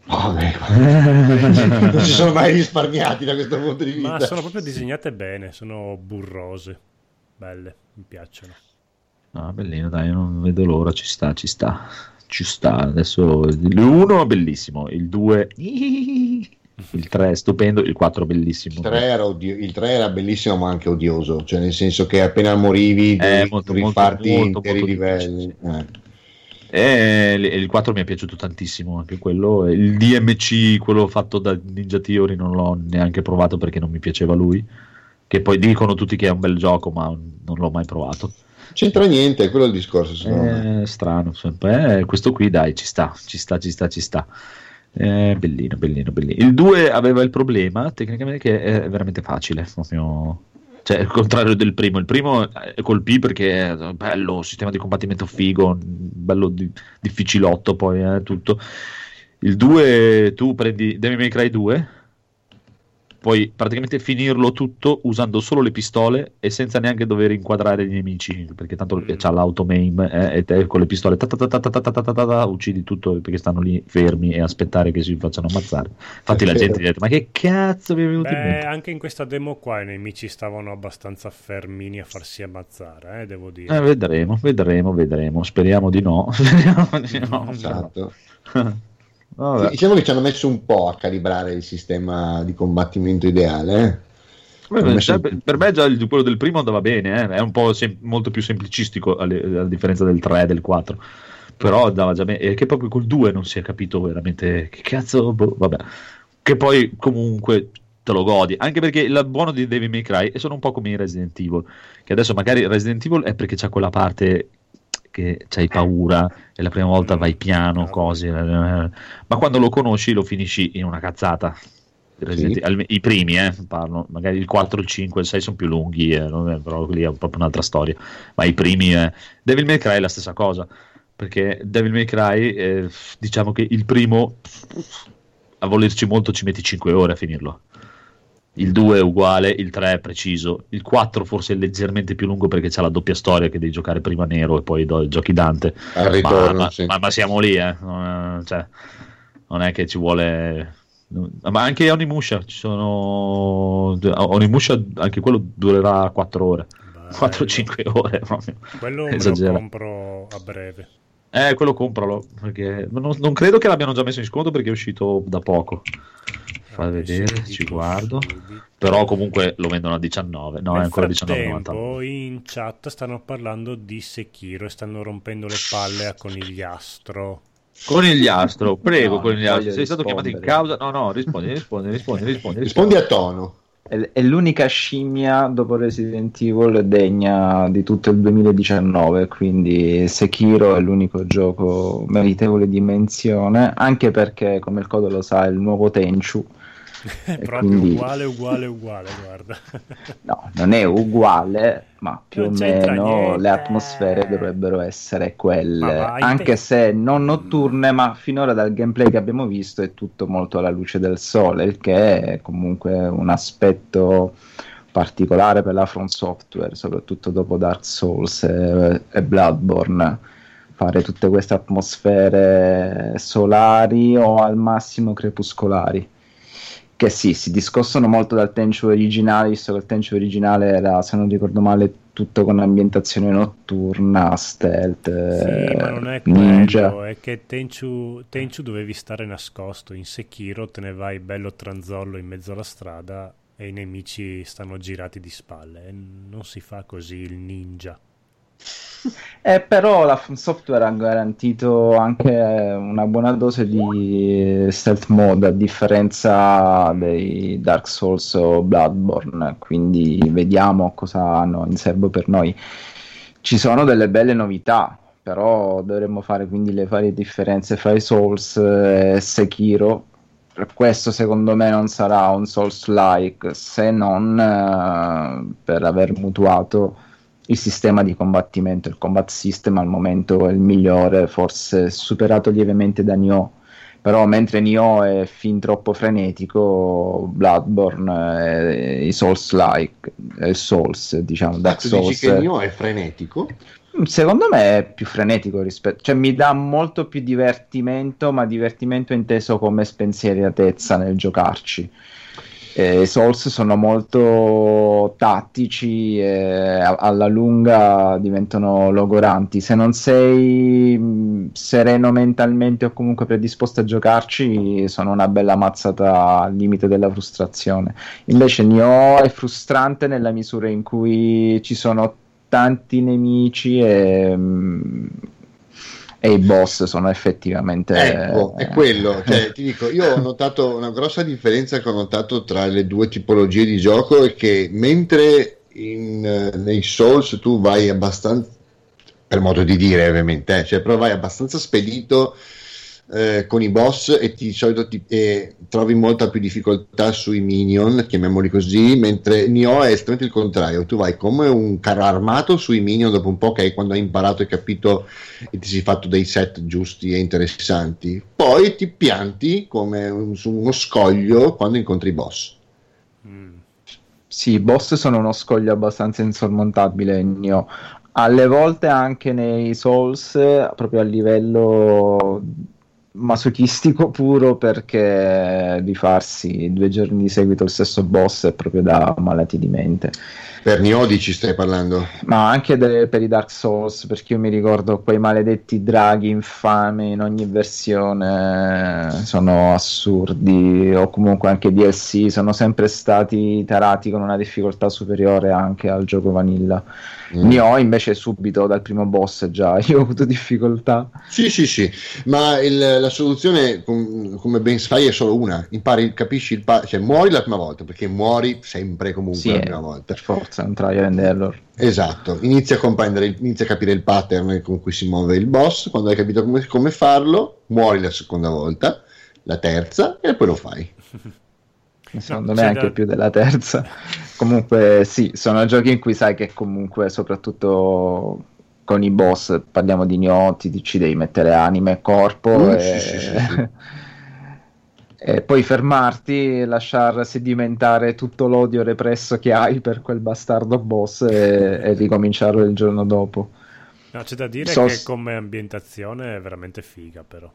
Vabbè, non si sono mai risparmiati da questo punto di vista. Ma sono proprio disegnate bene, sono burrose, belle, mi piacciono. No, bellino, dai, non vedo l'ora, ci sta, ci sta, ci sta. Adesso l'1 bellissimo, il 2 il 3 è stupendo, il 4 bellissimo. Il 3, era odio- il 3 era bellissimo ma anche odioso, cioè nel senso che appena morivi dovevi Eh, molto, molto, rifarti molto, interi molto livelli. Eh. E il- il 4 mi è piaciuto tantissimo anche quello. Il DMC, quello fatto da Ninja Theory, non l'ho neanche provato perché non mi piaceva lui. Che poi dicono tutti che è un bel gioco, ma non l'ho mai provato. C'entra niente, quello è il discorso secondo. È strano, sempre. Eh, questo qui, dai, ci sta, ci sta, ci sta, ci sta. Eh, bellino, bellino, bellino. Il 2 aveva il problema, tecnicamente, che è veramente facile. Proprio... Cioè, il contrario del primo. Il primo colpì perché è bello, sistema di combattimento figo, bello di- difficilotto, poi eh, tutto. Il 2, tu prendi Devil May Cry 2, puoi praticamente finirlo tutto usando solo le pistole e senza neanche dover inquadrare i nemici, perché tanto mm. c'ha l'automaim eh, e te con le pistole uccidi tutto perché stanno lì fermi e aspettare che si facciano ammazzare. Infatti la gente gli ha detto "Ma che cazzo vi è venuto Beh, in mente?". anche in questa demo qua i nemici stavano abbastanza fermini a farsi ammazzare, eh, devo dire. Eh, vedremo, vedremo, vedremo. Speriamo di no. Speriamo di no. Esatto. Vabbè. Diciamo che ci hanno messo un po' a calibrare il sistema di combattimento ideale. eh. Messo- già per, me già il, quello del primo andava bene, eh. è un po' sem- molto più semplicistico alle- a, differenza del 3 e del 4. Però andava già bene, e che proprio col 2 non si è capito veramente che cazzo, boh, vabbè. Che poi comunque te lo godi, anche perché il buono di Devil May Cry è sono un po' come in Resident Evil, che adesso magari Resident Evil è perché c'è quella parte che c'hai paura e la prima volta vai piano, cose, eh, ma quando lo conosci lo finisci in una cazzata. Sì. I primi, eh, parlo, magari il 4, il 5, il 6 sono più lunghi, eh, però lì è proprio un'altra storia. Ma i primi, eh. Devil May Cry è la stessa cosa, perché Devil May Cry, eh, diciamo che il primo, a volerci molto, ci metti 5 ore a finirlo. Il 2 è uguale, il 3 è preciso, il 4 forse è leggermente più lungo perché c'è la doppia storia che devi giocare prima nero e poi do- giochi Dante. Al Ma, ritorno, ma- sì. ma- ma siamo lì, eh. non, è, cioè, non è che ci vuole. Ma anche Onimusha, ci sono. Onimusha, anche quello durerà 4 ore, Bello. 4-5 ore. proprio. Quello me lo Esagera. compro a breve. Eh, quello compralo, perché non, non credo che l'abbiano già messo in sconto perché è uscito da poco. Fa vedere, ci guardo. subito. Però comunque lo vendono a 19, no, è Nel ancora frattempo 19,90. in chat stanno parlando di Sekiro e stanno rompendo le palle a Conigliastro. Conigliastro, prego, No, Conigliastro, sei stato chiamato in rispondere. causa? No, no, rispondi, rispondi, rispondi, rispondi. Rispondi a tono. È, è l'unica scimmia dopo Resident Evil degna di tutto il 2019, quindi Sekiro è l'unico gioco meritevole di menzione, anche perché, come il codo lo sa, è il nuovo Tenchu. È proprio quindi- uguale, uguale, uguale, guarda. No, non è uguale, ma più Non o meno le atmosfere dovrebbero essere quelle, vai, anche te- se non notturne, ma finora dal gameplay che abbiamo visto è tutto molto alla luce del sole, il che è comunque un aspetto particolare per la From Software, soprattutto dopo Dark Souls e, e Bloodborne. Fare tutte queste atmosfere solari o al massimo crepuscolari che sì, si discostano molto dal Tenchu originale, visto che il Tenchu originale era, se non ricordo male, tutto con ambientazione notturna, stealth, Sì, eh, ma non è ninja. quello, è che Tenchu, Tenchu dovevi stare nascosto, in Sekiro te ne vai bello tranzollo in mezzo alla strada e i nemici stanno girati di spalle. Non si fa così il ninja. Eh, però la From Software ha garantito anche una buona dose di stealth mode a differenza dei Dark Souls o Bloodborne, quindi vediamo cosa hanno in serbo per noi. Ci sono delle belle novità, però dovremmo fare quindi le varie differenze fra i Souls e Sekiro. Questo secondo me non sarà un Souls-like se non eh, per aver mutuato il sistema di combattimento, il combat system al momento è il migliore, forse superato lievemente da Nioh, però mentre Nioh è fin troppo frenetico, Bloodborne è i Souls-like, è Souls, diciamo, Dark Ah, tu Souls. dici che mio è frenetico? Secondo me è più frenetico rispetto, cioè mi dà molto più divertimento, ma divertimento inteso come spensieratezza nel giocarci. Eh, I Souls sono molto tattici e alla lunga diventano logoranti. Se non sei mh, sereno mentalmente o comunque predisposto a giocarci, sono una bella mazzata al limite della frustrazione. Invece Nioh è frustrante nella misura in cui ci sono tanti nemici e, mm, e i boss sono effettivamente Ecco, è quello. Cioè, ti dico, io ho notato una grossa differenza che ho notato tra le due tipologie di gioco è che mentre in, eh, nei Souls tu vai abbastanza, per modo di dire ovviamente, eh, cioè, però vai abbastanza spedito eh, con i boss e ti, di solito ti, e trovi molta più difficoltà sui minion, chiamiamoli così, mentre Nioh è esattamente il contrario, tu vai come un carro armato sui minion dopo un po' che hai- quando hai imparato e capito e ti sei fatto dei set giusti e interessanti, poi ti pianti come un- su uno scoglio quando incontri i boss. Mm. Sì, i boss sono uno scoglio abbastanza insormontabile in Nioh. Alle volte anche nei Souls, eh, proprio a livello masochistico puro, perché di farsi due giorni di seguito il stesso boss è proprio da malati di mente. Per Nioh ci stai parlando? Ma anche de- per i Dark Souls, perché io mi ricordo quei maledetti draghi infami in ogni versione sono assurdi, o comunque anche DLC, sono sempre stati tarati con una difficoltà superiore anche al gioco vanilla. Mm. Nioh invece subito dal primo boss già, io ho avuto difficoltà. Sì, sì, sì, ma il- la soluzione, com- come ben sai, è solo una. Impari, capisci il pa- cioè muori la prima volta, perché muori sempre comunque Sì, la eh, prima volta. per forza, un trial and error. Esatto, inizia a comprendere, inizia a capire il pattern con cui si muove il boss, quando hai capito come, come farlo, muori la seconda volta, la terza e poi lo fai. Secondo No, me anche da- più della terza. comunque sì, sono giochi in cui sai che comunque soprattutto con i boss, parliamo di gnoti, ci devi mettere anima e corpo Mm, e... sì, sì, sì, e poi fermarti, lasciar sedimentare tutto l'odio represso che hai per quel bastardo boss e, e ricominciarlo il giorno dopo. No, c'è da dire So- che come ambientazione è veramente figa, però.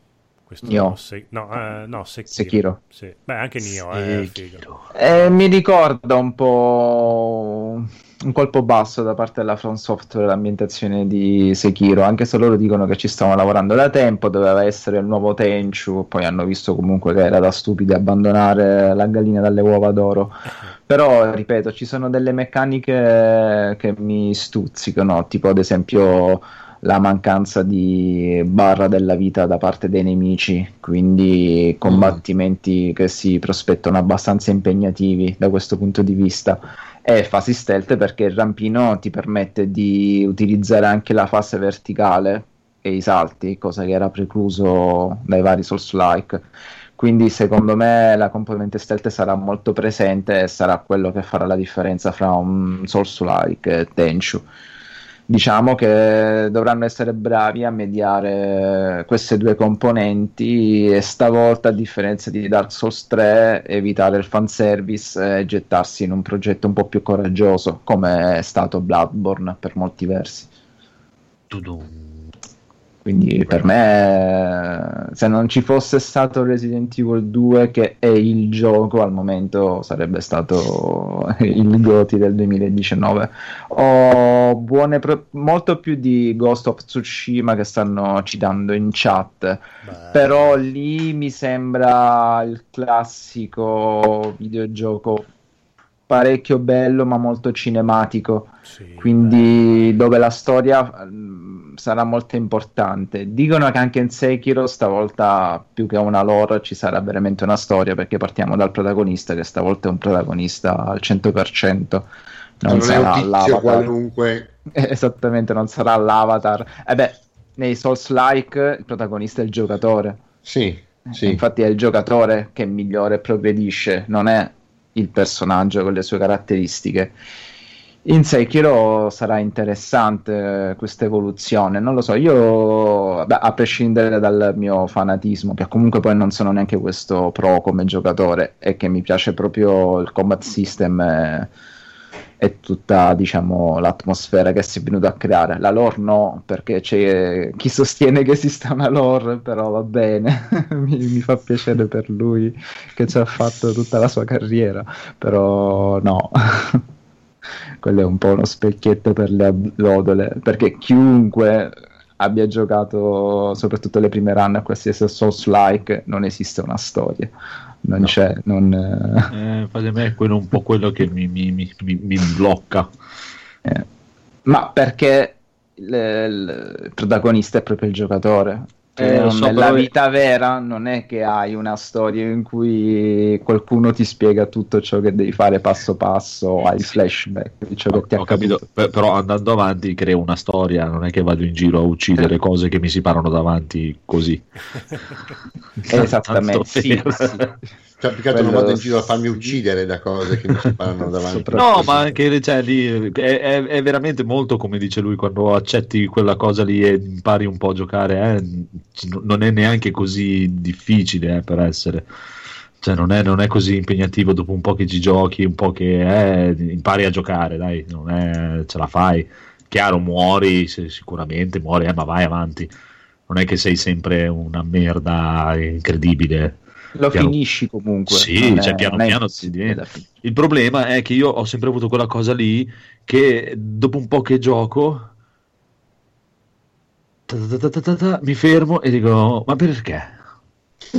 Questo Nioh. se- no, eh, no, Sekiro. Sekiro. Sì. Beh, anche è figa. Eh, mi ricorda un po' un colpo basso da parte della From Software l'ambientazione di Sekiro, anche se loro dicono che ci stavano lavorando da tempo, doveva essere il nuovo Tenchu, poi hanno visto comunque che era da stupidi abbandonare la gallina dalle uova d'oro. Però, ripeto, ci sono delle meccaniche che mi stuzzicano, tipo ad esempio la mancanza di barra della vita da parte dei nemici, quindi combattimenti che si prospettano abbastanza impegnativi da questo punto di vista. E fasi stealth perché il rampino ti permette di utilizzare anche la fase verticale e i salti, cosa che era precluso dai vari Souls-like. Quindi secondo me la componente stealth sarà molto presente e sarà quello che farà la differenza fra un Souls-like e Tenchu. Diciamo che dovranno essere bravi a mediare queste due componenti e stavolta, a differenza di Dark Souls 3, evitare il fanservice e gettarsi in un progetto un po' più coraggioso, come è stato Bloodborne per molti versi. Quindi per me, se non ci fosse stato Resident Evil 2, che è il gioco al momento, sarebbe stato il GOTY del 2019. Ho buone pro- molto più di Ghost of Tsushima che stanno citando in chat. Beh, Però lì mi sembra il classico videogioco parecchio bello ma molto cinematico, Sì, quindi dove la storia sarà molto importante. Dicono che anche in Sekiro stavolta più che una lore ci sarà veramente una storia perché partiamo dal protagonista che stavolta è un protagonista al 100%. Non, non sarà l'avatar. qualunque. Esattamente, non sarà l'avatar. E beh, nei Souls-like il protagonista è il giocatore. Sì, sì. Infatti è il giocatore che migliore progredisce, non è il personaggio con le sue caratteristiche. In Sekiro sarà interessante eh, questa evoluzione, non lo so, io beh, a prescindere dal mio fanatismo, che comunque poi non sono neanche questo pro come giocatore e che mi piace proprio il combat system e, e tutta diciamo l'atmosfera che si è venuto a creare. La lore no, perché c'è chi sostiene che esista una lore, però va bene, mi, mi fa piacere per lui che ci ha fatto tutta la sua carriera, però no. Quello è un po' uno specchietto per le allodole, perché chiunque abbia giocato soprattutto le prime run a qualsiasi Souls-like non esiste una storia, non No. c'è, non... eh, a me è quello un po' quello che mi, mi- mi- mi- blocca. Eh, ma perché il, il- il protagonista è proprio il giocatore? Cioè, Eh, non- so, nella è- vita vera non è che hai una storia in cui qualcuno ti spiega tutto ciò che devi fare passo passo, hai flashback di ciò che ti Ho capito, però andando avanti creo una storia, non è che vado in giro a uccidere cose che mi si parano davanti così. Esattamente, sì, sì. Cioè, più che altro non vado in giro a farmi uccidere da cose che mi si parlano davanti. No, ma anche cioè, lì è, è- è veramente molto come dice lui quando accetti quella cosa lì e impari un po' a giocare, eh, non è neanche così difficile eh, per essere. Cioè, non è, non è così impegnativo dopo un po' che ci giochi, un po' che eh, impari a giocare, dai, non è, ce la fai. Chiaro, muori se- sicuramente, muori, eh, ma vai avanti. Non è che sei sempre una merda incredibile. Lo Piano- finisci comunque. Sì, non è- cioè, piano piano si diventa. Il problema è che io ho sempre avuto quella cosa lì che dopo un po' che gioco ta ta ta ta ta ta, mi fermo e dico ma perché?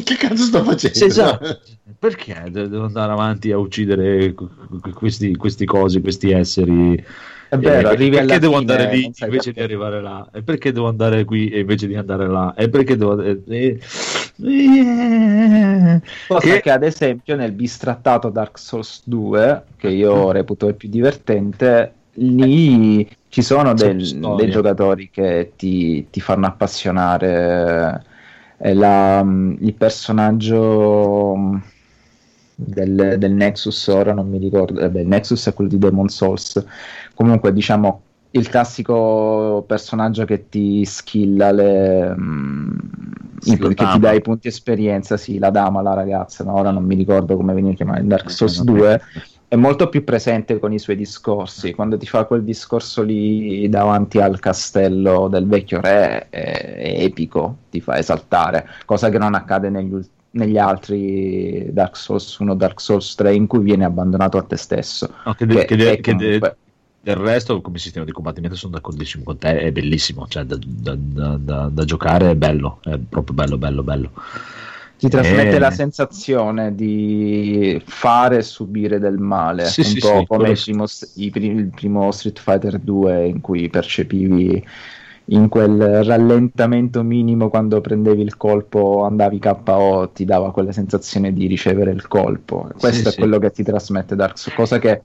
Che cazzo sto facendo? Sì, esatto. Perché de- devo andare avanti a uccidere qu- qu- questi, questi cosi, questi esseri? È vero, Eh, arrivi perché devo fine andare e lì invece di perché. arrivare là? E perché devo andare qui e invece di andare là? E perché devo... eh, eh, eh, Cosa che- che... ad esempio nel bistrattato Dark Souls 2, che io reputo il più divertente, lì ci sono del- dei giocatori che ti, ti fanno appassionare. La- il personaggio del, del Nexus, ora non mi ricordo, eh beh, il Nexus è quello di Demon Souls. Comunque, diciamo, il classico personaggio che ti skilla le, mm, Sì, i- la che ti dà i punti esperienza, sì, la dama, la ragazza, ma ora non mi ricordo come veniva chiamata in Dark Souls vabbè. 2, è molto più presente con i suoi discorsi. Quando ti fa quel discorso lì davanti al castello del vecchio re, è, è epico, ti fa esaltare, cosa che non accade negli, negli altri Dark Souls 1, Dark Souls 3, in cui viene abbandonato a te stesso. No, che de- Che che de- è che de- comunque- del resto, come sistema di combattimento, sono d'accordissimo con te. È bellissimo. Cioè, da, da- da- da- giocare è bello. È proprio bello, bello, bello. Ti trasmette Eh. la sensazione di fare e subire del male, Sì, un sì, po' sì, come il primo, il primo Street Fighter 2 in cui percepivi in quel rallentamento minimo quando prendevi il colpo, andavi KO, ti dava quella sensazione di ricevere il colpo. Questo è quello che ti trasmette Dark Souls, cosa che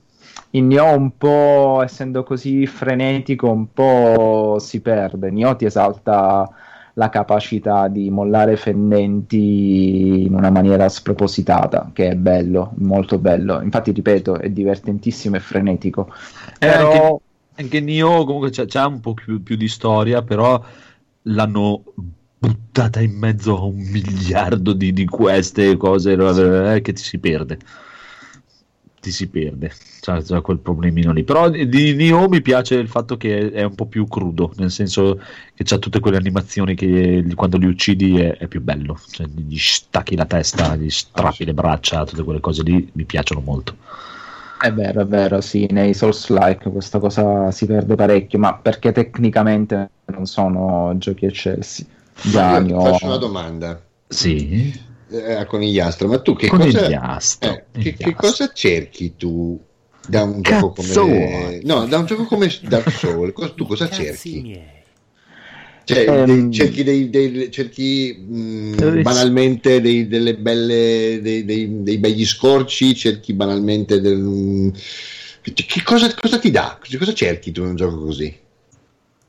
in Nioh un po', essendo così frenetico, un po' si perde. Nioh ti esalta la capacità di mollare fendenti in una maniera spropositata, che è bello, molto bello. Infatti, ripeto, è divertentissimo e frenetico. Eh, Però anche, anche Nioh comunque c'ha, c'ha un po' più, più di storia, però l'hanno buttata in mezzo a un miliardo di, di queste cose eh, che ti si perde. Ti si perde, c'ha, c'ha quel problemino lì. Però di Nioh mi piace il fatto che è un po' più crudo, nel senso che c'ha tutte quelle animazioni che quando li uccidi è, è più bello. Cioè, gli stacchi la testa, gli strappi le braccia, tutte quelle cose lì mi piacciono molto. È vero, è vero, sì, nei Souls-like questa cosa si perde parecchio, ma perché tecnicamente non sono giochi eccelsi. Già Ma io Nioh- ti faccio una domanda Sì, eh, a conigliastro, ma tu che cosa, eh, che, che cosa cerchi tu da un gioco come no, da un gioco come Dark Souls, tu cosa Cazzi cerchi? miei. Cioè, Ehm, dei- cerchi, dei, dei- cerchi mh, Eh, banalmente dei, delle belle, dei, dei- dei begli scorci, cerchi banalmente del, mh, che cosa, cosa ti dà? Cosa cerchi tu in un gioco così?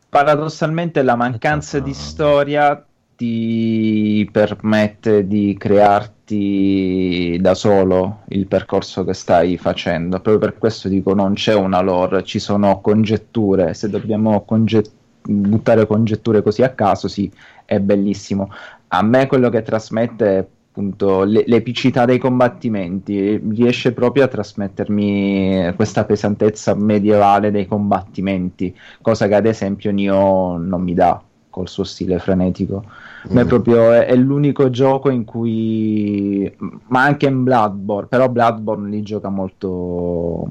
Paradossalmente la mancanza di storia ti permette di crearti da solo il percorso che stai facendo. Proprio per questo dico non c'è una lore, ci sono congetture. Se dobbiamo conget- buttare congetture così a caso, sì, è bellissimo. A me quello che trasmette è appunto le- l'epicità dei combattimenti, riesce proprio a trasmettermi questa pesantezza medievale dei combattimenti, cosa che ad esempio Nioh non mi dà col suo stile frenetico. Ma è proprio è, è l'unico gioco in cui, ma anche in Bloodborne, però Bloodborne lì gioca molto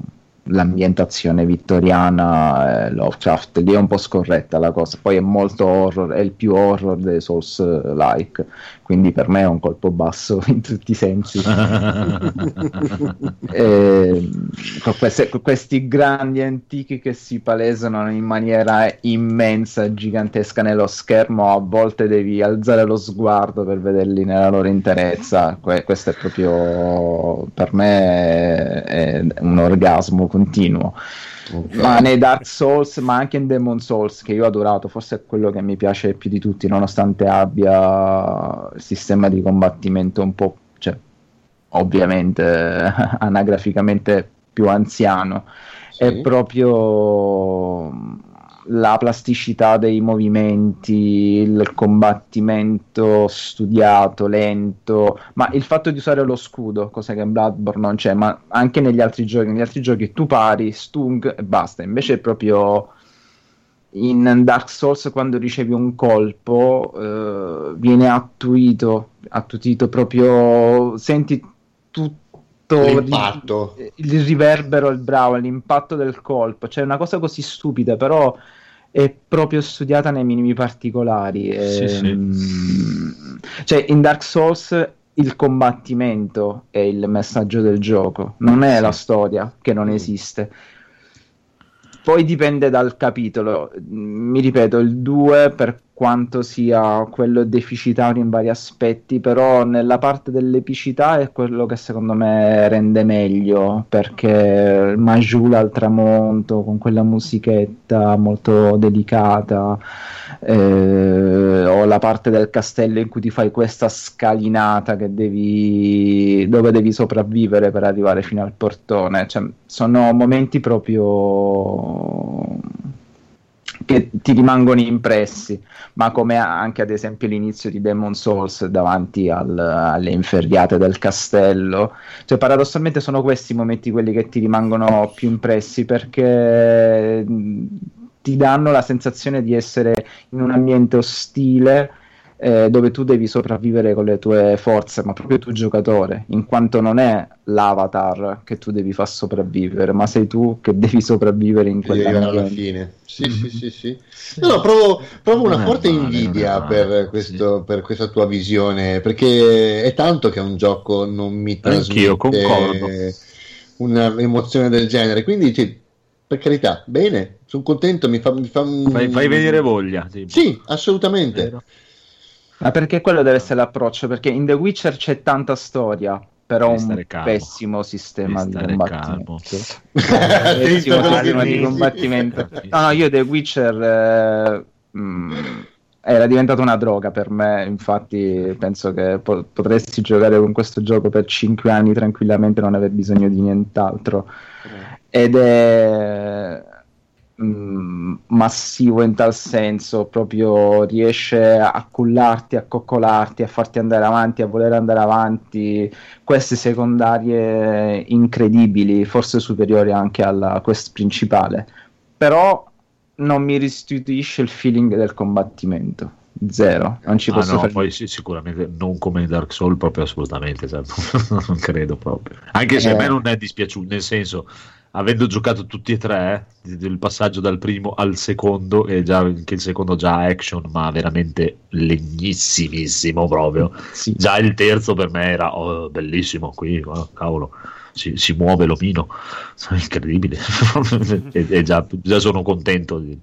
l'ambientazione vittoriana, eh, Lovecraft, lì è un po' scorretta la cosa, poi è molto horror, è il più horror dei Souls-like, quindi per me è un colpo basso in tutti i sensi. Eh, con, queste- con questi grandi antichi che si palesano in maniera immensa, gigantesca nello schermo, a volte devi alzare lo sguardo per vederli nella loro interezza. Que- questo è proprio per me è, è un orgasmo continuo. Ma nei Dark Souls, ma anche in Demon Souls, che io ho adorato, forse è quello che mi piace più di tutti, nonostante abbia il sistema di combattimento un po', cioè, ovviamente anagraficamente più anziano, è Sì. proprio la plasticità dei movimenti, il combattimento studiato, lento, ma il fatto di usare lo scudo, cosa che in Bloodborne non c'è, ma anche negli altri giochi, negli altri giochi tu pari, stung e basta, invece è proprio in Dark Souls quando ricevi un colpo eh, viene attuito, attutito proprio, senti tutto L'impatto. ri- il riverbero, il bravo, l'impatto del colpo, cioè una cosa così stupida, però è proprio studiata nei minimi particolari. Sì, sì. Ehm, Cioè, in Dark Souls il combattimento è il messaggio del gioco, non è la storia che non esiste. Poi dipende dal capitolo. Mi ripeto, il 2 per quanto sia quello deficitario in vari aspetti, però nella parte dell'epicità è quello che secondo me rende meglio, perché Majula al tramonto con quella musichetta molto delicata, eh, o la parte del castello in cui ti fai questa scalinata devi, dove devi sopravvivere per arrivare fino al portone, cioè, sono momenti proprio che ti rimangono impressi, ma come anche ad esempio l'inizio di Demon Souls davanti al- alle inferriate del castello, cioè paradossalmente sono questi i momenti quelli che ti rimangono più impressi perché ti danno la sensazione di essere in un ambiente ostile eh, dove tu devi sopravvivere con le tue forze, ma proprio tu giocatore, in quanto non è l'avatar che tu devi far sopravvivere, ma sei tu che devi sopravvivere in Devi arrivare alla fine. Sì, sì, sì, sì. No, no, provo, provo una forte male, invidia male, per, questo- per questa tua visione, perché è tanto che un gioco non mi Anch'io, trasmette concordo. un'emozione del genere. Quindi, cioè, per carità, bene, sono contento, mi fa... Mi fa Fai, fai venire voglia. tipo. Sì, assolutamente. Vero. Ma perché quello deve essere l'approccio? Perché in The Witcher c'è tanta storia, però un pessimo sistema di combattimento. Pessimo sistema di combattimento. No, no, io The Witcher eh, mm, era diventata una droga per me, infatti penso che po- potresti giocare con questo gioco per 5 anni tranquillamente, non aver bisogno di nient'altro. Ed è mm, massivo in tal senso, proprio riesce a cullarti, a coccolarti, a farti andare avanti, a voler andare avanti, queste secondarie incredibili, forse superiori anche alla quest principale, però non mi restituisce il feeling del combattimento. Zero, non ci Ah, posso no, fare poi sì, sicuramente non come in Dark Souls, proprio assolutamente, cioè, non credo proprio. Anche se Eh. a me non è dispiaciuto, nel senso, avendo giocato tutti e tre, il passaggio dal primo al secondo, e già che il secondo già action, ma veramente legnissimissimo proprio. Sì. Già il terzo per me era oh, bellissimo qui, oh, cavolo. si, si muove l'omino, è incredibile, e, e già, già sono contento. Di...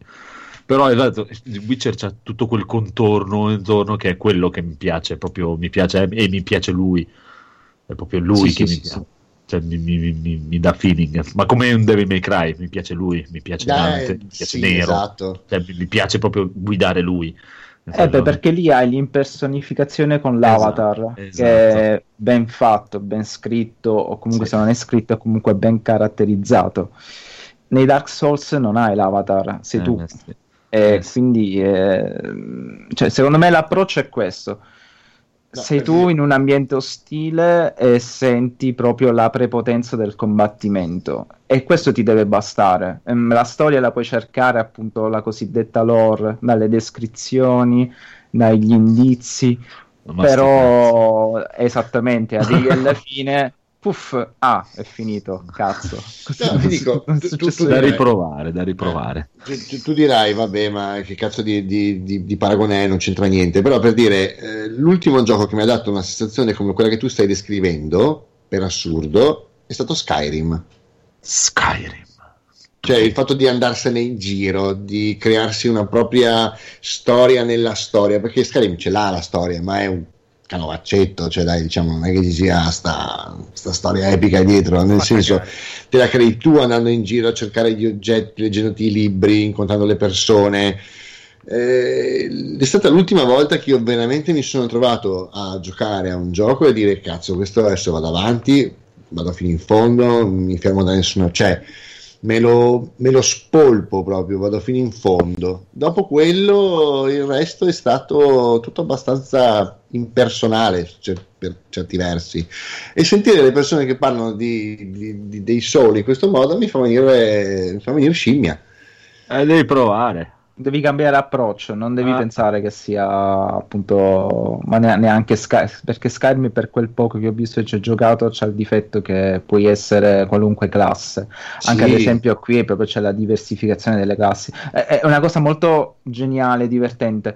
Però esatto, Witcher c'ha tutto quel contorno intorno che è quello che mi piace, proprio mi piace e mi piace lui, è proprio lui Sì, che sì, mi piace. Cioè, mi, mi- mi- mi dà feeling, ma come un Devil May Cry, mi piace lui, mi piace Dante, Eh, mi piace sì, Nero, esatto. Cioè, mi, mi piace proprio guidare lui. Eh beh, perché lì hai l'impersonificazione con l'avatar, Esatto, che è ben fatto, ben scritto, o comunque Sì. se non è scritto è comunque ben caratterizzato. Nei Dark Souls non hai l'avatar, sei tu. Eh, sì. E Eh, sì. quindi, eh, cioè, secondo me l'approccio è questo. No, Sei tu in un ambiente ostile e senti proprio la prepotenza del combattimento. E questo ti deve bastare. Ehm, La storia la puoi cercare appunto la cosiddetta lore dalle descrizioni, dagli indizi, però esattamente arrivi alla fine, puff, ah, è finito, cazzo. No, ti dico, tu- successo tu- da niente. riprovare, da riprovare. Tu, tu- tu dirai, vabbè, ma che cazzo di, di- di- di paragone è? Non c'entra niente. Però per dire, eh, l'ultimo gioco che mi ha dato una sensazione come quella che tu stai descrivendo, per assurdo, è stato Skyrim. Skyrim. Cioè il fatto di andarsene in giro, di crearsi una propria storia nella storia, perché Skyrim ce l'ha la storia, ma è un canovaccetto, cioè dai, diciamo, non è che ci sia sta, sta storia epica dietro, nel Fa senso cagare. te la crei tu andando in giro a cercare gli oggetti, leggendoti i libri, incontrando le persone. Eh, è stata l'ultima volta che io veramente mi sono trovato a giocare a un gioco e dire cazzo, questo adesso vado avanti, vado fino in fondo, non mi fermo da nessuno, cioè me lo, me lo spolpo proprio, vado fino in fondo. Dopo quello il resto è stato tutto abbastanza impersonale cer- per certi versi e sentire le persone che parlano di, di- di- dei soli in questo modo mi fa venire, mi fa venire scimmia. Eh, devi provare. Devi cambiare approccio, non devi Ah. pensare che sia appunto, ma ne- neanche Sky, perché Skyrim per quel poco che ho visto e ci ho giocato c'ha il difetto che puoi essere qualunque classe. Anche Sì. ad esempio qui proprio c'è la diversificazione delle classi. È, è una cosa molto geniale, divertente.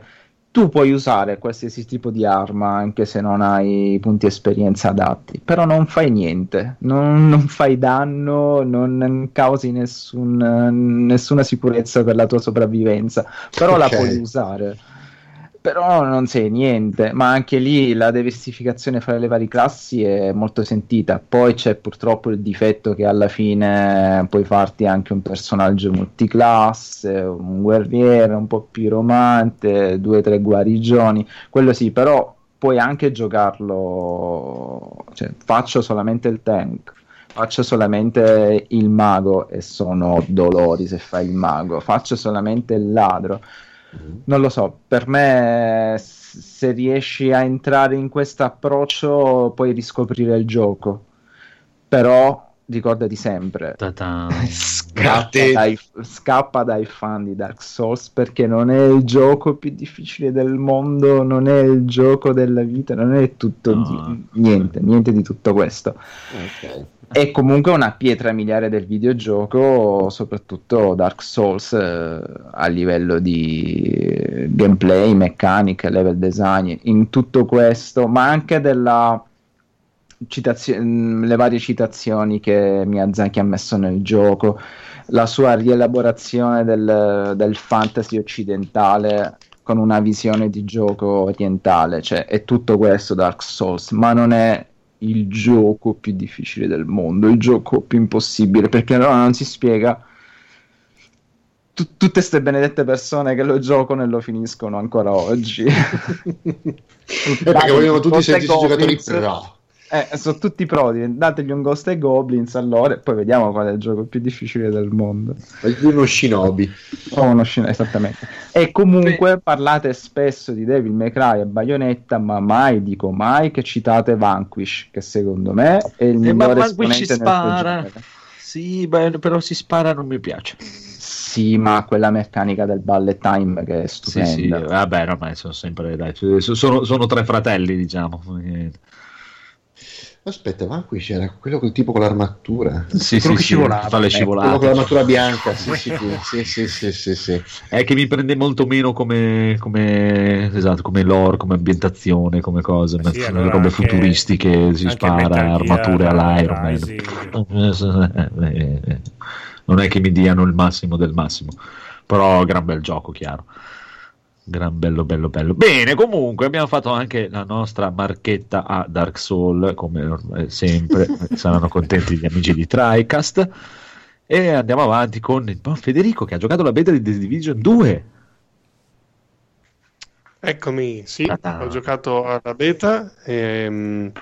Tu puoi usare qualsiasi tipo di arma anche se non hai punti esperienza adatti, però non fai niente, non, non fai danno, non causi nessun- nessuna sicurezza per la tua sopravvivenza, però la Ok. puoi usare. Però non sei niente, ma anche lì la diversificazione fra le varie classi è molto sentita. Poi c'è purtroppo il difetto che alla fine puoi farti anche un personaggio multiclasse, un guerriere, un po' piromante, due o tre guarigioni, quello sì, però puoi anche giocarlo, cioè faccio solamente il tank. Faccio solamente il mago e sono dolori se fai il mago. Faccio solamente il ladro non lo so, per me se riesci a entrare in questo approccio puoi riscoprire il gioco, però ricordati sempre, scappa dai, scappa dai fan di Dark Souls perché non è il gioco più difficile del mondo, non è il gioco della vita, non è tutto No. di- niente, niente di tutto questo. Ok. È comunque una pietra miliare del videogioco, soprattutto Dark Souls eh, a livello di gameplay, meccanica, level design, in tutto questo, ma anche della citazio- mm, varie citazioni che Miyazaki ha messo nel gioco, la sua rielaborazione del, del fantasy occidentale con una visione di gioco orientale, cioè è tutto questo Dark Souls, ma non è il gioco più difficile del mondo, il gioco più impossibile, perché allora non si spiega tu- tutte queste benedette persone che lo giocano e lo finiscono ancora oggi. Perché vogliono tutti sentirsi giocatori pro. Eh, sono tutti prodi, dategli un Ghost e Goblins allora e poi vediamo qual è il gioco più difficile del mondo. Uno shinobi. O uno scena, esattamente. E comunque parlate spesso di Devil May Cry e Bayonetta, ma mai, dico mai, che citate Vanquish, che secondo me è il Eh, ma migliore Vanquish esponente suo spara. Sì, beh, però si spara non mi piace. Sì, ma quella meccanica del bullet time che è Sì, sì, stupenda. vabbè, ormai sono sempre dai, sono, sono tre fratelli, diciamo. Eh, Aspetta, ma qui c'era quello col tipo con l'armatura. Sì, Quello sì, che sì, scivolava. fa le Eh, quello con scivolate. l'armatura bianca, sì, sì, sì, sì, sì, sì, sì. È che mi prende molto meno come, come, esatto, come lore, come ambientazione, come cose, Sì, sono allora robe anche- futuristiche, si spara, armature all'Iron Man. Rising. Non è che mi diano il massimo del massimo, però gran bel gioco, chiaro. Gran bello, bello, bello. Bene, comunque abbiamo fatto anche la nostra marchetta a Dark Soul, come sempre, saranno contenti gli amici di TriCast. E andiamo avanti con il buon Federico che ha giocato la beta di The Division 2. Eccomi, sì, Ta-ta. ho giocato alla beta. ehm,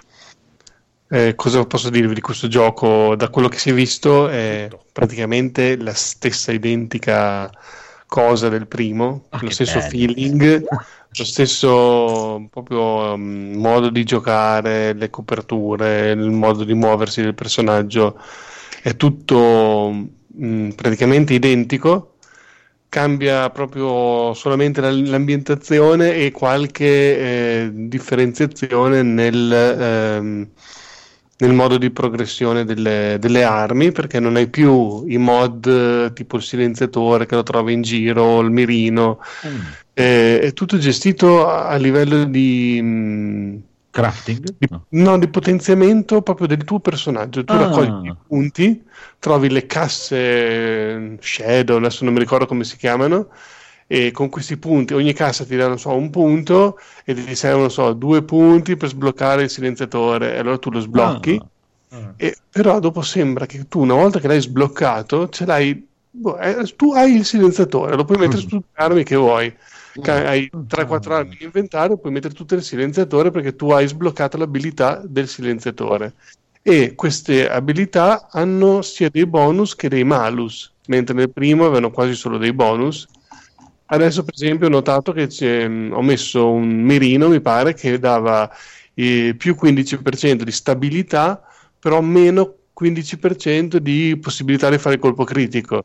eh, cosa posso dirvi di questo gioco? Da quello che si è visto è praticamente la stessa identica cosa del primo, Ah, lo stesso bello. feeling, lo stesso proprio um, modo di giocare, le coperture, il modo di muoversi del personaggio, è tutto mm, praticamente identico cambia proprio solamente la- l'ambientazione e qualche eh, differenziazione nel, ehm, nel modo di progressione delle, delle armi, perché non hai più i mod eh, tipo il silenziatore che lo trovi in giro, il mirino, eh, è tutto gestito a, a livello di... mm, Crafting? di- No. no, di potenziamento proprio del tuo personaggio. Tu Ah. raccogli i punti, trovi le casse eh, Shadow, adesso non mi ricordo come si chiamano, e con questi punti, ogni cassa ti dà, non so, un punto e ti servono, so, due punti per sbloccare il silenziatore, e allora tu lo sblocchi. Ah. E- però dopo sembra che tu, una volta che l'hai sbloccato, ce l'hai. boh, eh, tu hai il silenziatore, lo puoi mettere su tutte le armi che vuoi. Ca- Hai 3-4 armi in inventario, puoi mettere tutte nel silenziatore perché tu hai sbloccato l'abilità del silenziatore. E queste abilità hanno sia dei bonus che dei malus, mentre nel primo avevano quasi solo dei bonus. Adesso, per esempio, ho notato che c'è- mh, ho messo un mirino, mi pare, che dava eh, più 15% di stabilità, però meno 15% di possibilità di fare colpo critico.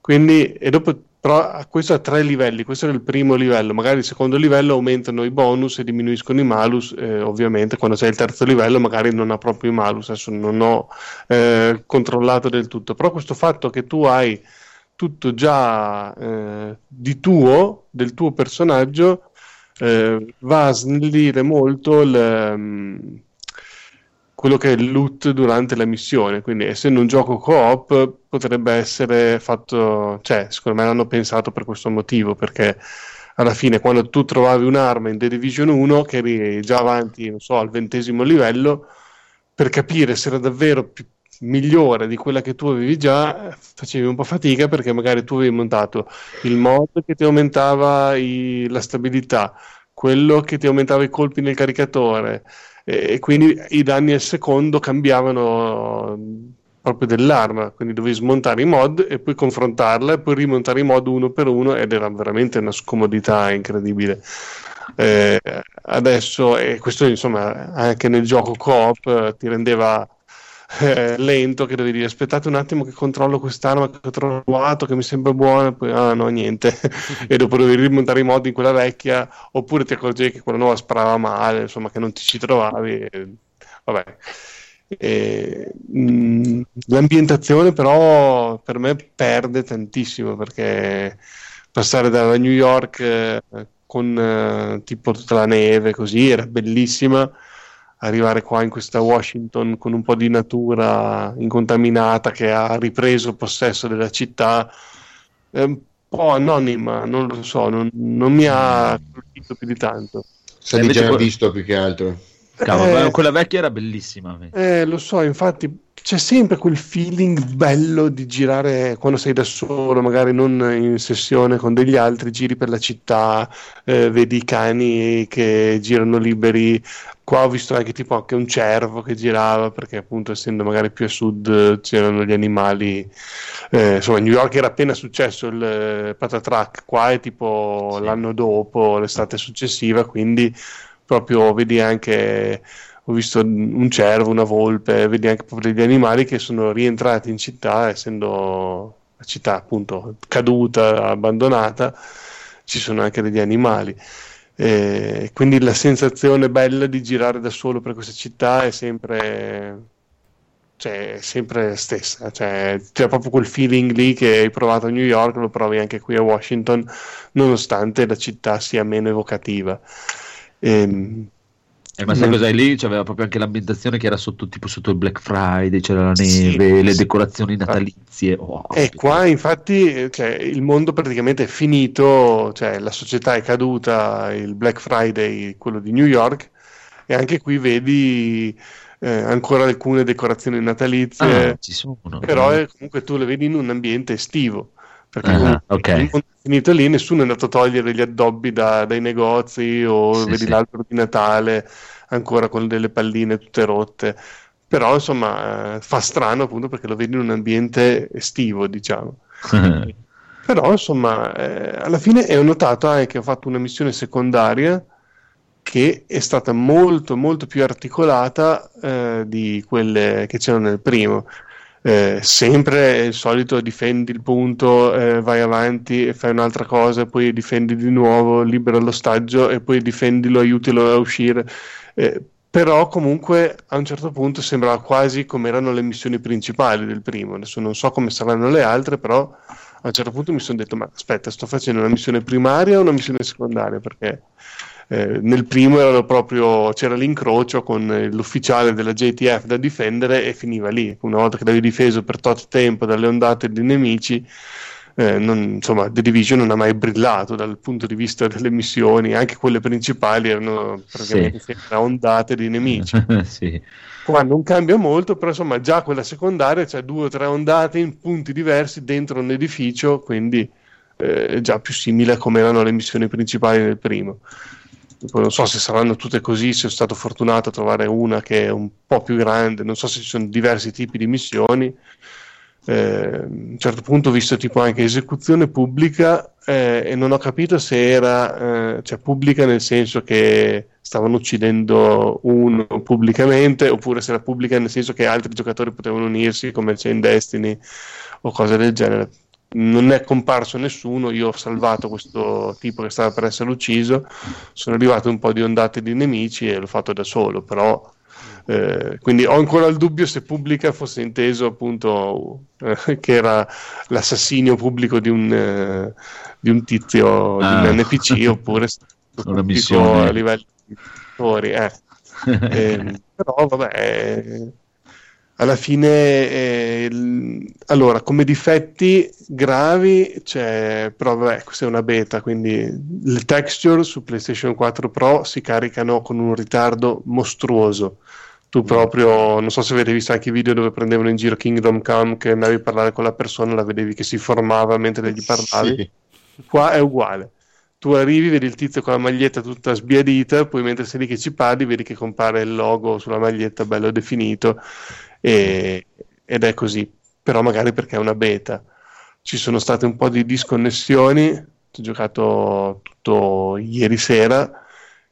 Quindi, e dopo, però, questo ha tre livelli. Questo era il primo livello. Magari il secondo livello aumentano i bonus e diminuiscono i malus. eh, ovviamente, quando sei al terzo livello, magari non ha proprio i malus. Adesso non ho eh, controllato del tutto. Però, questo fatto che tu hai tutto già eh, di tuo, del tuo personaggio, eh, va a snellire molto il, ehm, quello che è il loot durante la missione. Quindi, essendo un gioco co-op, potrebbe essere fatto, cioè, secondo me l'hanno pensato per questo motivo, perché alla fine, quando tu trovavi un'arma in The Division 1, che eri già avanti, non so, al ventesimo livello, per capire se era davvero più migliore di quella che tu avevi già, facevi un po' fatica perché magari tu avevi montato il mod che ti aumentava i- la stabilità, quello che ti aumentava i colpi nel caricatore, e, e quindi i danni al secondo cambiavano proprio dell'arma, quindi dovevi smontare i mod e poi confrontarla e poi rimontare i mod uno per uno ed era veramente una scomodità incredibile. Eh, adesso, e questo insomma anche nel gioco co-op eh, ti rendeva eh, lento che dovevi dire. Aspettate un attimo che controllo quest'arma che ho trovato che mi sembra buona poi ah no niente. E dopo dovevi rimontare i mod in quella vecchia oppure ti accorgevi che quella nuova sparava male insomma che non ti ci trovavi e- vabbè. E, mh, l'ambientazione però per me perde tantissimo perché passare dalla New York eh, con eh, tipo tutta la neve così era bellissima arrivare qua in questa Washington con un po' di natura incontaminata che ha ripreso possesso della città è un po' anonima non lo so non, non mi ha colpito più di tanto Sa di invece già visto più che altro. Cavolo, Eh, quella vecchia era bellissima. Eh, lo so, infatti c'è sempre quel feeling bello di girare quando sei da solo, magari non in sessione con degli altri, giri per la città, eh, vedi i cani che girano liberi. Qua ho visto anche tipo anche un cervo che girava, perché appunto essendo magari più a sud eh, c'erano gli animali. Eh, insomma, a New York era appena successo il eh, patatrack, qua è tipo Sì. l'anno dopo, l'estate successiva, quindi proprio vedi anche ho visto un cervo, una volpe, vedi anche proprio degli animali che sono rientrati in città, essendo la città appunto caduta, abbandonata, ci sono anche degli animali. E quindi la sensazione bella di girare da solo per questa città è sempre, cioè, è sempre stessa, cioè, c'è proprio quel feeling lì che hai provato a New York, lo provi anche qui a Washington, nonostante la città sia meno evocativa. Ehm, Eh, ma sai Mm. cos'è lì? C'aveva proprio anche l'ambientazione che era sotto, tipo sotto il Black Friday, c'era la Sì, neve, le sì. decorazioni natalizie. Wow. E qua infatti eh, cioè, il mondo praticamente è finito, cioè, la società è caduta, il Black Friday, quello di New York, e anche qui vedi eh, ancora alcune decorazioni natalizie, Ah, ci sono. però eh, comunque tu le vedi in un ambiente estivo, perché comunque ok. il mondo è finito lì, nessuno è andato a togliere gli addobbi da- dai negozi o Sì, vedi sì. l'albero di Natale ancora con delle palline tutte rotte. Però insomma eh, fa strano appunto perché lo vedi in un ambiente estivo, diciamo. Però, insomma, eh, alla fine ho notato anche che ho fatto una missione secondaria che è stata molto, molto più articolata eh, di quelle che c'erano nel primo. Eh, sempre il solito difendi il punto, eh, vai avanti e fai un'altra cosa, poi difendi di nuovo, libera l'ostaggio e poi difendilo, aiutilo a uscire. Eh, però comunque a un certo punto sembrava quasi come erano le missioni principali del primo. Adesso non so come saranno le altre, però a un certo punto mi sono detto: Ma aspetta, sto facendo una missione primaria o una missione secondaria? Perché eh, nel primo proprio, c'era l'incrocio con l'ufficiale della JTF da difendere e finiva lì. Una volta che l'avevi difeso per tot tempo dalle ondate di nemici, eh, non- insomma, The Division non ha mai brillato dal punto di vista delle missioni, anche quelle principali erano praticamente a ondate di nemici. sì. Qua non cambia molto, però insomma già quella secondaria c'è due o tre ondate in punti diversi dentro un edificio, quindi eh, è già più simile a come erano le missioni principali del primo. Non so se saranno tutte così, se sono stato fortunato a trovare una che è un po' più grande, non so se ci sono diversi tipi di missioni. Eh, a un certo punto ho visto tipo anche esecuzione pubblica eh, e non ho capito se era eh, cioè pubblica nel senso che stavano uccidendo uno pubblicamente oppure se era pubblica nel senso che altri giocatori potevano unirsi come c'è in Destiny o cose del genere. Non è comparso nessuno, io ho salvato questo tipo che stava per essere ucciso, sono arrivate un po' di ondate di nemici e l'ho fatto da solo, però eh, quindi ho ancora il dubbio se pubblica fosse inteso appunto eh, che era l'assassinio pubblico di un, eh, di un tizio, Ah. di un NPC oppure Una missione. a livello di giocatori, eh. Eh, però vabbè eh, alla fine eh, allora come difetti gravi c'è però vabbè questa è una beta quindi le texture su PlayStation 4 Pro si caricano con un ritardo mostruoso tu proprio non so se avete visto anche i video dove prendevano in giro Kingdom Come che andavi a parlare con la persona la vedevi che si formava mentre gli parlavi Sì. qua è uguale. Tu arrivi, vedi il tizio con la maglietta tutta sbiadita, poi mentre sei lì che ci parli, vedi che compare il logo sulla maglietta bello definito e- ed è così. Però magari perché è una beta. Ci sono state un po' di disconnessioni, ho giocato tutto ieri sera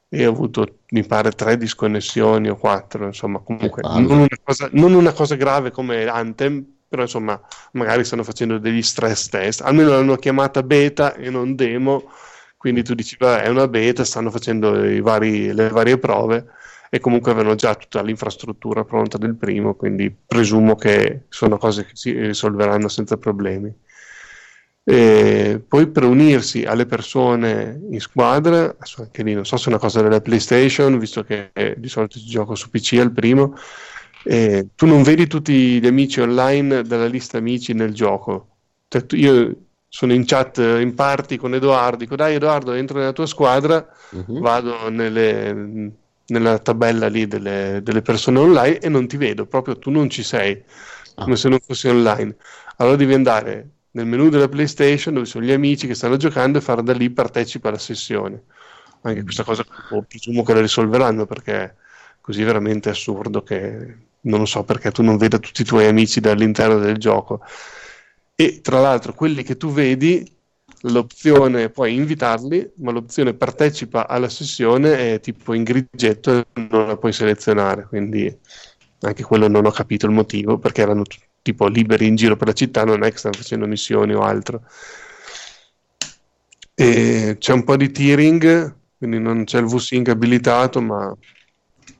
e ho avuto, mi pare, tre disconnessioni o quattro, insomma, comunque non una cosa, non una cosa grave come Anthem, però insomma, magari stanno facendo degli stress test, almeno l'hanno chiamata beta e non demo, quindi tu dici, vabbè, è una beta, stanno facendo i vari- le varie prove e comunque avevano già tutta l'infrastruttura pronta del primo, quindi presumo che sono cose che si risolveranno senza problemi. E poi per unirsi alle persone in squadra, anche lì non so se è una cosa della PlayStation, visto che eh, di solito si gioca su PC al primo, eh, tu non vedi tutti gli amici online dalla lista amici nel gioco. Cioè, tu- io sono in chat eh, in party con Edoardo, dico dai Edoardo entro nella tua squadra, Mhm. vado nelle- nella tabella lì delle, delle persone online e non ti vedo, proprio tu non ci sei, come Ah. se non fossi online. Allora devi andare nel menu della PlayStation dove sono gli amici che stanno giocando e fare da lì partecipa alla sessione. Anche questa cosa boh, presumo che la risolveranno perché così è veramente assurdo che non lo so perché tu non veda tutti i tuoi amici dall'interno del gioco. E tra l'altro quelli che tu vedi l'opzione puoi invitarli, ma l'opzione partecipa alla sessione è tipo in grigetto e non la puoi selezionare, quindi anche quello non ho capito il motivo, perché erano t- tipo liberi in giro per la città, non è che stanno facendo missioni o altro. E c'è un po' di tearing, quindi non c'è il VSync abilitato, ma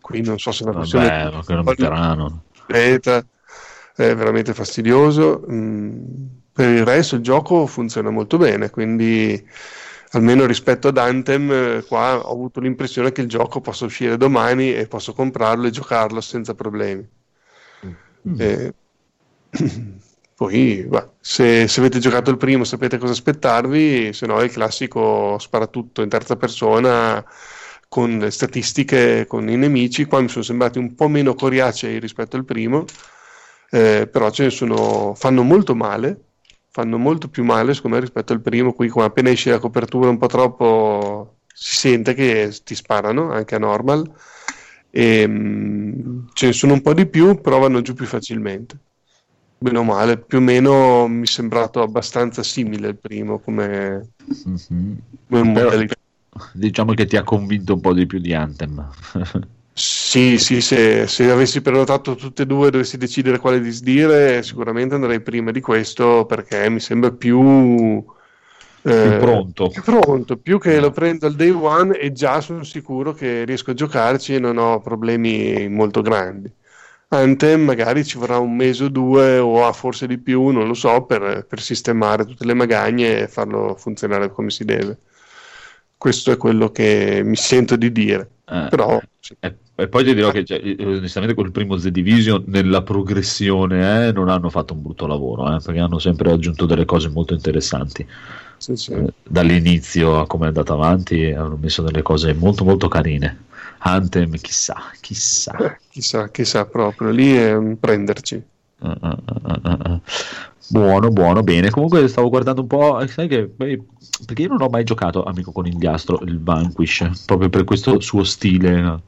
qui non so se è una questione Vabbè, non metteranno. beta, è veramente fastidioso. Mm, per il resto il gioco funziona molto bene, quindi almeno rispetto ad Anthem, eh, qua ho avuto l'impressione che il gioco possa uscire domani e posso comprarlo e giocarlo senza problemi. Eh, poi, bah, se, se avete giocato il primo sapete cosa aspettarvi, se no è il classico sparatutto in terza persona con le statistiche con i nemici. Qua mi sono sembrati un po' meno coriacei rispetto al primo, eh, però ce ne sono, fanno molto male, fanno molto più male secondo me rispetto al primo. Qui, come appena esce la copertura un po' troppo, si sente che ti sparano anche a normal. E, mm, ce ne sono un po' di più, però vanno giù più facilmente. Bene o male, più o meno mi è sembrato abbastanza simile al primo come, Mhm. come Però-. Diciamo che ti ha convinto un po' di più di Anthem. Sì, sì, se, se avessi prenotato tutte e due e dovessi decidere quale disdire, sicuramente andrei prima di questo perché mi sembra più, eh, Più pronto. più pronto, più che lo prendo al day one e già sono sicuro che riesco a giocarci e non ho problemi molto grandi. Anthem magari ci vorrà un mese o due o forse di più, non lo so, per, per sistemare tutte le magagne e farlo funzionare come si deve. Questo è quello che mi sento di dire. Eh, Però sì. E, e poi ti dirò che cioè, onestamente col primo The Division nella progressione eh, non hanno fatto un brutto lavoro eh, perché hanno sempre aggiunto delle cose molto interessanti Sì, sì. Eh, dall'inizio a come è andato avanti hanno messo delle cose molto molto carine Anthem chissà chissà Eh, chissà, chissà proprio, lì è un prenderci. Eh, eh, eh. buono buono bene comunque stavo guardando un po' eh, sai che beh, perché io non ho mai giocato amico con il diastro il Vanquish proprio per questo suo stile?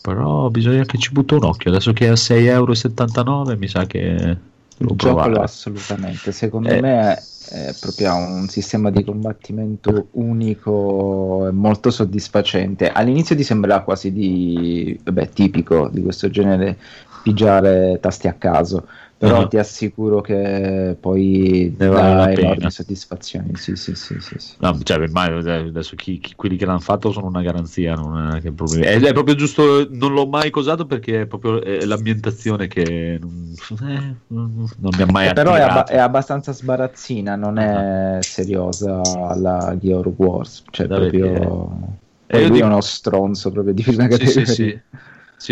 Però bisogna che ci butto un occhio adesso che è a 6,79 euro mi sa che Giocalo provare assolutamente. Secondo Eh. me è proprio un sistema di combattimento unico e molto soddisfacente. All'inizio ti sembrava quasi di, vabbè, tipico di questo genere, pigiare tasti a caso. Però Ah. ti assicuro che poi Ne vale dà la enormi soddisfazioni. Sì, sì, sì, sì, sì. No, cioè, eh, adesso chi- chi- quelli che l'hanno fatto sono una garanzia, non è che problemi. Ed è proprio giusto, non l'ho mai cosato perché è proprio eh, l'ambientazione che non, eh, non mi ha mai Eh, Però è, abba- attirato. è abbastanza sbarazzina, non è seriosa alla Gear Wars. Cioè, Da proprio. vedere. Poi E lui dico- è uno stronzo proprio di prima categoria. sì, sì. Sì,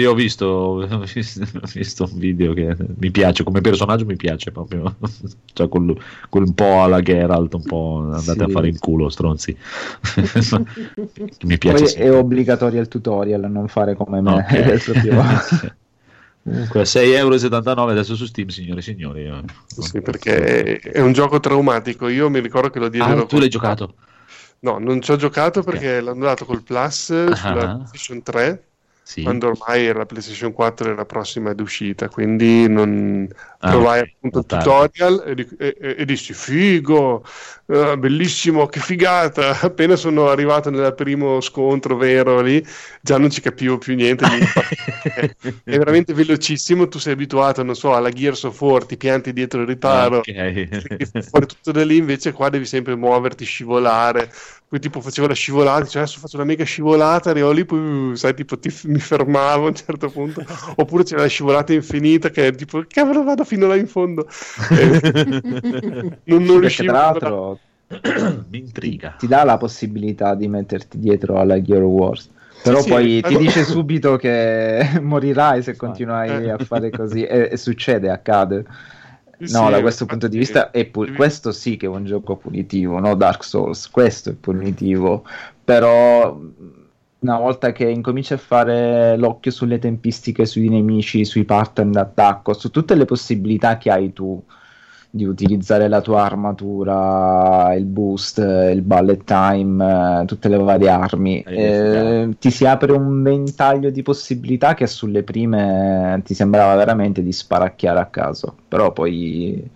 ho visto, ho visto, ho visto un video che mi piace, come personaggio mi piace proprio, cioè quel, quel po' alla Geralt, un po' andate Sì. a fare il culo, stronzi. mi piace Poi è obbligatorio il tutorial, non fare come me. Ok. è proprio- Comunque 6,79 euro adesso su Steam, signore e signori. eh. Sì, perché è un gioco traumatico. Io mi ricordo che lo Ah, diedero. tu l'hai giocato? No, non ci ho giocato perché l'hanno dato col Plus sulla Ah. PlayStation 3, Sì. quando ormai la PlayStation 4 era prossima ad uscita. Quindi non Ah, provai ok, appunto il tutorial e, e- e- e dissi: Figo, eh, bellissimo, che figata. Appena sono arrivato nel primo scontro vero lì, già non ci capivo più niente. è, è veramente velocissimo. Tu sei abituato, non so, alla Gears of War, ti pianti dietro il riparo. Ok. Perché fuori tutto da lì invece qua devi sempre muoverti, scivolare poi tipo facevo la scivolata cioè adesso faccio una mega scivolata arrivo lì poi uh, sai tipo ti- mi fermavo a un certo punto oppure c'era la scivolata infinita che è tipo cavolo vado fino là in fondo Eh, non, non riuscivo tra a- l'altro mi intriga. ti dà la possibilità di metterti dietro alla Gear Wars. Però sì, poi ma- ti dice subito che morirai se continuerai Eh. a fare così. E, e succede, accade. Sì, No, sì, da questo punto di vista, è pu- devi- questo sì che è un gioco punitivo, no? Dark Souls, questo è punitivo, però una volta che incominci a fare l'occhio sulle tempistiche, sui nemici, sui pattern d'attacco, su tutte le possibilità che hai tu di utilizzare la tua armatura, il boost, il bullet time, tutte le varie armi, eh, ti si apre un ventaglio di possibilità che sulle prime ti sembrava veramente di sparacchiare a caso, però poi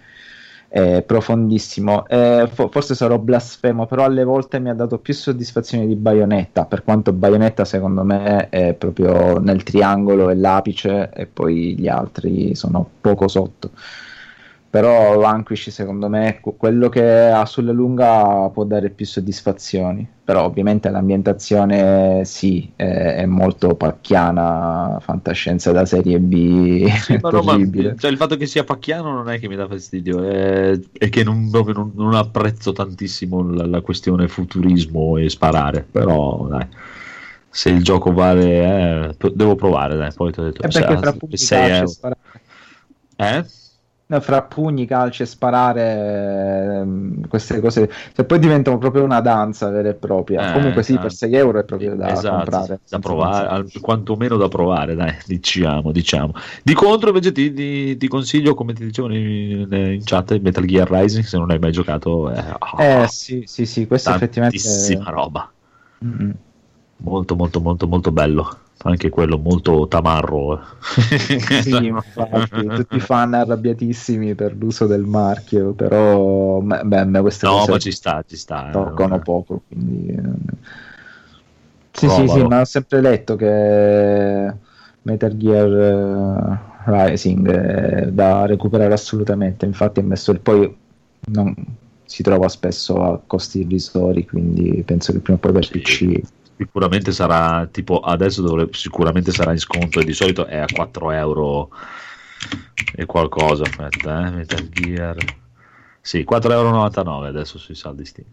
è profondissimo. Eh, fo- forse sarò blasfemo, però alle volte mi ha dato più soddisfazione di Bayonetta, per quanto Bayonetta secondo me è proprio nel triangolo e l'apice e poi gli altri sono poco sotto. Però Vanquish secondo me cu- quello che ha sulla lunga può dare più soddisfazioni. Però ovviamente l'ambientazione sì, è, è molto pacchiana, fantascienza da serie B, Sì, ma no, ma- cioè, il fatto che sia pacchiano non è che mi dà fastidio, è, è che non, non, non apprezzo tantissimo la, la questione futurismo e sparare. Però, dai, se il gioco vale, eh, devo provare. Dai, poi ti ho detto È se- perché fra anzi, pugni, 6 calci e euro. sparare, Eh? Fra pugni, calci e sparare, ehm, queste cose, cioè, poi diventano proprio una danza vera e propria. Eh, Comunque sì, esatto. per 6 euro è proprio da esatto, comprare. da provare, al- quantomeno da provare, dai, diciamo, diciamo. Di contro, invece, ti, ti- ti consiglio, come ti dicevo in, in chat, Metal Gear Rising, se non hai mai giocato, è Eh sì, sì, sì, questo effettivamente... tantissima roba. Mm, mm. Molto, molto, molto, molto bello. Anche quello molto tamarro. Sì, infatti, tutti i fan arrabbiatissimi per l'uso del marchio, però beh, me queste no, ma ci sta, ci sta. eh. toccano poco, quindi... eh. Sì, sì, Provalo. sì, ma ho sempre letto che Metal Gear eh, Rising è da recuperare assolutamente, infatti è messo il poi non si trova spesso a costi irrisori, quindi penso che prima o poi per Sì. PC Sicuramente sarà tipo adesso dovrebbe, sicuramente sarà in sconto e di solito è a 4 euro e qualcosa. Aspetta, eh, Metal Gear. Sì, 4,99 euro adesso sui saldi Steam.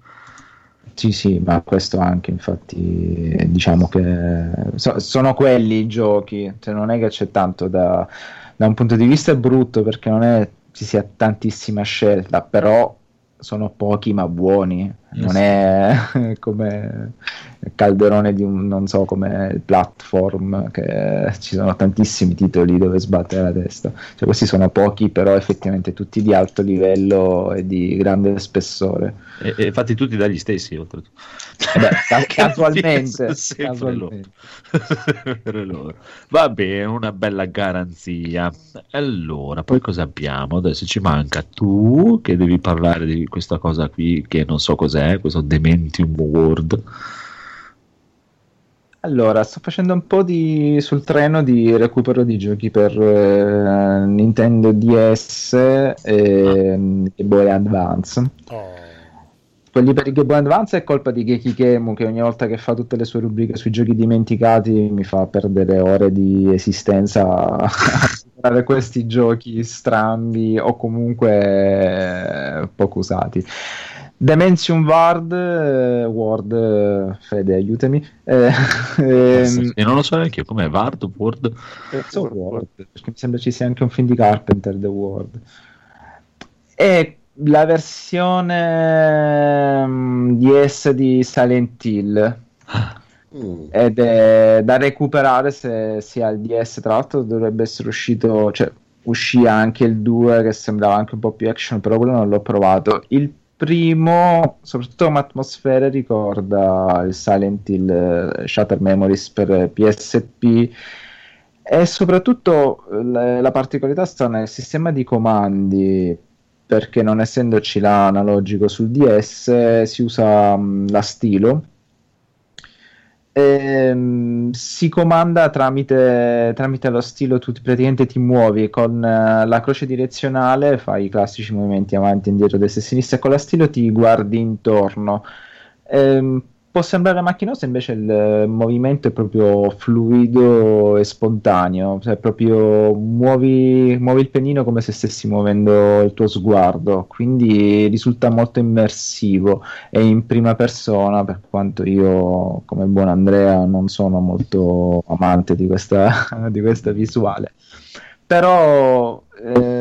Sì, sì, ma questo anche, infatti, diciamo che so- sono quelli i giochi, cioè non è che c'è tanto da, da un punto di vista è brutto perché non è ci sia tantissima scelta, però sono pochi ma buoni, non sì. è come il calderone di un, non so, come platform, che ci sono tantissimi titoli dove sbattere la testa, cioè questi sono pochi, però effettivamente tutti di alto livello e di grande spessore. E, e fatti tutti dagli stessi, oltretutto. Eh beh, ca- casualmente, casualmente. loro. Va bene, una bella garanzia. Allora, poi cosa abbiamo? Adesso ci manca tu che devi parlare di questa cosa qui che non so cos'è, questo Dementium World. Allora, sto facendo un po' di sul treno di recupero di giochi per eh, Nintendo DS e Game Boy Advance. Oh. Quelli per il Game Boy Advance è colpa di Geki Kemu che ogni volta che fa tutte le sue rubriche sui giochi dimenticati mi fa perdere ore di esistenza a recuperare questi giochi strambi o comunque eh, poco usati. Dimension Ward, eh, Ward, eh, Fede, aiutami. Eh, ehm, E non lo so neanche io, com'è? Vard, Word? Terzo World, perché mi sembra ci sia anche un film di Carpenter, The World. E la versione mm, DS di Silent Hill Mm. ed è da recuperare se si ha il DS. Tra l'altro, dovrebbe essere uscito, cioè uscì anche il 2 che sembrava anche un po' più action, però quello non l'ho provato. Il primo, soprattutto come atmosfere, ricorda il Silent Hill eh, Shutter Memories per PSP. E soprattutto eh, la, la particolarità sta nel sistema di comandi, perché non essendoci l'analogico sul DS, si usa mm, la stilo. Ehm, si comanda tramite, tramite lo stilo, tu ti- praticamente ti muovi con eh, la croce direzionale, fai i classici movimenti avanti, indietro, destra e sinistra, con la stilo ti guardi intorno. Ehm, può sembrare macchinoso, invece il eh, movimento è proprio fluido e spontaneo, cioè proprio muovi, muovi il pennino come se stessi muovendo il tuo sguardo, quindi risulta molto immersivo e in prima persona, per quanto io, come buon Andrea, non sono molto amante di questa, di questa visuale. Però ehm,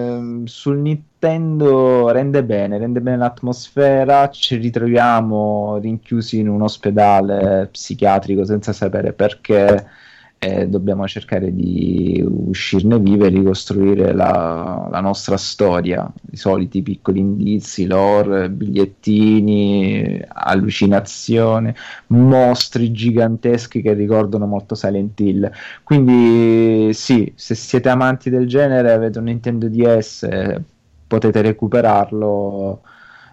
sul Nintendo rende bene, rende bene l'atmosfera, ci ritroviamo rinchiusi in un ospedale psichiatrico senza sapere perché e dobbiamo cercare di uscirne vivi e ricostruire la, la nostra storia, i soliti piccoli indizi, lore, bigliettini, allucinazioni, mostri giganteschi che ricordano molto Silent Hill. Quindi sì, se siete amanti del genere, avete un Nintendo DS, potete recuperarlo.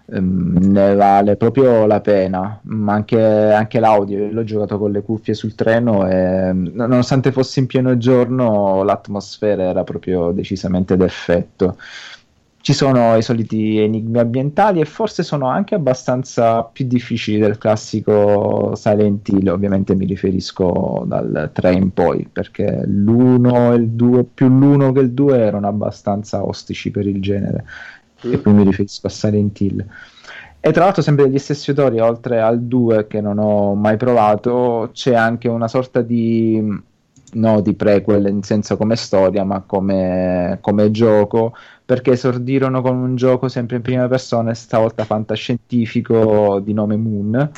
Ehm, Ne vale proprio la pena, ma anche, anche l'audio. Io l'ho giocato con le cuffie sul treno e mm, nonostante fosse in pieno giorno, l'atmosfera era proprio decisamente d'effetto. ci sono i soliti enigmi ambientali e forse sono anche abbastanza più difficili del classico Silent Hill, ovviamente mi riferisco dal 3 in poi, perché l'1 e il 2, più l'1 che il 2 erano abbastanza ostici per il genere, e qui mi riferisco a Silent Hill. E tra l'altro sempre degli stessi autori, oltre al 2 che non ho mai provato, c'è anche una sorta di no di prequel in senso come storia, ma come, come gioco, perché esordirono con un gioco sempre in prima persona, stavolta fantascientifico di nome Moon.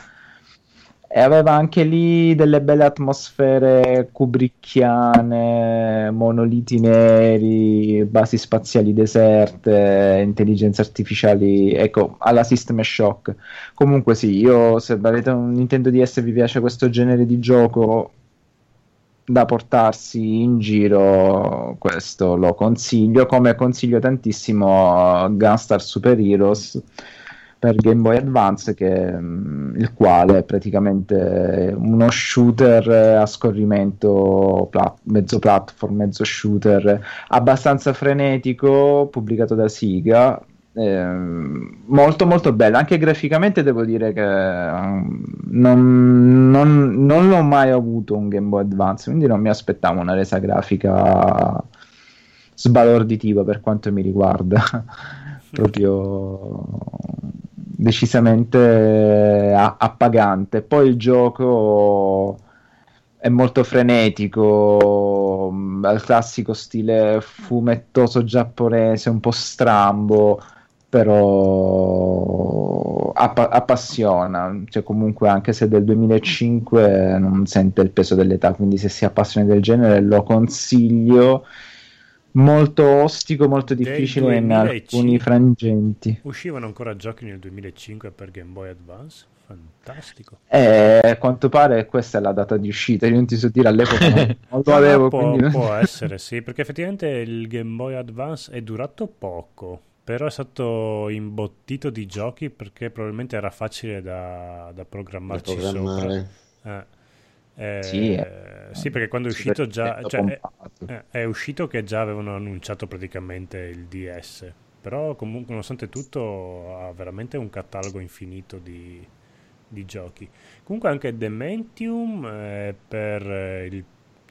E aveva anche lì delle belle atmosfere kubrickiane, monoliti neri, basi spaziali deserte, intelligenze artificiali, ecco, alla System Shock. Comunque sì, io se avete un Nintendo DS e vi piace questo genere di gioco, da portarsi in giro, questo lo consiglio, come consiglio tantissimo Gunstar Super Heroes per Game Boy Advance, che, mh, il quale è praticamente uno shooter a scorrimento, plat- mezzo platform, mezzo shooter, abbastanza frenetico, pubblicato da Siga, Ehm, molto molto bello. Anche graficamente devo dire che um, non, non, non, l'ho mai avuto un Game Boy Advance quindi non mi aspettavo una resa grafica sbalorditiva per quanto mi riguarda. Proprio decisamente appagante poi il gioco è molto frenetico al classico stile fumettoso giapponese un po' strambo però app- appassiona, cioè comunque anche se del 2005 non sente il peso dell'età, quindi se si appassiona del genere lo consiglio. Molto ostico, molto difficile in alcuni frangenti. Uscivano ancora giochi nel 2005 per Game Boy Advance? Fantastico. Eh, a quanto pare questa è la data di uscita, io non ti so dire all'epoca non, non lo avevo. può, quindi... può essere, sì, perché effettivamente il Game Boy Advance è durato poco però è stato imbottito di giochi perché probabilmente era facile da, da programmarci Da programmare. sopra. Eh, eh, Sì, eh. sì, perché quando è uscito già cioè, è, eh, è uscito che già avevano annunciato praticamente il DS però comunque nonostante tutto ha veramente un catalogo infinito di, di giochi comunque anche Dementium eh, per eh, il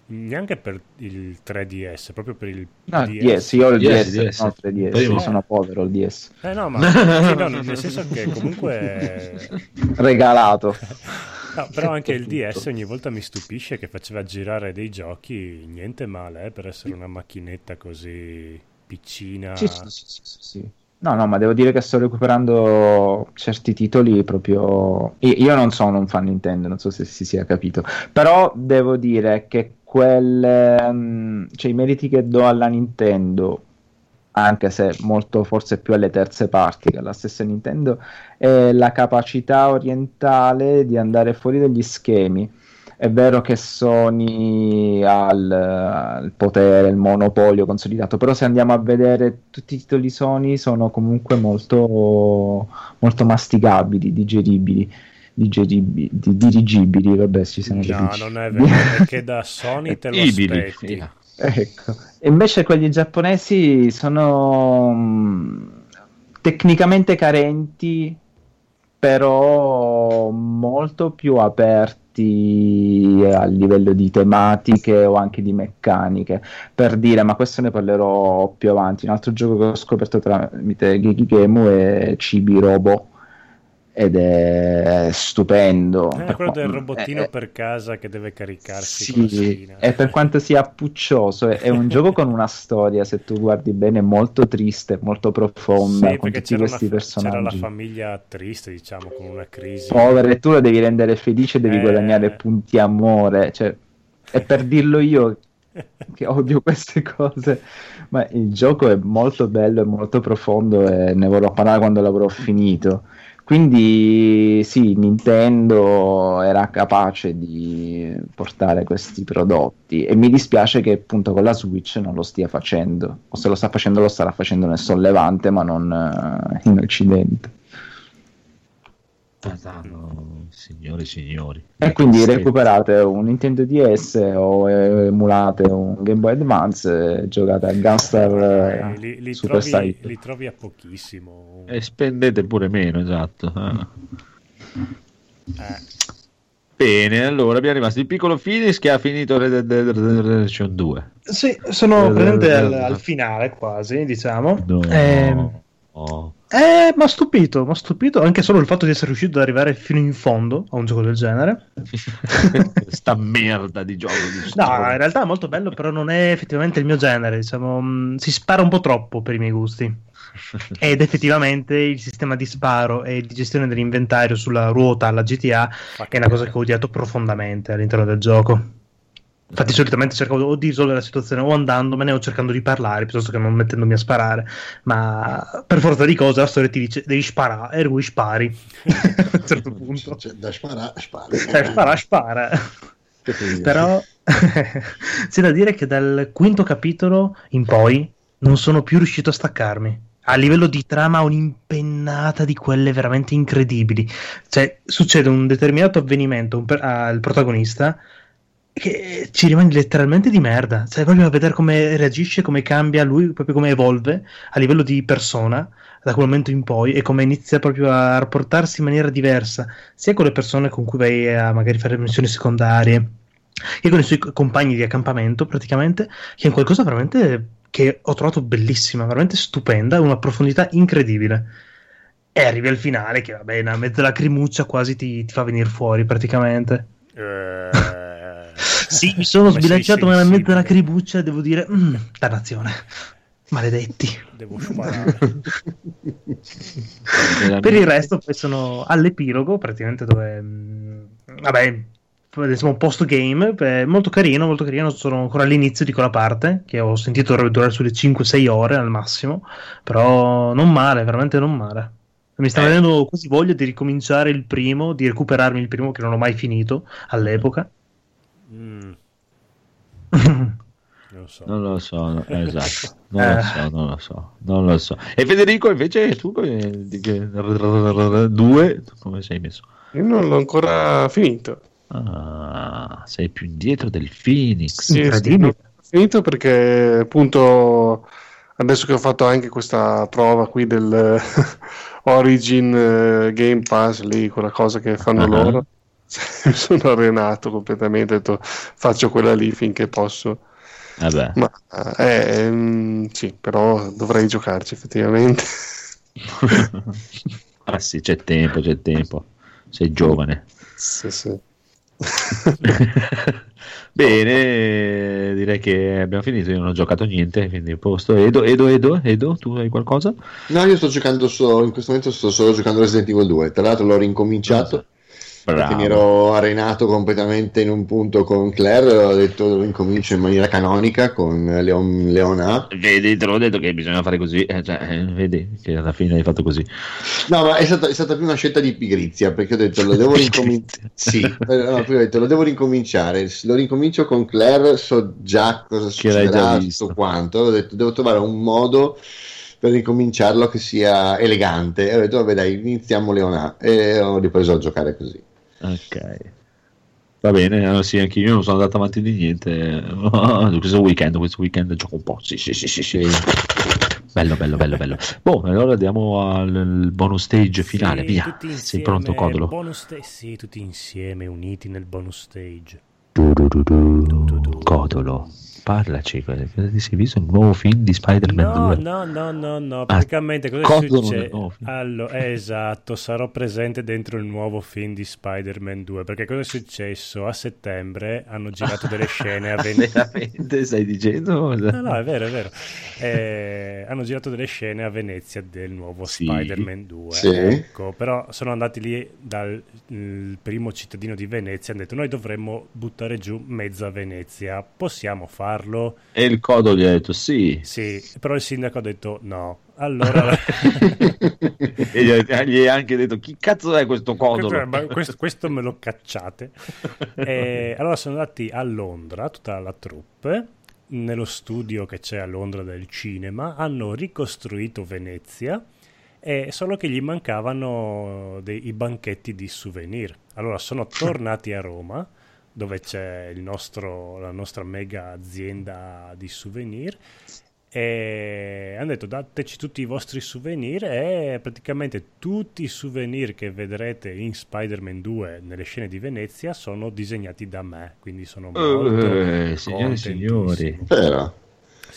neanche per il 3DS proprio per il No, DS. DS, io ho il DS, DS, DS. no, 3DS, Primo. io sono povero il DS. Eh no, ma sì, no, nel senso che comunque Regalato. No, però anche il DS ogni volta mi stupisce che faceva girare dei giochi niente male eh, per essere una macchinetta così piccina. Sì, sì, sì, sì. No, no, ma devo dire che sto recuperando certi titoli proprio... Io, non sono un fan Nintendo, non so se si sia capito, però devo dire che quelle... mm, cioè i meriti che do alla Nintendo, anche se molto forse più alle terze parti che alla stessa Nintendo, è la capacità orientale di andare fuori dagli schemi. È vero che Sony ha il, il potere, il monopolio consolidato, però se andiamo a vedere tutti i titoli Sony sono comunque molto, molto masticabili, digeribili, digeribili, di- dirigibili, vabbè ci siamo No, non è vero, perché da Sony te lo aspetti. Ecco. Invece quelli giapponesi sono mm, tecnicamente carenti, però molto più aperti a livello di tematiche o anche di meccaniche. Per dire, ma questo ne parlerò più avanti. Un altro gioco che ho scoperto tramite Gigikemu è Chibi Robo. Ed è stupendo. Eh, Per quello qua- del robottino è- per casa che deve caricarsi sì, e per quanto sia puccioso, è, è un gioco con una storia, se tu guardi bene, molto triste, molto profonda, Sì, con tutti questi una, c'era la personaggi. famiglia triste, diciamo, con una crisi. Povera, e tu la devi rendere felice, devi Eh. guadagnare punti amore. Cioè, e per dirlo io, che odio queste cose, ma il gioco è molto bello e molto profondo e ne vorrò parlare quando l'avrò finito. Quindi sì, Nintendo era capace di portare questi prodotti e mi dispiace che appunto con la Switch non lo stia facendo, o se lo sta facendo lo starà facendo nel sollevante ma non eh, in Occidente. No, signori, signori. E quindi Sì. recuperate un Nintendo DS o emulate un Game Boy Advance e giocate a Gunstar Eh, li, li Super trovi, Side. li trovi a pochissimo. E spendete pure meno, esatto. Ah. Eh, Bene, allora abbiamo rimasto il piccolo Phoenix che ha finito Red Dead Redemption 2. Sì, sono Eh, presente eh, al, eh. al finale quasi, diciamo. No. Eh, Oh. eh, mi ha stupito, mi ha stupito anche solo il fatto di essere riuscito ad arrivare fino in fondo a un gioco del genere. Sta merda di gioco di No, in realtà è molto bello, però non è effettivamente il mio genere, diciamo, mh, si spara un po' troppo per i miei gusti. Ed effettivamente il sistema di sparo e di gestione dell'inventario sulla ruota alla GTA è una cosa che ho odiato profondamente all'interno del gioco. Infatti, solitamente cerco o di risolvere la situazione o andandomene o cercando di parlare piuttosto che non mettendomi a sparare. Ma per forza di cose la storia ti dice devi sparare e lui spari a un certo punto. Cioè, da spara, spara. Eh, spara, spara. Però c'è da dire che dal quinto capitolo in poi non sono più riuscito a staccarmi. A livello di trama, un'impennata di quelle veramente incredibili. Cioè, succede un determinato avvenimento per- al protagonista che ci rimane letteralmente di merda. Cioè, a vedere come reagisce, come cambia lui, proprio come evolve a livello di persona da quel momento in poi e come inizia proprio a rapportarsi in maniera diversa sia con le persone con cui vai a magari fare missioni secondarie che con i suoi compagni di accampamento praticamente che è qualcosa veramente che ho trovato bellissima, veramente stupenda, una profondità incredibile. E arrivi al finale che vabbè, una mezza lacrimuccia quasi ti, ti fa venire fuori praticamente. eh, Sì, mi sono come sbilanciato ma una sensibile. lacrimuccia, devo dire, mm, dannazione. Maledetti. Devo sparare. Per il resto poi sono all'epilogo, praticamente dove... mh, vabbè, diciamo post game, molto carino, molto carino, sono ancora all'inizio di quella parte, che ho sentito dovrebbe durare sulle 5-6 ore al massimo, però non male, veramente non male. Mi sta Eh. venendo quasi voglia di ricominciare il primo, di recuperarmi il primo che non ho mai finito all'epoca. Mm, non lo so. Non lo so, no, esatto. Non Eh. lo so, non lo so, non lo so. E Federico invece tu due, come sei messo? Io non l'ho ancora finito. Ah, sei più indietro del Phoenix. Sì, sì, Incredibile. non l'ho finito perché appunto adesso che ho fatto anche questa prova qui del Origin eh, Game Pass lì, quella cosa che fanno Ah. loro, mi sono arenato completamente, ho detto faccio quella lì finché posso. Vabbè. Ma eh, ehm, sì, però dovrei giocarci effettivamente. ah sì, c'è tempo, c'è tempo. Sei giovane. Sì, sì. Bene, direi che abbiamo finito. Io non ho giocato niente, quindi a posto. Edo, Edo, Edo, Edo, tu hai qualcosa? No, io sto giocando solo, in questo momento sto solo giocando Resident Evil 2. Tra l'altro l'ho rincominciato perché mi ero arenato completamente in un punto con Claire. Ho detto incomincio in maniera canonica con Leon, Leona. Vedi, te l'ho detto che bisogna fare così. eh, cioè, eh, vedi che alla fine hai fatto così. No, ma è stata, è stata più una scelta di pigrizia perché ho detto lo devo rincominciare. sì, eh, no, poi ho detto lo devo rincominciare. Lo rincomincio con Claire, so già cosa succederà, tutto quanto. Ho detto devo trovare un modo per ricominciarlo che sia elegante. E ho detto, vabbè, dai, iniziamo Leona. E ho ripreso a giocare così. Ok. Va bene, allora sì, anche io non sono andato avanti di niente. questo weekend, questo weekend gioco un po'. Sì, sì, sì, sì, sì. Bello, bello, bello, bello. Boh, allora andiamo al bonus stage finale. Sì, Via. tutti Sei insieme, pronto, Codolo? bonus sta- sì, tutti insieme, uniti nel bonus stage. Du, du, du. Codolo, parlaci. Cosa ti sei visto il nuovo film di Spider-Man No, 2? no, no, no, no, Ah, praticamente cosa Codolo succede? Allora, esatto, sarò presente dentro il nuovo film di Spider-Man 2, perché cosa è successo? A settembre hanno girato delle scene a Venezia. Veramente stai dicendo? No, no, è vero, è vero. Eh, hanno girato delle scene a Venezia del nuovo Sì. Spider-Man 2. Sì. Ecco, però sono andati lì dal primo cittadino di Venezia e hanno detto noi dovremmo buttare giù mezza Venezia. Possiamo farlo? E il Codolo gli ha detto sì. Sì, però il sindaco ha detto no. Allora, e gli ha- anche detto chi cazzo è questo Codolo? questo, questo- me lo cacciate. E allora sono andati a Londra, tutta la troupe, nello studio che c'è a Londra del cinema, hanno ricostruito Venezia E solo che gli mancavano dei, i banchetti di souvenir. Allora sono tornati a Roma, dove c'è il nostro- la nostra mega azienda di souvenir, e hanno detto dateci tutti i vostri souvenir e praticamente tutti i souvenir che vedrete in Spider-Man 2 nelle scene di Venezia sono disegnati da me, quindi sono molto Eh, signori e signori. contentissimo.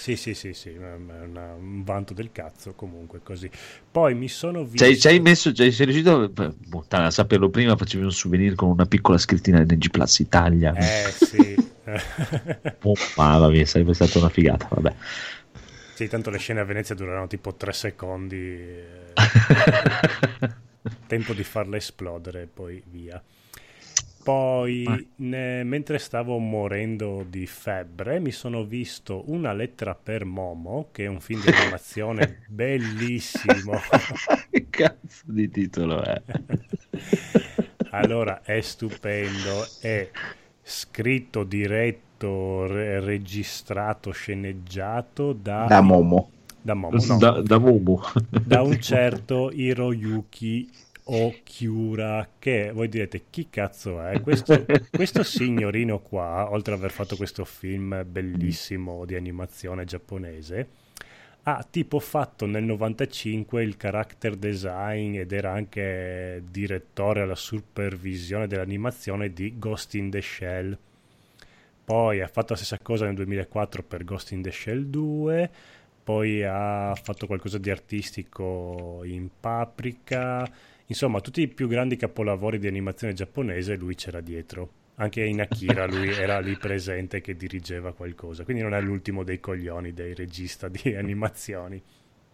Sì, sì, sì, sì, è una- un vanto del cazzo comunque così. Poi mi sono visto... Ci hai, ci hai messo, ci hai- sei riuscito beh, a saperlo prima, facevi un souvenir con una piccola scrittina di NG Plus Italia. Eh sì. Oh, mamma mia, sarebbe stata una figata, vabbè. sì, tanto le scene a Venezia dureranno tipo tre secondi. eh, tempo di farle esplodere e poi via. Poi, ne- mentre stavo morendo di febbre, mi sono visto Una lettera per Momo, che è un film di animazione bellissimo. che cazzo di titolo è? Allora, è stupendo, è scritto, diretto, re- registrato, sceneggiato da, Da Momo. da Momo, no, Da, da Momo. da un certo Hiroyuki Okiura che voi direte chi cazzo è? Questo, questo signorino qua oltre ad aver fatto questo film bellissimo di animazione giapponese ha tipo fatto nel 95 il character design ed era anche direttore alla supervisione dell'animazione di Ghost in the Shell. Poi ha fatto la stessa cosa nel 2004 per Ghost in the Shell 2 poi ha fatto qualcosa di artistico in Paprika, insomma tutti i più grandi capolavori di animazione giapponese lui c'era dietro. Anche in Akira lui era lì presente che dirigeva qualcosa, quindi non è l'ultimo dei coglioni dei regista di animazioni.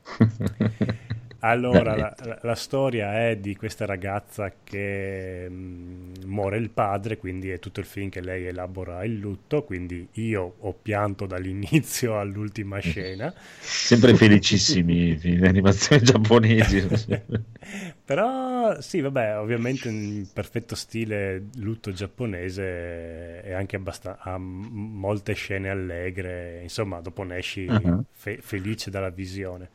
Allora, la, la- la storia è di questa ragazza che mm, muore il padre, quindi è tutto il film che lei elabora il lutto, quindi io ho pianto dall'inizio all'ultima scena. Sempre felicissimi i film di animazione giapponesi. Però sì, vabbè, ovviamente in perfetto stile lutto giapponese e anche abbastan- ha molte scene allegre, insomma, dopo ne esci Mhm. fe- felice dalla visione.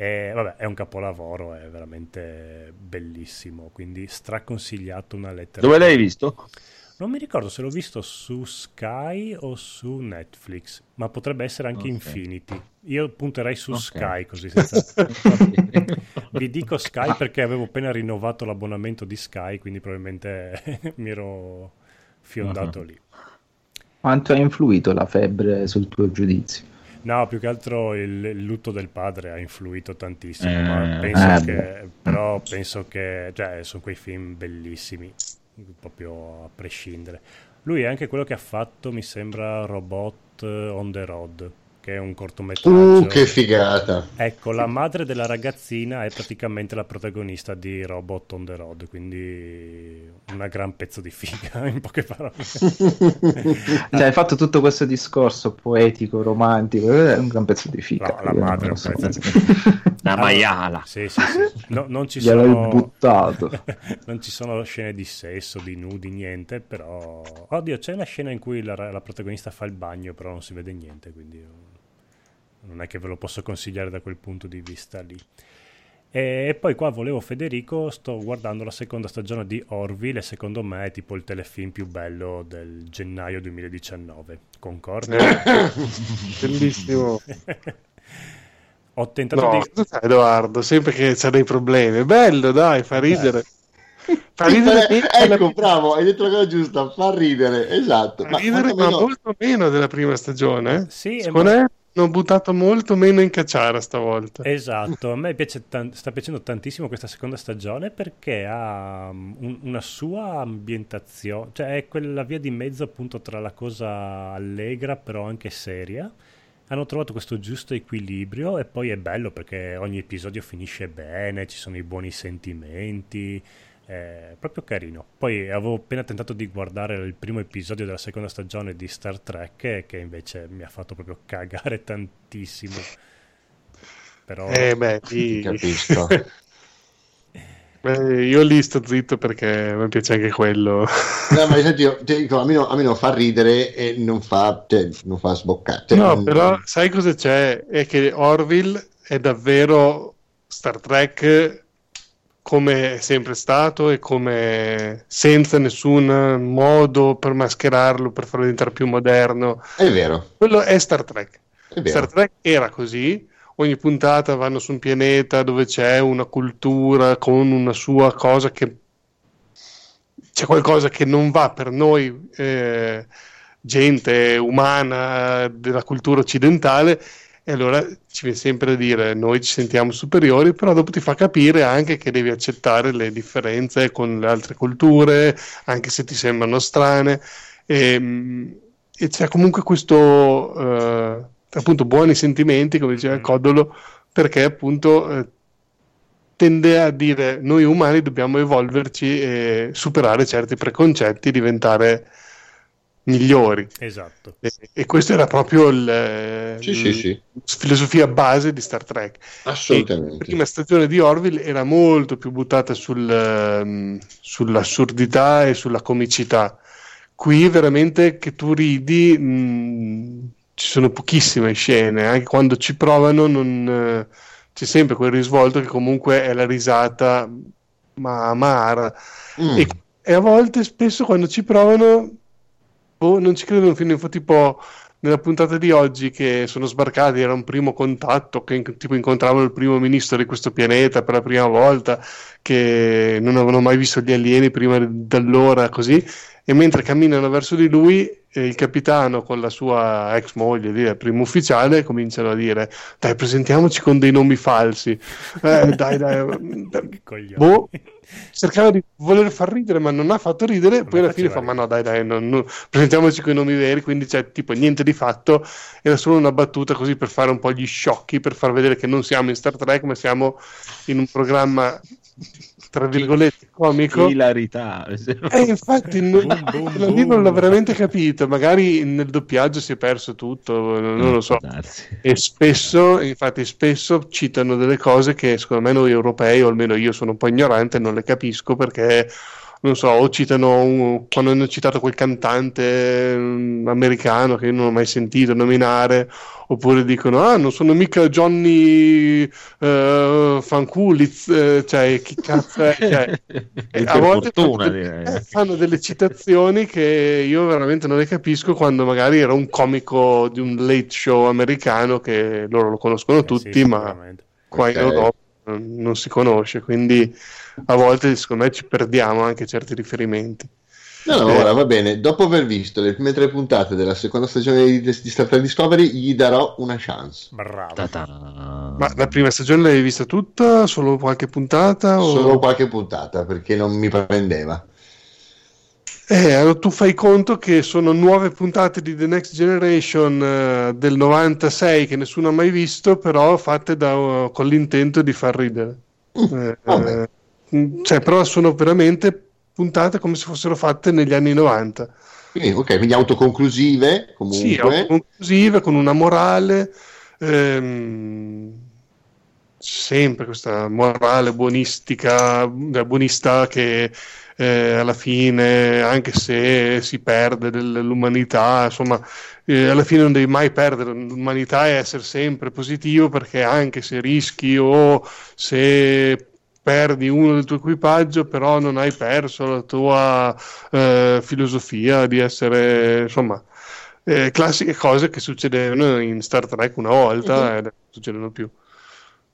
E vabbè, è un capolavoro, è veramente bellissimo, quindi straconsigliato una lettera. Dove l'hai visto? Non mi ricordo se l'ho visto su Sky o su Netflix, ma potrebbe essere anche Ok. Infinity. Io punterei su Ok. Sky così senza... Vi dico Sky perché avevo appena rinnovato l'abbonamento di Sky, quindi probabilmente mi ero fiondato Ah. lì. Quanto ha influito la febbre sul tuo giudizio? No, più che altro il, il lutto del padre ha influito tantissimo, Eh, ma penso eh, che, però penso che, cioè, sono quei film bellissimi, proprio a prescindere. Lui è anche quello che ha fatto, mi sembra, Robot on the Road, che è un cortometraggio. Uh, che figata. Ecco, la madre della ragazzina è praticamente la protagonista di Robot on the Road, quindi una gran pezzo di figa, in poche parole. Cioè, hai fatto tutto questo discorso poetico, romantico, è un gran pezzo di fica. No, la madre è un pezzo so. La Allora, maiala. Sì, sì, sì. No, non ci sono... buttato. non ci sono scene di sesso, di nudi, niente, però... Oddio, c'è una scena in cui la, la protagonista fa il bagno, però non si vede niente, quindi non è che ve lo posso consigliare da quel punto di vista lì. E poi qua volevo Federico, sto guardando la seconda stagione di Orville e secondo me è tipo il telefilm più bello del gennaio 2019. Concordi? Bellissimo. Ho tentato No, di... cosa fai, Edoardo? Sempre che c'ha dei problemi. È bello, dai, fa ridere. Fa Sì, ridere, fa- meno- ecco, bravo, hai detto la cosa giusta, fa ridere, esatto. fa ridere, ma quantomeno- molto meno della prima stagione. eh. Sì, è Secondo me hanno buttato molto meno in cacciara stavolta. Esatto, a me tan- sta piacendo tantissimo questa seconda stagione perché ha um, un- una sua ambientazione, cioè è quella via di mezzo appunto tra la cosa allegra però anche seria. Hanno trovato questo giusto equilibrio e poi è bello perché ogni episodio finisce bene, ci sono i buoni sentimenti, è proprio carino. Poi avevo appena tentato di guardare il primo episodio della seconda stagione di Star Trek che invece mi ha fatto proprio cagare tantissimo. Però Eh, beh, Ti capisco. Beh, io lì sto zitto perché mi piace anche quello. No, ma senti, io- ti dico, a, me non, a me non fa ridere e non fa, cioè, non fa sboccare. Cioè, No, non- però sai cosa c'è? È che Orville è davvero Star Trek come è sempre stato e come senza nessun modo per mascherarlo, per farlo diventare più moderno. È vero, Quello è Star Trek. è. Star Trek era così. Ogni puntata vanno su un pianeta dove c'è una cultura con una sua cosa che c'è qualcosa che non va per noi, eh, gente umana della cultura occidentale, e allora ci viene sempre a dire noi ci sentiamo superiori, però dopo ti fa capire anche che devi accettare le differenze con le altre culture, anche se ti sembrano strane. E, e c'è comunque questo eh, appunto buoni sentimenti, come diceva Mm. Codolo, perché appunto eh, tende a dire noi umani dobbiamo evolverci e superare certi preconcetti, diventare migliori. Esatto. E, e questo era proprio il, Sì, sì, sì, la filosofia base di Star Trek. E la assolutamente. prima stagione di Orville era molto più buttata sul, ehm, sull'assurdità e sulla comicità. Qui veramente che tu ridi, mh, ci sono pochissime scene, anche quando ci provano non, eh, c'è sempre quel risvolto che comunque è la risata ma amara. Mm. E, e a volte, spesso, quando ci provano, boh, non ci credono fino in. Tipo nella puntata di oggi che sono sbarcati, era un primo contatto, che tipo incontravano il primo ministro di questo pianeta per la prima volta, che non avevano mai visto gli alieni prima d'allora, così. E mentre camminano verso di lui, eh, il capitano con la sua ex moglie, lì, il primo ufficiale, cominciano a dire: Dai, presentiamoci con dei nomi falsi. Eh, dai, dai. Che coglioni. Boh, cercava di voler far ridere, ma non ha fatto ridere. Non poi alla fine fa: Ma no, dai, dai, non- non- presentiamoci con i nomi veri. Quindi c'è tipo niente di fatto. Era solo una battuta così per fare un po' gli sciocchi, per far vedere che non siamo in Star Trek, ma siamo in un programma tra virgolette comico. Hilarità. Eh, infatti, non, Boom, boom, lì non boom. l'ho veramente capito. Magari nel doppiaggio si è perso tutto, non, lo so. Può darsi. E spesso, infatti, spesso citano delle cose che secondo me noi europei, o almeno io sono un po' ignorante, non le capisco perché, non so, o citano un- quando hanno citato quel cantante mm, americano che io non ho mai sentito nominare, oppure dicono, ah, non sono mica Johnny eh, Fanculitz, eh, cioè, chi cazzo è? Cioè, E e per fanno fortuna, delle, eh, fanno delle citazioni che io veramente non le capisco quando magari era un comico di un late show americano che loro lo conoscono Eh sì, tutti, ma sicuramente. qua in. Europa non, non si conosce, quindi a volte secondo me ci perdiamo anche certi riferimenti. No, no, Eh. ora va bene. Dopo aver visto le prime tre puntate della seconda stagione di, di Star Trek Discovery, gli darò una chance. Bravo. Ta-ta. Ma la prima stagione l'hai vista tutta? Solo qualche puntata? O... Solo qualche puntata perché non mi prendeva. Eh, allora tu fai conto che sono nuove puntate di The Next Generation eh, del 96 che nessuno ha mai visto, però fatte da- con l'intento di far ridere. Eh, vabbè. eh, cioè, però sono veramente puntate come se fossero fatte negli anni 90. Quindi, ok, quindi autoconclusive Sì, comunque. conclusive, con una morale. ehm, sempre questa morale buonistica, eh, buonista che eh, alla fine, anche se si perde dell'umanità, insomma, eh, alla fine non devi mai perdere l'umanità e essere sempre positivo perché anche se rischi o se perdi uno del tuo equipaggio, però non hai perso la tua eh, filosofia di essere, insomma, eh, classiche cose che succedevano in Star Trek una volta e non succedono più.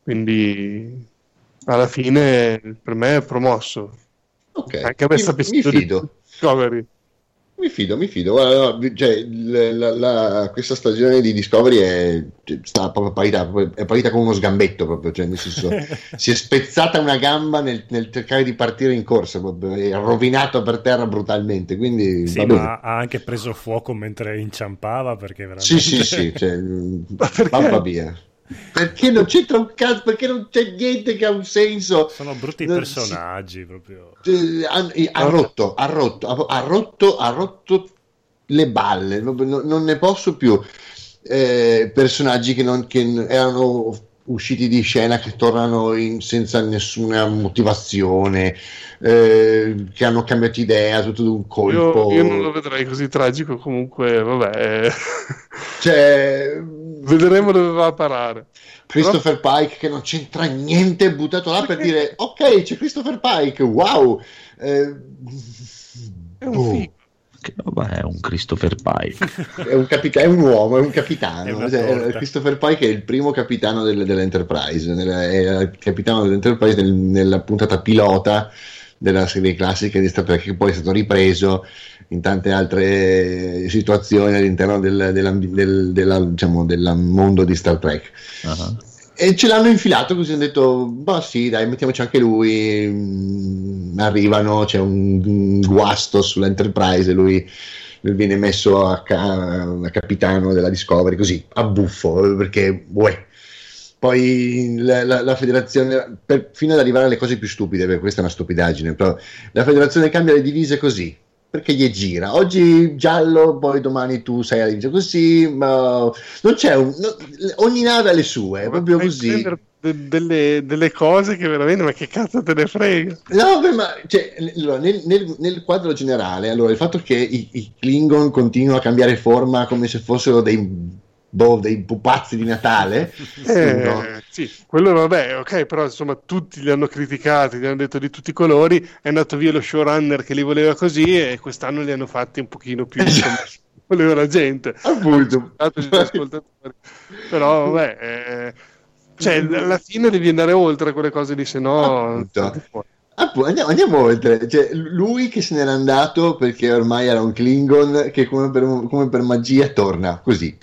Quindi alla fine per me è promosso. Ok, Anche a me mi, sta mi fido. Discovery. Mi fido, mi fido. Guarda, no, cioè, la- la- questa stagione di Discovery è, cioè, sta proprio parita, è partita con uno sgambetto proprio, cioè, nel senso, si è spezzata una gamba nel, nel cercare di partire in corsa, proprio, è rovinato per terra brutalmente, quindi Sì, ma ha anche preso fuoco mentre inciampava perché veramente... Sì, sì, sì, cioè, perché? mamma mia. Perché non c'entra un cazzo, perché non c'è niente che ha un senso. Sono brutti Non personaggi proprio. Eh, ha, ha rotto, ha rotto, ha, rotto, ha rotto le balle, non, non- ne posso più. Eh, personaggi che, non, che erano usciti di scena che tornano in- senza nessuna motivazione, eh, che hanno cambiato idea tutto d'un colpo. Io, io non lo vedrei così tragico, comunque, vabbè. Cioè, Vedremo dove va a parare. Christopher Pike che non c'entra niente, buttato là per dire ok, c'è Christopher Pike, wow. Eh, È un boh. figo. Che roba è un Christopher Pike? È un, capita- è un uomo, è un È capitano. una Cioè. Christopher Pike è il primo capitano del- dell'Enterprise, nella- è il capitano dell'Enterprise nel- nella puntata pilota della serie classica di Star Trek, che poi è stato ripreso in tante altre situazioni all'interno del, del- della- diciamo, del mondo di Star Trek. Ah. E ce l'hanno infilato così hanno detto, ma sì, dai, mettiamoci anche lui. Mm, Arrivano, c'è un, un guasto sull'Enterprise e lui, lui viene messo a, ca- a capitano della Discovery, così, a buffo, perché, uè. Poi la, la- la federazione, per- fino ad arrivare alle cose più stupide, perché questa è una stupidaggine, però la federazione cambia le divise così, perché gli gira. Oggi giallo, poi domani tu sei alla così, ma non c'è un... no- ogni nave ha le sue, è proprio così. de- delle, delle cose che veramente, ma che cazzo te ne frega? No, beh, ma cioè, nel, nel- nel quadro generale, allora, il fatto che i, i Klingon continuano a cambiare forma come se fossero dei, boh, dei pupazzi di Natale, Eh, no? Sì, quello vabbè, ok, però insomma tutti li hanno criticati, gli hanno detto di tutti i colori, è andato via lo showrunner che li voleva così e quest'anno li hanno fatti un pochino più come voleva la gente. appunto. Però vabbè, eh, cioè, alla fine devi andare oltre quelle cose lì, se no... Andiamo, andiamo oltre. Cioè, lui che se n'era andato perché ormai era un Klingon che come per, come per magia torna così.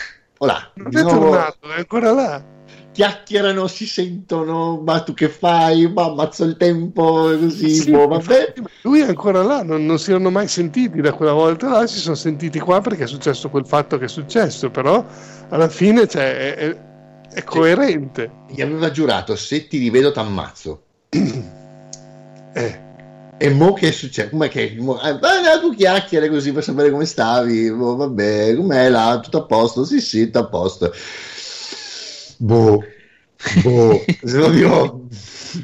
Olà, Non è nuovo tornato, è ancora là. chiacchierano, si sentono, ma tu che fai? Ma ammazzo il tempo, così, Sì, boh, vabbè. lui è ancora là, non, non si erano mai sentiti da quella volta là, si sono sentiti qua perché è successo quel fatto che è successo, però alla fine cioè, è, è- è coerente. Gli aveva giurato, se ti rivedo t'ammazzo. Eh, E mo che è successo? Com'è che... mo- eh, ah, tu chiacchiere così per sapere come stavi. Boh, vabbè, com'è là? Tutto a posto? Sì, sì, tutto a posto. Boh. Boh. Se lo dico...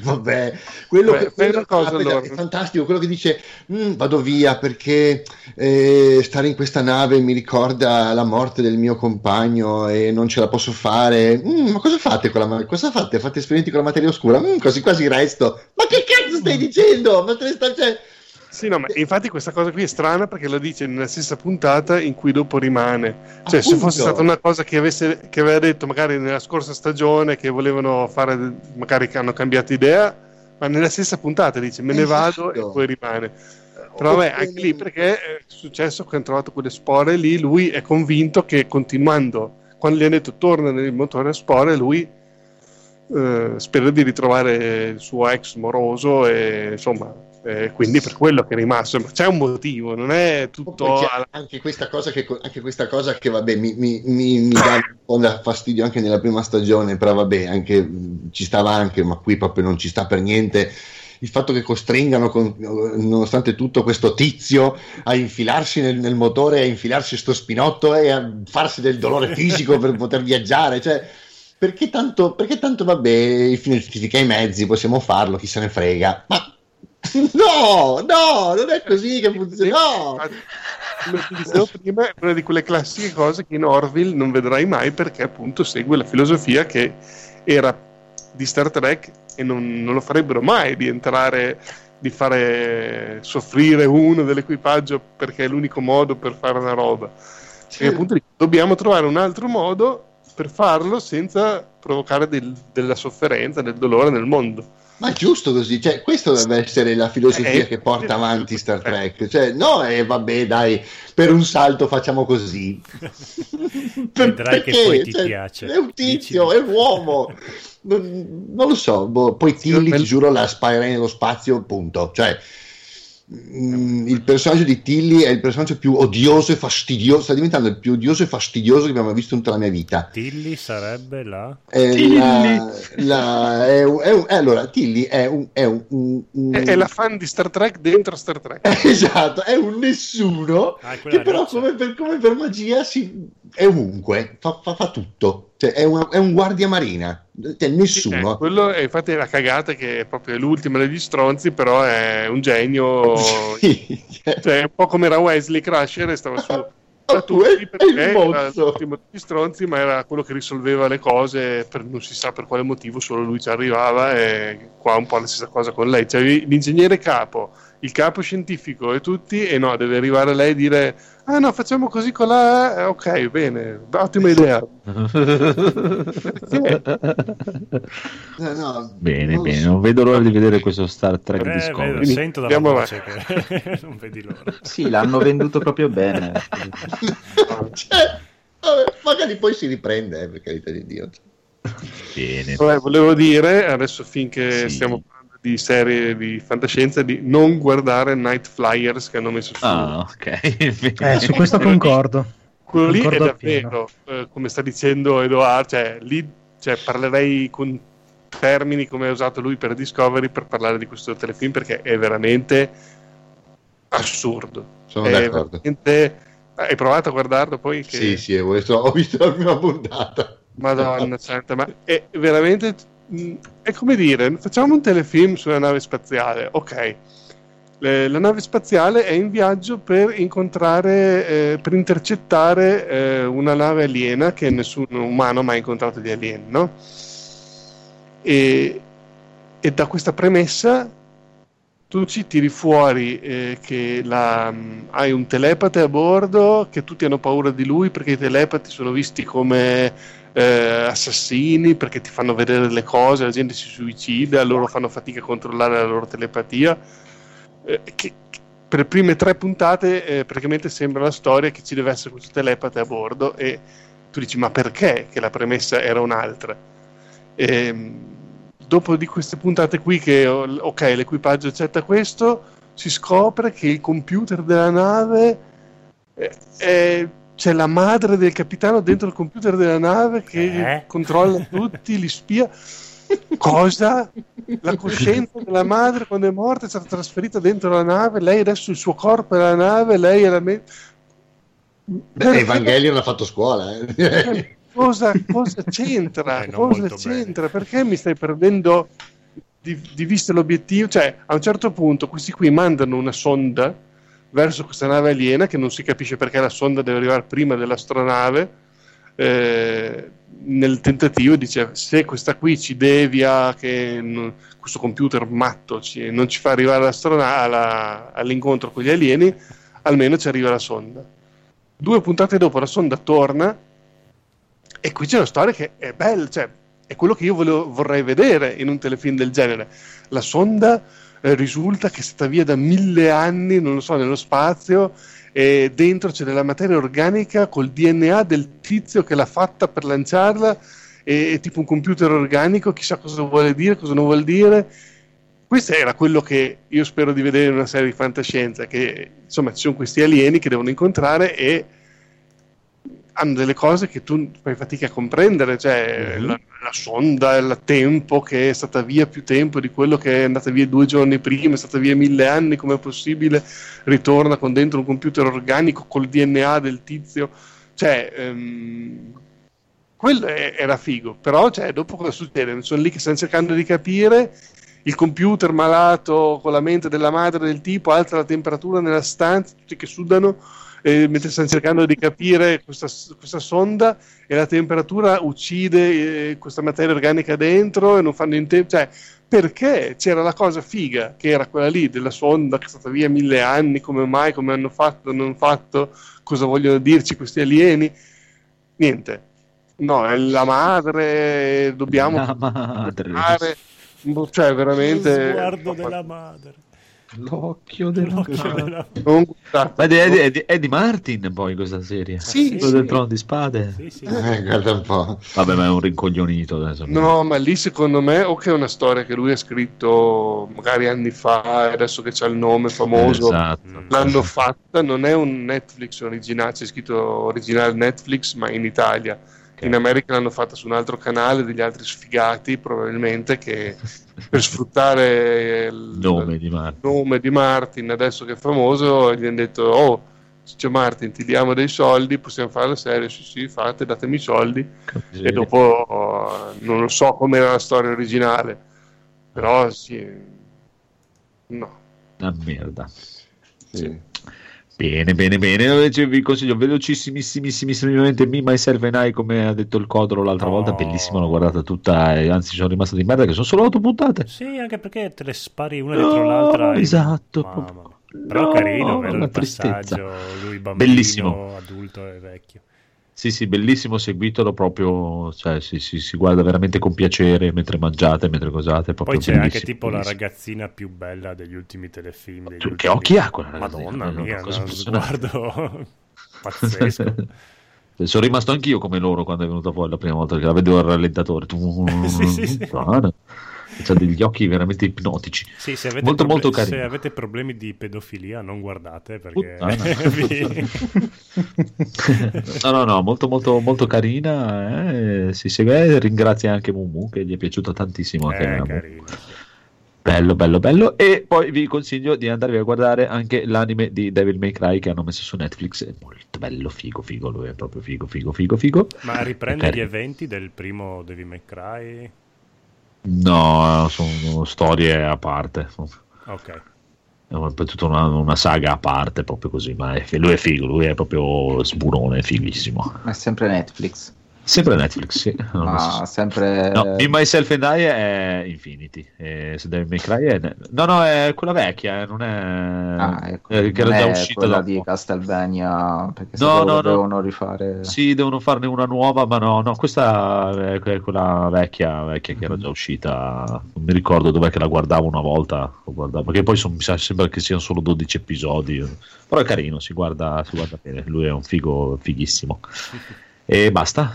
Vabbè. Quello Beh, che... quello- cosa, allora. È fantastico. Quello che dice... "Mm, vado via perché eh, stare in questa nave mi ricorda la morte del mio compagno e non ce la posso fare. Mm, ma cosa fate con la Cosa fate? Fate esperimenti con la materia oscura? Mm, quasi quasi resto. Ma che cazzo stai dicendo? Ma te ne sta... Cioè... sì, no, ma infatti questa cosa qui è strana perché lo dice nella stessa puntata in cui dopo rimane. Cioè, se Appunto. fosse stata una cosa che, avesse, che aveva detto magari nella scorsa stagione che volevano fare, magari che hanno cambiato idea, ma nella stessa puntata dice me ne vado Esatto. e poi rimane. Però vabbè, anche lì perché è successo che hanno trovato quelle spore lì, lui è convinto che continuando, quando gli hanno detto torna nel motore a spore, lui eh, spera di ritrovare il suo ex moroso e insomma, eh, quindi per quello che è rimasto. Ma c'è un motivo, non è tutto... Anche questa cosa che, anche questa cosa che vabbè mi, mi, mi, mi dà un po' da fastidio anche nella prima stagione però vabbè anche, ci stava anche ma qui proprio non ci sta per niente il fatto che costringano con- nonostante tutto questo tizio a infilarsi nel, nel motore a infilarsi sto spinotto e a farsi del dolore fisico per poter viaggiare cioè perché tanto, perché tanto vabbè il fine giustifica i mezzi possiamo farlo chi se ne frega ma no no non è così che funziona no Come ti dicevo prima, è una di quelle classiche cose che in Orville non vedrai mai perché appunto segue la filosofia che era di Star Trek e non, non lo farebbero mai di entrare, di fare soffrire uno dell'equipaggio perché è l'unico modo per fare una roba. E appunto dobbiamo trovare un altro modo per farlo senza provocare del- della sofferenza, del dolore nel mondo. Ma è giusto così, cioè, questa deve essere la filosofia Eh, che porta avanti Star Trek. Cioè, no, e vabbè, dai, per un salto facciamo così. Per- Vedrai che perché? poi ti Cioè, piace. È un tizio, Dici- è un uomo. Non, non lo so, boh, poi Tilly, ti giuro, la sparerei nello spazio, punto. Cioè, il personaggio di Tilly è il personaggio più odioso e fastidioso, sta diventando il più odioso e fastidioso che abbiamo mai visto in tutta la mia vita. Tilly sarebbe la... È Tilly. la- la- è un- è eh, allora, Tilly è un, è un- un- un- È, è la fan di Star Trek dentro Star Trek. esatto, è un nessuno Ah, è che però come per, come per magia si, è ovunque, fa, fa- fa tutto. Cioè, è, una- è un guardia marina, cioè, Sì, nessuno. eh, quello è infatti la cagata che è proprio l'ultima degli stronzi, però è un genio. Sì, cioè, Cioè, è un po' come era Wesley Crusher e stava su tu è- è il perché era l'ultimo degli stronzi, ma era quello che risolveva le cose per non si sa per quale motivo, solo lui ci arrivava e qua un po' la stessa cosa con lei. Cioè, l'ingegnere capo, il capo scientifico e tutti, e no, deve arrivare lei e dire ah no, facciamo così con la... eh, ok, bene, ottima idea. Eh, no, bene, non bene, so. non vedo l'ora di vedere questo Star Trek Eh, Discovery. vedo, sento dalla Andiamo voce che non vedi l'ora. Sì, l'hanno venduto proprio bene. Cioè, vabbè, magari poi si riprende, eh, per carità di Dio. Bene. Vabbè, volevo dire, adesso finché Sì. stiamo parlando di serie di fantascienza, di non guardare Night Flyers che hanno messo su. Ah, ok. Eh, su questo concordo. Quello lì è Concordo davvero, eh, come sta dicendo Edoardo, cioè lì cioè, parlerei con termini come ha usato lui per Discovery per parlare di questo telefilm perché è veramente assurdo. Sono È d'accordo. veramente- Hai provato a guardarlo poi? Che... Sì, sì, ho visto, ho visto la prima puntata. Madonna santa, ma è veramente. Mh, È come dire, facciamo un telefilm sulla nave spaziale, ok. La nave spaziale è in viaggio per incontrare, eh, per intercettare eh, una nave aliena che nessun umano ha mai incontrato di alieni, no? E, e da questa premessa tu ci tiri fuori eh, che la- mh, hai un telepate a bordo, che tutti hanno paura di lui perché i telepati sono visti come eh, assassini, perché ti fanno vedere le cose, la gente si suicida, loro fanno fatica a controllare la loro telepatia. Eh, che, per le prime tre puntate eh, praticamente sembra la storia che ci deve essere questo telepate a bordo e tu dici ma perché? Che la premessa era un'altra. Ehm, dopo di queste puntate qui che ok l'equipaggio accetta questo si scopre che il computer della nave eh, è- c'è la madre del capitano dentro il computer della nave che Eh? controlla tutti li spia cosa? la coscienza della madre quando è morta è stata trasferita dentro la nave lei adesso il suo corpo è la nave lei è la me- Beh, Evangelion ha fatto scuola. Eh. cosa, cosa c'entra? Eh, cosa c'entra? Perché mi stai perdendo di, di vista l'obiettivo? Cioè, a un certo punto questi qui mandano una sonda verso questa nave aliena che non si capisce perché la sonda deve arrivare prima dell'astronave. eh, nel tentativo dice se questa qui ci devia che non- questo computer matto ci- non ci fa arrivare alla- all'incontro con gli alieni almeno ci arriva la sonda due puntate dopo la sonda torna e qui c'è una storia che è bella, cioè è quello che io volevo- vorrei vedere in un telefilm del genere. La sonda eh, risulta che è stata via da mille anni, non lo so, nello spazio e dentro c'è della materia organica col DNA del tizio che l'ha fatta per lanciarla e è tipo un computer organico, chissà cosa vuole dire, cosa non vuol dire. Questo era quello che io spero di vedere in una serie di fantascienza, che insomma ci sono questi alieni che devono incontrare e hanno delle cose che tu fai fatica a comprendere, cioè Mhm. la, la sonda, il tempo che è stata via più tempo di quello che è andata via due giorni prima, è stata via mille anni, com'è possibile? Ritorna con dentro un computer organico col DNA del tizio, cioè ehm, quello è- era figo, però cioè, dopo cosa succede? Sono lì che stanno cercando di capire, il computer malato con la mente della madre del tipo alza la temperatura nella stanza, tutti che sudano, eh, mentre stanno cercando di capire questa, questa sonda e la temperatura uccide eh, questa materia organica dentro e non fanno in tempo, cioè perché c'era la cosa figa che era quella lì della sonda che è stata via mille anni, come mai, come hanno fatto, non fatto, cosa vogliono dirci questi alieni? Niente, no, è la madre, dobbiamo La madre. fare, cioè Lo veramente sguardo della madre. L'occhio della L'occhio della è di Eddie, Eddie- Eddie Martin poi questa serie. Sì, Quello sì. del trono di spade. Sì, sì. Eh, guarda un po'. Vabbè, ma è un rincoglionito adesso. No, ma lì secondo me o che è una storia che lui ha scritto magari anni fa, adesso che c'ha il nome famoso, Esatto. l'hanno fatta, non è un Netflix originale, c'è scritto originale Netflix, ma in Italia. In America l'hanno fatta su un altro canale degli altri sfigati, probabilmente, che per sfruttare il Nome di Martin. nome di Martin, adesso che è famoso, gli hanno detto, oh, Ciccio Martin, ti diamo dei soldi, possiamo fare la serie, sì sì, fate, datemi i soldi. E dopo non lo so com'era la storia originale, però sì, no. Una merda. Sì. Bene, bene, bene. Invece vi consiglio velocissimissimissimissimamente Me, Myself and I, come ha detto il Codro l'altra No. volta. Bellissima, l'ho guardata tutta. E anzi, sono rimasto di merda che sono solo otto puntate. Sì, anche perché te le spari una dietro l'altra. No, e- esatto. Mamma. Però No, carino, vero una il tristezza. passaggio, lui bambino, Bellissimo. adulto e vecchio. Sì, sì, bellissimo, seguitelo proprio. Cioè, si, si- si guarda veramente con piacere mentre mangiate, mentre cosate. Poi c'è anche bellissimo, tipo la ragazzina più bella degli ultimi telefilm. Degli che ultimi- occhi ha quella ragazzina? Madonna mia, cosa uno impressionante. sguardo pazzesco. Sono rimasto anch'io come loro quando è venuta fuori la prima volta che la vedevo al rallentatore. Sì, sì, sì. Madonna. C'ha degli occhi veramente ipnotici. Sì, se avete, Molto, proble- molto se avete problemi di pedofilia non guardate perché Puttana. vi- No, no, no, molto, molto, molto carina. eh, Si segue. Ringrazia anche Mumu che gli è piaciuto tantissimo. Carino. Bello, bello, bello. E poi vi consiglio di andarvi a guardare anche l'anime di Devil May Cry che hanno messo su Netflix. È molto bello, figo, figo. Lui è proprio figo, figo, figo, figo. Ma riprende È gli eventi del primo Devil May Cry? No, sono storie a parte. Ok. È tutta una, una saga a parte, proprio così. Ma è- lui è figo, lui è proprio sburone, è fighissimo. È sempre Netflix. Sempre Netflix, sì. So. Ma sempre... No, Me, Myself and I è Infinity. E se Devil May Cry è... No, no, è quella vecchia, eh, non è... Ah, ecco, eh, che era già è uscita quella da di. Castlevania perché No, no, no, no. rifare Sì, devono farne una nuova, ma no, no, questa è que- quella vecchia, vecchia che era già uscita. Non mi ricordo dov'è che la guardavo una volta. guardavo, perché poi son- mi sa- sembra che siano solo 12 episodi. Però è carino, si guarda, si guarda bene. Lui è un figo, fighissimo. E basta.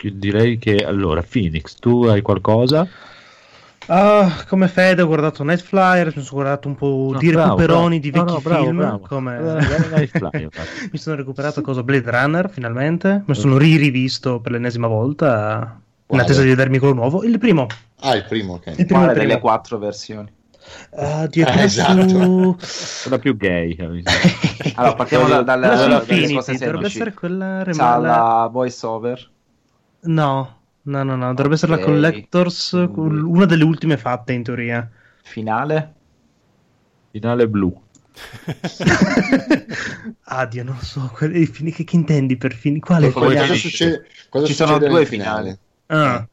Direi che allora, Phoenix, tu hai qualcosa? Ah, come Fede ho guardato Netflyer, mi sono guardato un po' No, di bravo, recuperoni bravo. di No, vecchi no, bravo, film. bravo. Come... Eh, bravo. mi sono recuperato cosa Blade Runner finalmente. Mi sono ri-rivisto per l'ennesima volta. In attesa di vedermi quello nuovo. Il primo. Ah, il primo, ok. Il primo, quale delle quattro versioni. Ah, Dio, Eh, che esatto. su- Quella più gay. Allora, partiamo da- dalle, Quella su dalle Infinity, cose dovrebbe semplici. essere quella C'ha rimane- la voice over. No, no, no, no, dovrebbe essere la. Collectors, Quindi- una delle ultime fatte in teoria. Finale. Finale blu. ah, Dio, non so, quelli- fini- che, che intendi per fini? Quale? Come Cosa succede, cosa Ci sono due finali. Ah.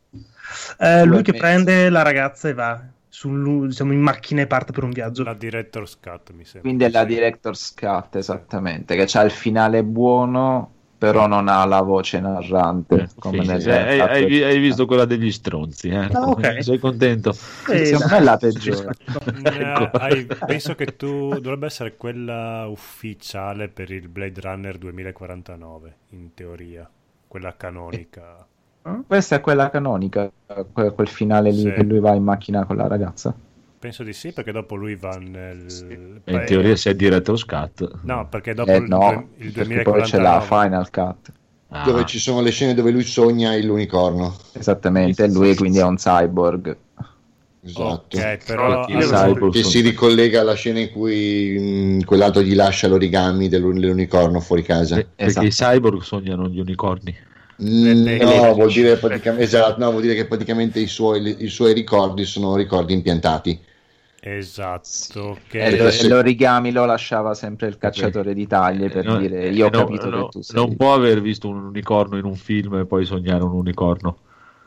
Eh, lui che mezzi. prende la ragazza e va sul- diciamo, in macchina e parte per un viaggio. La Director's Cut mi sembra. Quindi è la. Director's Cut, esattamente, che c'ha il finale buono, però non ha la voce narrante. Come Sì, nel sì, hai, hai hai visto quella degli stronzi, eh? Ah, ok. Sei contento? Eh, secondo me è la peggiore. Eh, hai- penso che tu dovrebbe essere quella ufficiale per il Blade Runner 2049, in teoria, quella canonica. Questa è quella canonica, que- quel finale lì Sì. che lui va in macchina con la ragazza. Penso di sì, perché dopo lui va nel... E in teoria sei diretto scat. No, perché dopo Eh, il, no, il perché poi c'è la 2049... Final Cut. Ah, Dove ci sono le scene dove lui sogna l'unicorno. Esattamente, e lui quindi è un cyborg. Esatto. Ok, però... Che sono- si ricollega alla scena in cui mh, quell'altro gli lascia l'origami dell'un- dell'unicorno fuori casa. Perché Esatto. i cyborg sognano gli unicorni. Mm, no, vuol dire esatto, no, vuol dire che praticamente i suoi, i suoi ricordi sono ricordi impiantati. Esatto, E, che... lo- se- e l'origami lo lasciava sempre il cacciatore di taglie per Eh, no, dire io ho eh, no, capito no, che tu sei. Non può aver visto un unicorno in un film e poi sognare un unicorno.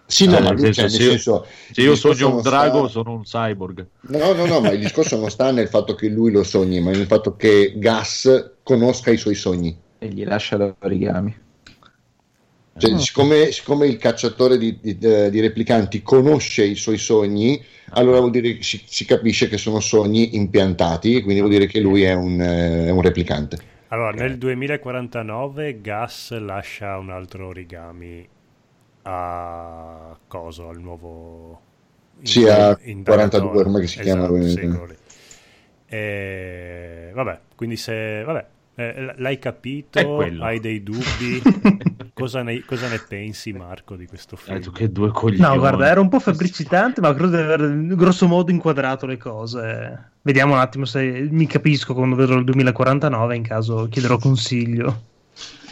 Sì, no, Eh, ma senso, cioè, se nel io- senso, Se io sogno un non sta- drago, sono un cyborg. No, no, no, ma il discorso non sta nel fatto che lui lo sogni, ma nel fatto che Gas conosca i suoi sogni. E gli lascia l'origami. Cioè, Ah. siccome, siccome il cacciatore di, di- eh, di replicanti conosce i suoi sogni, allora vuol dire che si, si capisce che sono sogni impiantati, quindi vuol dire che lui è un, eh, è un replicante. Allora, nel 2049 Gas lascia un altro origami a Coso, al nuovo... Sì, a indagatore. 42, come si chiama Esatto, lui? sì. E, vabbè, quindi se... Vabbè, eh, l'hai capito? Hai dei dubbi? cosa, ne, cosa ne pensi, Marco, di questo Eh, film? tu che due coglioni. No, guarda, era un po' febbricitante, ma credo di aver grosso modo inquadrato le cose. Vediamo un attimo se mi capisco quando vedrò il 2049, in caso chiederò consiglio.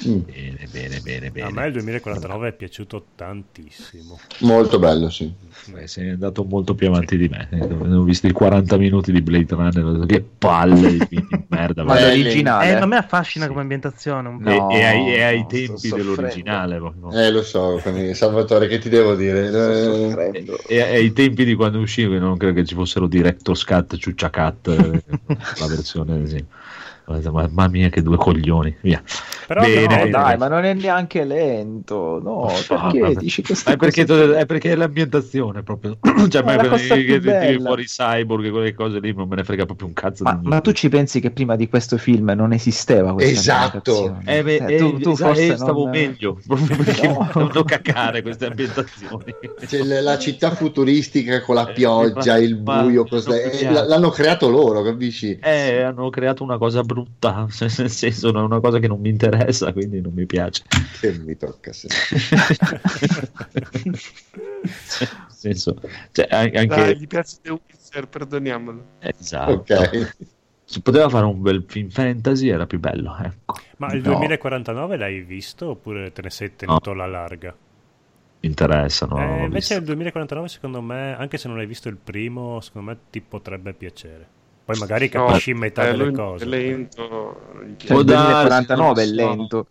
Mm, Bene, bene, bene, bene. A me il 2049 è piaciuto tantissimo. molto bello, sì. Beh, sei andato molto più avanti di me. Ho visto i 40 minuti di Blade Runner. Che palle di film di merda. Ma l'originale? Eh, ma a me affascina come ambientazione un po'. No, e, e ai, e ai sto tempi dell'originale. proprio. Eh, lo so, quindi, Salvatore, che ti devo dire? Sto Eh. E, e ai tempi di quando usciva, che non credo che ci fossero Director's Cut, Ciuccia Cut, eh, la versione sì. Ma- Mamma mia, che due coglioni. Via. Però Bene, No, dai, ma non è neanche lento. No, perché vabbè. dici Ma queste è perché, cose? è perché è l'ambientazione proprio. cioè, Ma che tiri bella. fuori cyborg e quelle cose lì non me ne frega proprio un cazzo Ma, ma tu ci pensi che prima di questo film non esisteva questa Esatto. ambientazione? Eh, beh, Eh, eh, tu, tu esatto, forse eh, stavo non- meglio proprio perché No. fanno cacare queste ambientazioni. C'è la città futuristica con la Eh, pioggia, il buio, non cos'è? Eh, l'hanno creato loro, capisci? Eh, hanno creato una cosa brutta, nel senso, è una cosa che non mi interessa, quindi non mi piace. Che mi tocca. sì. nel senso, cioè, an- anche Dai, gli piace The Witcher, perdoniamolo. esatto. Ok. Si poteva fare un bel film fantasy, era più bello. Ecco. Ma il No. 2049 l'hai visto oppure te ne sei tenuto alla larga? Mi interessano. Eh, invece visto. il 2049 secondo me, anche se non hai visto il primo, secondo me ti potrebbe piacere. Poi magari No, capisci metà eh, delle lui cose. È lento. Cioè, il Può darsi, 2049 è lento.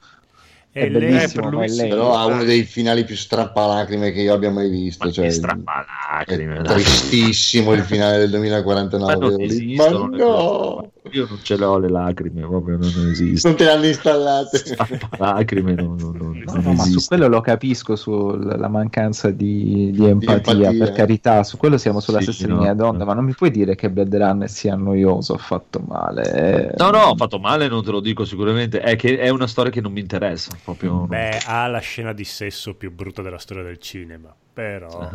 È È lento. bellissimo, per lui è lento. Però ha uno dei finali più strappalacrime che io abbia mai visto. Ma Cioè, strappalacrime, è tristissimo il finale del 2049. Ma non lì. esistono Ma le no! Io non ce le ho le lacrime, proprio non esistono. Non te le hanno installate. lacrime non, non, non, No, non no, ma su esiste. quello lo capisco, sulla mancanza di, di empatia, empatia. per carità, su quello siamo sulla Sì, stessa no. linea d'onda, ma non mi puoi dire che Blade Runner sia noioso, ha fatto male. No, no, ho fatto male, non te lo dico sicuramente. È che è una storia che non mi interessa. Proprio. Beh, ha la scena di sesso più brutta della storia del cinema. Però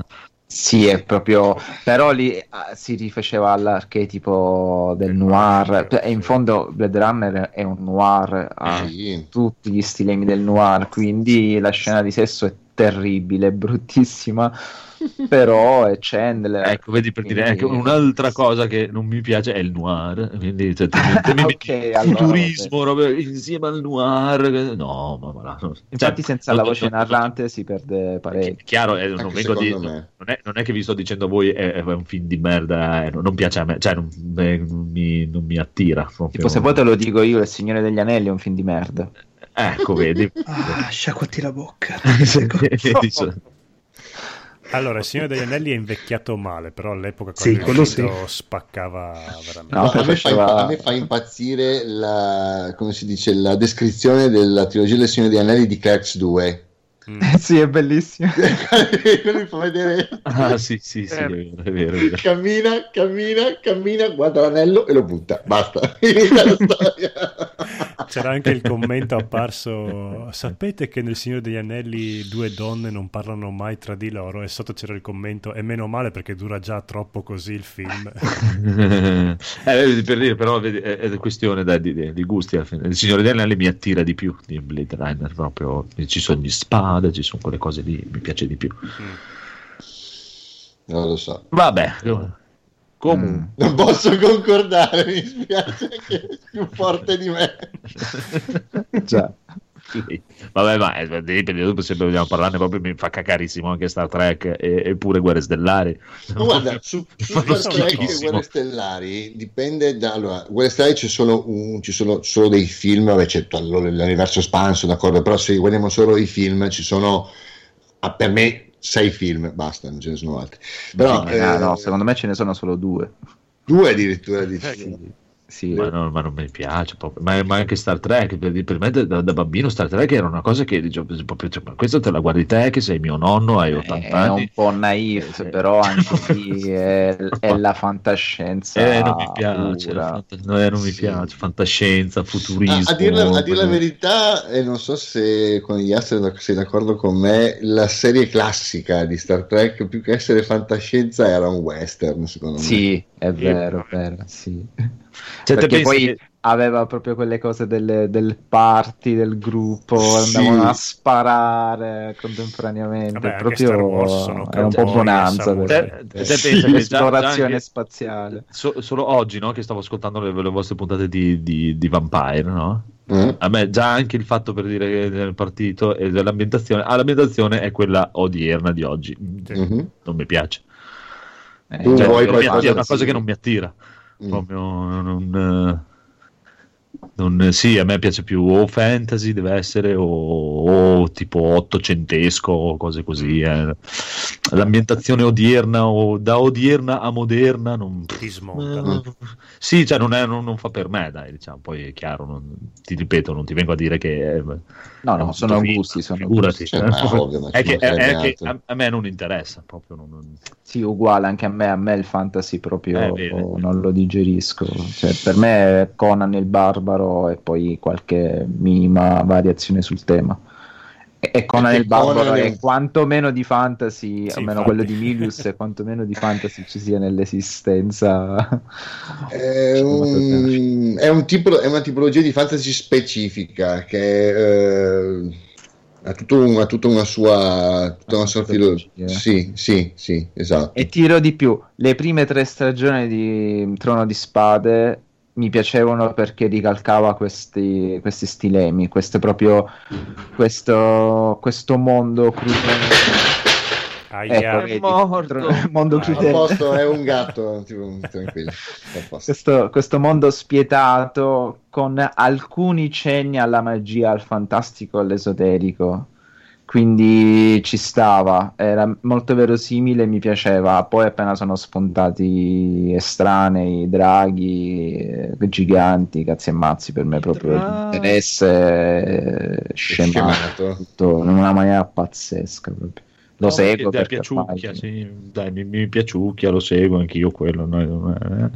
Sì, è proprio. Però lì ah, si rifaceva all'archetipo del noir. E in fondo Blade Runner è un noir, ha Sì. tutti gli stilemi del noir, quindi la scena di sesso è terribile, bruttissima, però è Chandler. Ecco, vedi per dire, ecco, un'altra cosa che non mi piace è il noir. Quindi cioè, te, te mi metti Ok, allora, futurismo roba- insieme al noir. No, ma va là, no. Infatti, Cioè, senza la non- voce non- narrante si perde È parecchio. chiaro, eh, non, di- non, è, non è che vi sto dicendo a voi è, è un film di merda, eh, non, non piace a me, cioè non, eh, non mi, non mi attira. Tipo, se poi te lo dico io, Il Signore degli Anelli è un film di merda. Ecco, vedi. Ah, sciacquati la bocca. So- Allora, il Signore degli Anelli è invecchiato male, però all'epoca Sì, quando è quello uscito spaccava veramente. No, a, me fa, a me fa impazzire la, come si dice, la descrizione della trilogia del Signore degli Anelli di Clerks 2. Mm. sì, è bellissimo. Mi fa vedere Ah, sì, sì, sì, è vero, è vero. È vero. cammina, cammina, cammina, guarda l'anello e lo butta. Basta, finita la storia. C'era anche il commento apparso: Sapete che nel Signore degli Anelli due donne non parlano mai tra di loro? E sotto c'era il commento: E meno male perché dura già troppo così il film. eh, per dire, però vedi, è, è questione da- di, di gusti. Il Signore degli Anelli mi attira di più di Blade Runner, proprio ci sono gli spade, ci sono quelle cose lì, mi piace di più. Mm. Non lo so. Vabbè, comunque. Non posso concordare, mi spiace che è più forte di me. Già. Sì. Vabbè, ma eh, dipende, dopo se vogliamo parlarne proprio mi fa cacarissimo anche Star Trek e, e pure Guerre Stellari. Ma guarda, su, su Star Trek e. Guerre Stellari dipende da... Allora, Guerre Stellari c'è solo, un- ci sono solo dei film, vabbè c'è tutto l'universo espanso, d'accordo, però se guardiamo solo i film ci sono, ah, per me, sei film, basta, non ce ne sono altri. Però, no, eh, no, secondo me ce ne sono solo due. due addirittura di film. Sì. Ma, no- ma non mi piace proprio. Ma, ma anche Star Trek, per, per me da, da bambino Star Trek era una cosa che dicevo, proprio, cioè, ma questo te la guardi te che sei mio nonno, hai 80 È anni. un po' naif, Eh, però anche lì è, è la fantascienza. Eh, non mi piace, fanta- no, eh, non mi Sì. piace, fantascienza, futurismo. A, a dir la, a dir la verità, e non so se con gli altri sei d'accordo con me, la serie classica di Star Trek, più che essere fantascienza, era un western, secondo me. Sì, è vero, è vero, sì. Cioè, Perché poi che- aveva proprio quelle cose del, del party, del gruppo, Sì. andavano a sparare contemporaneamente. Vabbè, proprio era un po' bonanza. Te- te pensa che già- L'esplorazione già spaziale. So- solo oggi no, che stavo ascoltando le, le vostre puntate di, di- di Vampire, no? Mm. A me già anche il fatto per dire che del partito e dell'ambientazione, ah, l'ambientazione è quella odierna di oggi. Mhm. Non mi piace. Eh, Cioè, è una cosa che non mi attira. Mm. Proprio non, non- sì, a me piace più o fantasy deve essere o, o tipo ottocentesco o cose così. eh. L'ambientazione odierna o da odierna a moderna non, Ti smonta. eh, sì, cioè non, è- non- non fa per me, dai, diciamo. Poi è chiaro, non- ti ripeto, non ti vengo a dire che è, No, è no, un sono film, gusti, sono figurati. Cioè, ovvio, ma è che, è- che a, a me non interessa proprio. non- non- Sì, uguale anche a me, a me il fantasy proprio Eh, vedi. non lo digerisco. Cioè, per me è Conan il barbaro e poi qualche minima variazione sul tema. E, e Conan il barbaro è- è quanto meno di fantasy, Sì, almeno infatti. quello di Milius, e quanto meno di fantasy ci sia nell'esistenza. È, un, è, un tipo, è una tipologia di fantasy specifica che eh, ha, tutto un- ha tutta una sua, tutta una sua filo- Metodologia. Sì, sì, sì, esatto. E tiro di più, le prime tre stagioni di Trono di Spade mi piacevano perché ricalcava questi, questi stilemi, questo proprio questo, questo mondo crudele. Aia. Ecco, tro- mondo Ah, crudele. posto, è un gatto, tipo, tranquillo. Questo, questo mondo spietato con alcuni cenni alla magia, al fantastico, all'esoterico. Quindi ci stava, era molto verosimile, mi piaceva. Poi appena sono spuntati estranei, draghi, eh, giganti, cazzi e mazzi, per me proprio Draghi. l'interesse eh, scemato, Scemato. tutto in una maniera pazzesca proprio. Lo No, seguo dai, piaciucchia, sì, dai, mi, mi piaciucchia, lo seguo anch'io quello. no, eh.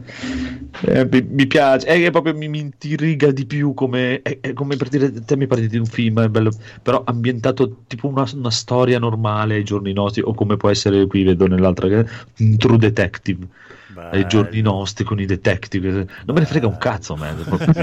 Eh, mi, mi piace, è che proprio mi, mi intriga di più come, è, è come per dire, te mi parli di un film, è bello, però ambientato tipo una, una storia normale ai giorni nostri, o come può essere qui, vedo nell'altra, un True Detective. Ai giorni nostri con i detective. Non me ne frega un cazzo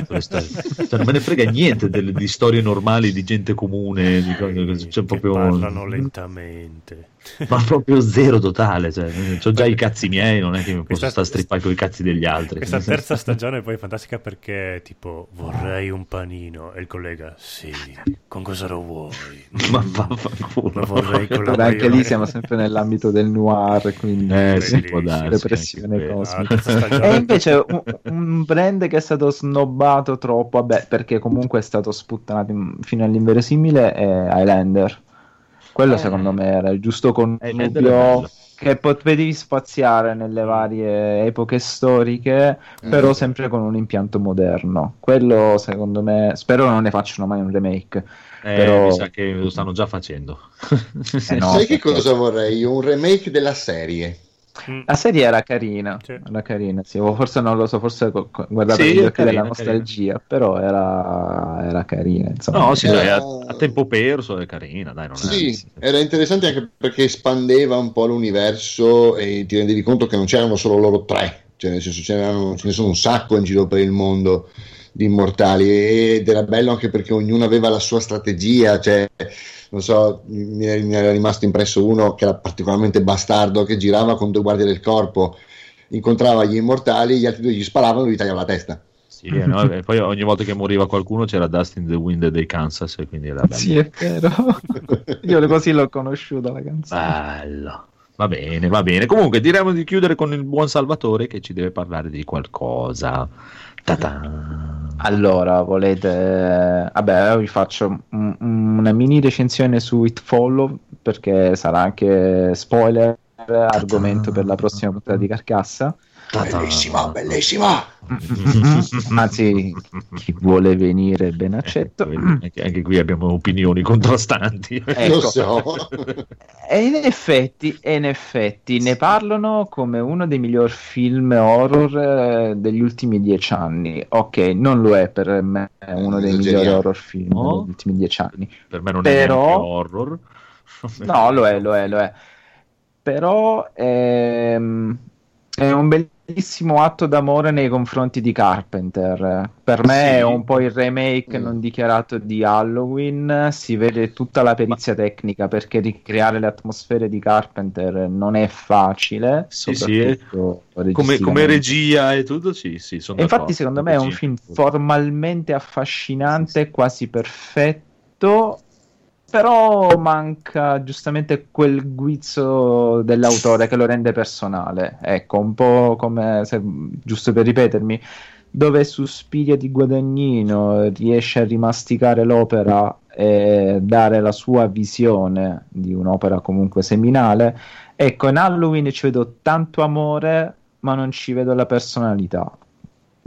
questa- cioè, non me ne frega niente delle, di storie normali di gente comune, di cioè, proprio, parlano lentamente. Ma proprio zero totale. Cioè, ho già i cazzi miei, non è che mi posso Questa- stare a strippare con i cazzi degli altri. Questa terza stagione è poi fantastica perché tipo vorrei un panino e il collega sì, con cosa lo vuoi? ma vaffanculo. lo vorrei con la anche lì siamo sempre nell'ambito del noir, quindi Eh, sì, può darsi. Depressione cosmica. Ah, E invece un, un brand che è stato snobbato troppo, vabbè, perché comunque è stato sputtanato in- fino all'inverosimile è Highlander. Quello Eh. secondo me era il giusto è connubio bello. che potevi spaziare nelle varie epoche storiche, però Mm. sempre con un impianto moderno. Quello secondo me, spero non ne facciano mai un remake. Eh, però- mi sa che lo stanno già facendo. Eh no, Sai che cosa vorrei? Un remake della serie. Mm. La serie era carina, Sì. era carina, sì. forse non lo so, forse guardate Sì, gli occhi carina, della nostalgia, però era, era carina, insomma. No, sì, Eh, dai, a, a tempo perso è carina, dai, non Sì, è... era interessante anche perché espandeva un po' l'universo e ti rendevi conto che non c'erano solo loro tre, cioè nel senso ce ne sono un sacco in giro per il mondo di immortali ed era bello anche perché ognuno aveva la sua strategia, cioè non so, mi, era rimasto impresso uno che era particolarmente bastardo che girava con due guardie del corpo, incontrava gli immortali, gli altri due gli sparavano e gli tagliava la testa. Sì, eh, no, e poi ogni volta che moriva qualcuno c'era Dustin the Wind dei Kansas e quindi era bello. Sì, è vero. Io così l'ho conosciuta la canzone. Bello. Va bene, va bene. Comunque diremo di chiudere con il buon Salvatore che ci deve parlare di qualcosa. Ta-ta. Allora, volete... Vabbè, vi faccio un- una mini recensione su It Follow perché sarà anche spoiler, argomento per la prossima puntata di Carcassa. Ta-ta. Bellissima, bellissima! Anzi, chi vuole venire ben accetto. Anche, anche qui abbiamo opinioni contrastanti. Ecco. Lo so. E in effetti, e in effetti ne parlano come uno dei migliori film horror eh, degli ultimi dieci anni. Ok, non lo è per me uno dei migliori horror film No. degli ultimi dieci anni. Per me non Però- è horror. No, lo è, lo è, lo è. Però ehm, è un grandissimo atto d'amore nei confronti di Carpenter. Per me Sì. è un po' il remake Mm. non dichiarato di Halloween. Si vede tutta la perizia tecnica perché ricreare le atmosfere di Carpenter non è facile. Sì, sì, Come, come regia e tutto, sì, sì, sono E infatti, secondo me è un film formalmente affascinante, quasi perfetto. Però manca giustamente quel guizzo dell'autore che lo rende personale. Ecco, un po' come se, giusto per ripetermi, dove Suspiria di Guadagnino riesce a rimasticare l'opera e dare la sua visione di un'opera comunque seminale. Ecco, in Halloween ci vedo tanto amore, ma non ci vedo la personalità.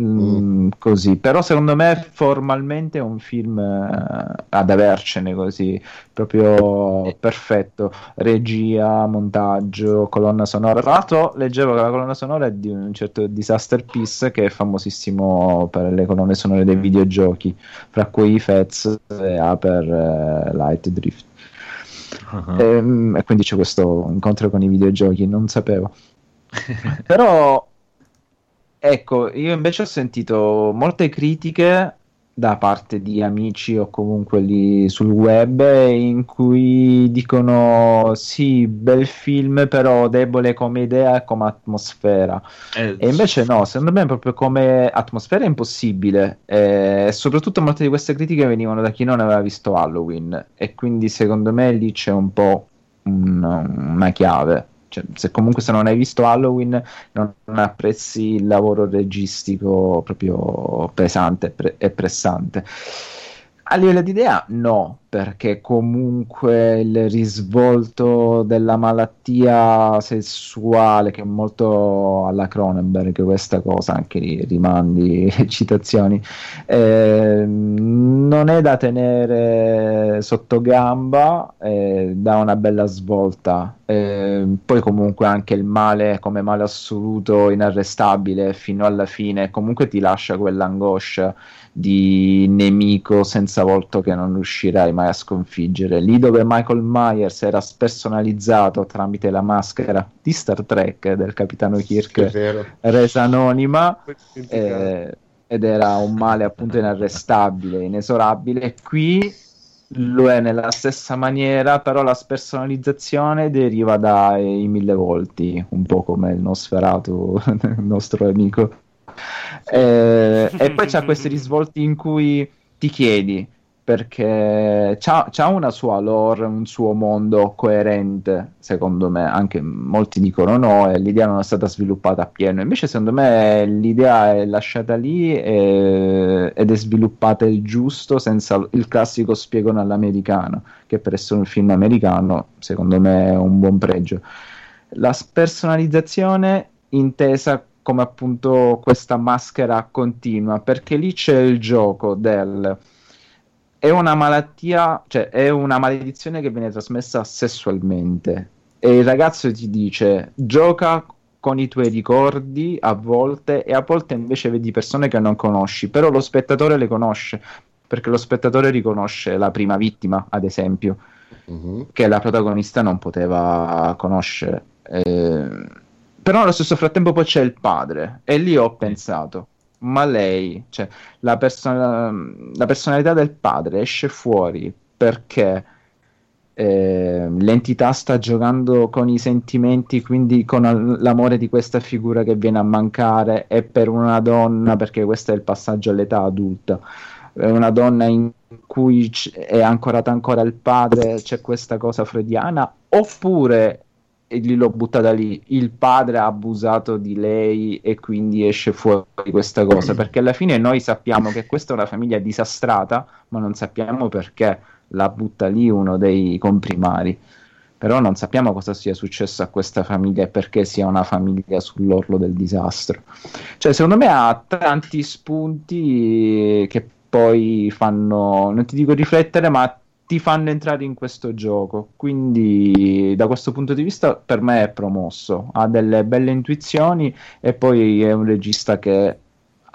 Mm, Così, però secondo me formalmente è un film eh, ad avercene così, proprio perfetto. Regia, montaggio, colonna sonora. Tra l'altro, leggevo che la colonna sonora è di un certo Disaster Piece che è famosissimo per le colonne sonore dei videogiochi, fra cui Fez e Aper eh, Light Drift. Ah. Ehm, E, quindi c'è questo incontro con i videogiochi, non sapevo. Però, ecco, io invece ho sentito molte critiche da parte di amici o comunque lì sul web in cui dicono sì, bel film, però debole come idea e come atmosfera. Eh, E invece no, secondo me proprio come atmosfera è impossibile. E soprattutto molte di queste critiche venivano da chi non aveva visto Halloween. E quindi secondo me lì c'è un po' un- una chiave. Cioè, se comunque se non hai visto Halloween non, apprezzi il lavoro registico proprio pesante e pressante. A livello di idea, no, perché comunque il risvolto della malattia sessuale, che è molto alla Cronenberg, questa cosa, anche lì rimandi citazioni, ehm, non è da tenere sotto gamba, eh, dà una bella svolta. Ehm, poi comunque anche il male come male assoluto, inarrestabile fino alla fine, comunque ti lascia quell'angoscia di nemico senza volto che non riuscirai mai a sconfiggere. Lì dove Michael Myers era spersonalizzato tramite la maschera di Star Trek del capitano Kirk resa anonima eh, ed era un male appunto inarrestabile, inesorabile. Qui lo è nella stessa maniera, però la spersonalizzazione deriva dai mille volti, un po' come il Nosferatu, il nostro amico. Eh, e poi c'ha questi risvolti in cui ti chiedi perché c'ha, c'ha una sua lore, un suo mondo coerente, secondo me, anche molti dicono no, l'idea non è stata sviluppata appieno, invece secondo me l'idea è lasciata lì e- ed è sviluppata il giusto senza il classico spiegone all'americano, che per essere un film americano secondo me è un buon pregio. La spersonalizzazione intesa come appunto questa maschera continua, perché lì c'è il gioco del è una malattia, cioè è una maledizione che viene trasmessa sessualmente e il ragazzo ti dice gioca con i tuoi ricordi a volte e a volte invece vedi persone che non conosci, però lo spettatore le conosce perché lo spettatore riconosce la prima vittima, ad esempio, Mhm. che la protagonista non poteva conoscere. Eh, però allo stesso frattempo poi c'è il padre e lì ho pensato, ma lei, cioè la, person- la personalità del padre esce fuori perché eh, l'entità sta giocando con i sentimenti, quindi con al- l'amore di questa figura che viene a mancare e per una donna, perché questo è il passaggio all'età adulta, è una donna in cui c- è ancorata ancora il padre, c'è questa cosa freudiana, oppure e lì l'ho buttata lì, il padre ha abusato di lei e quindi esce fuori questa cosa, perché alla fine noi sappiamo che questa è una famiglia disastrata, ma non sappiamo perché la butta lì uno dei comprimari. Però non sappiamo cosa sia successo a questa famiglia e perché sia una famiglia sull'orlo del disastro. Cioè, secondo me ha tanti spunti che poi fanno, non ti dico riflettere, ma ti fanno entrare in questo gioco. Quindi, da questo punto di vista, per me è promosso. Ha delle belle intuizioni e poi è un regista che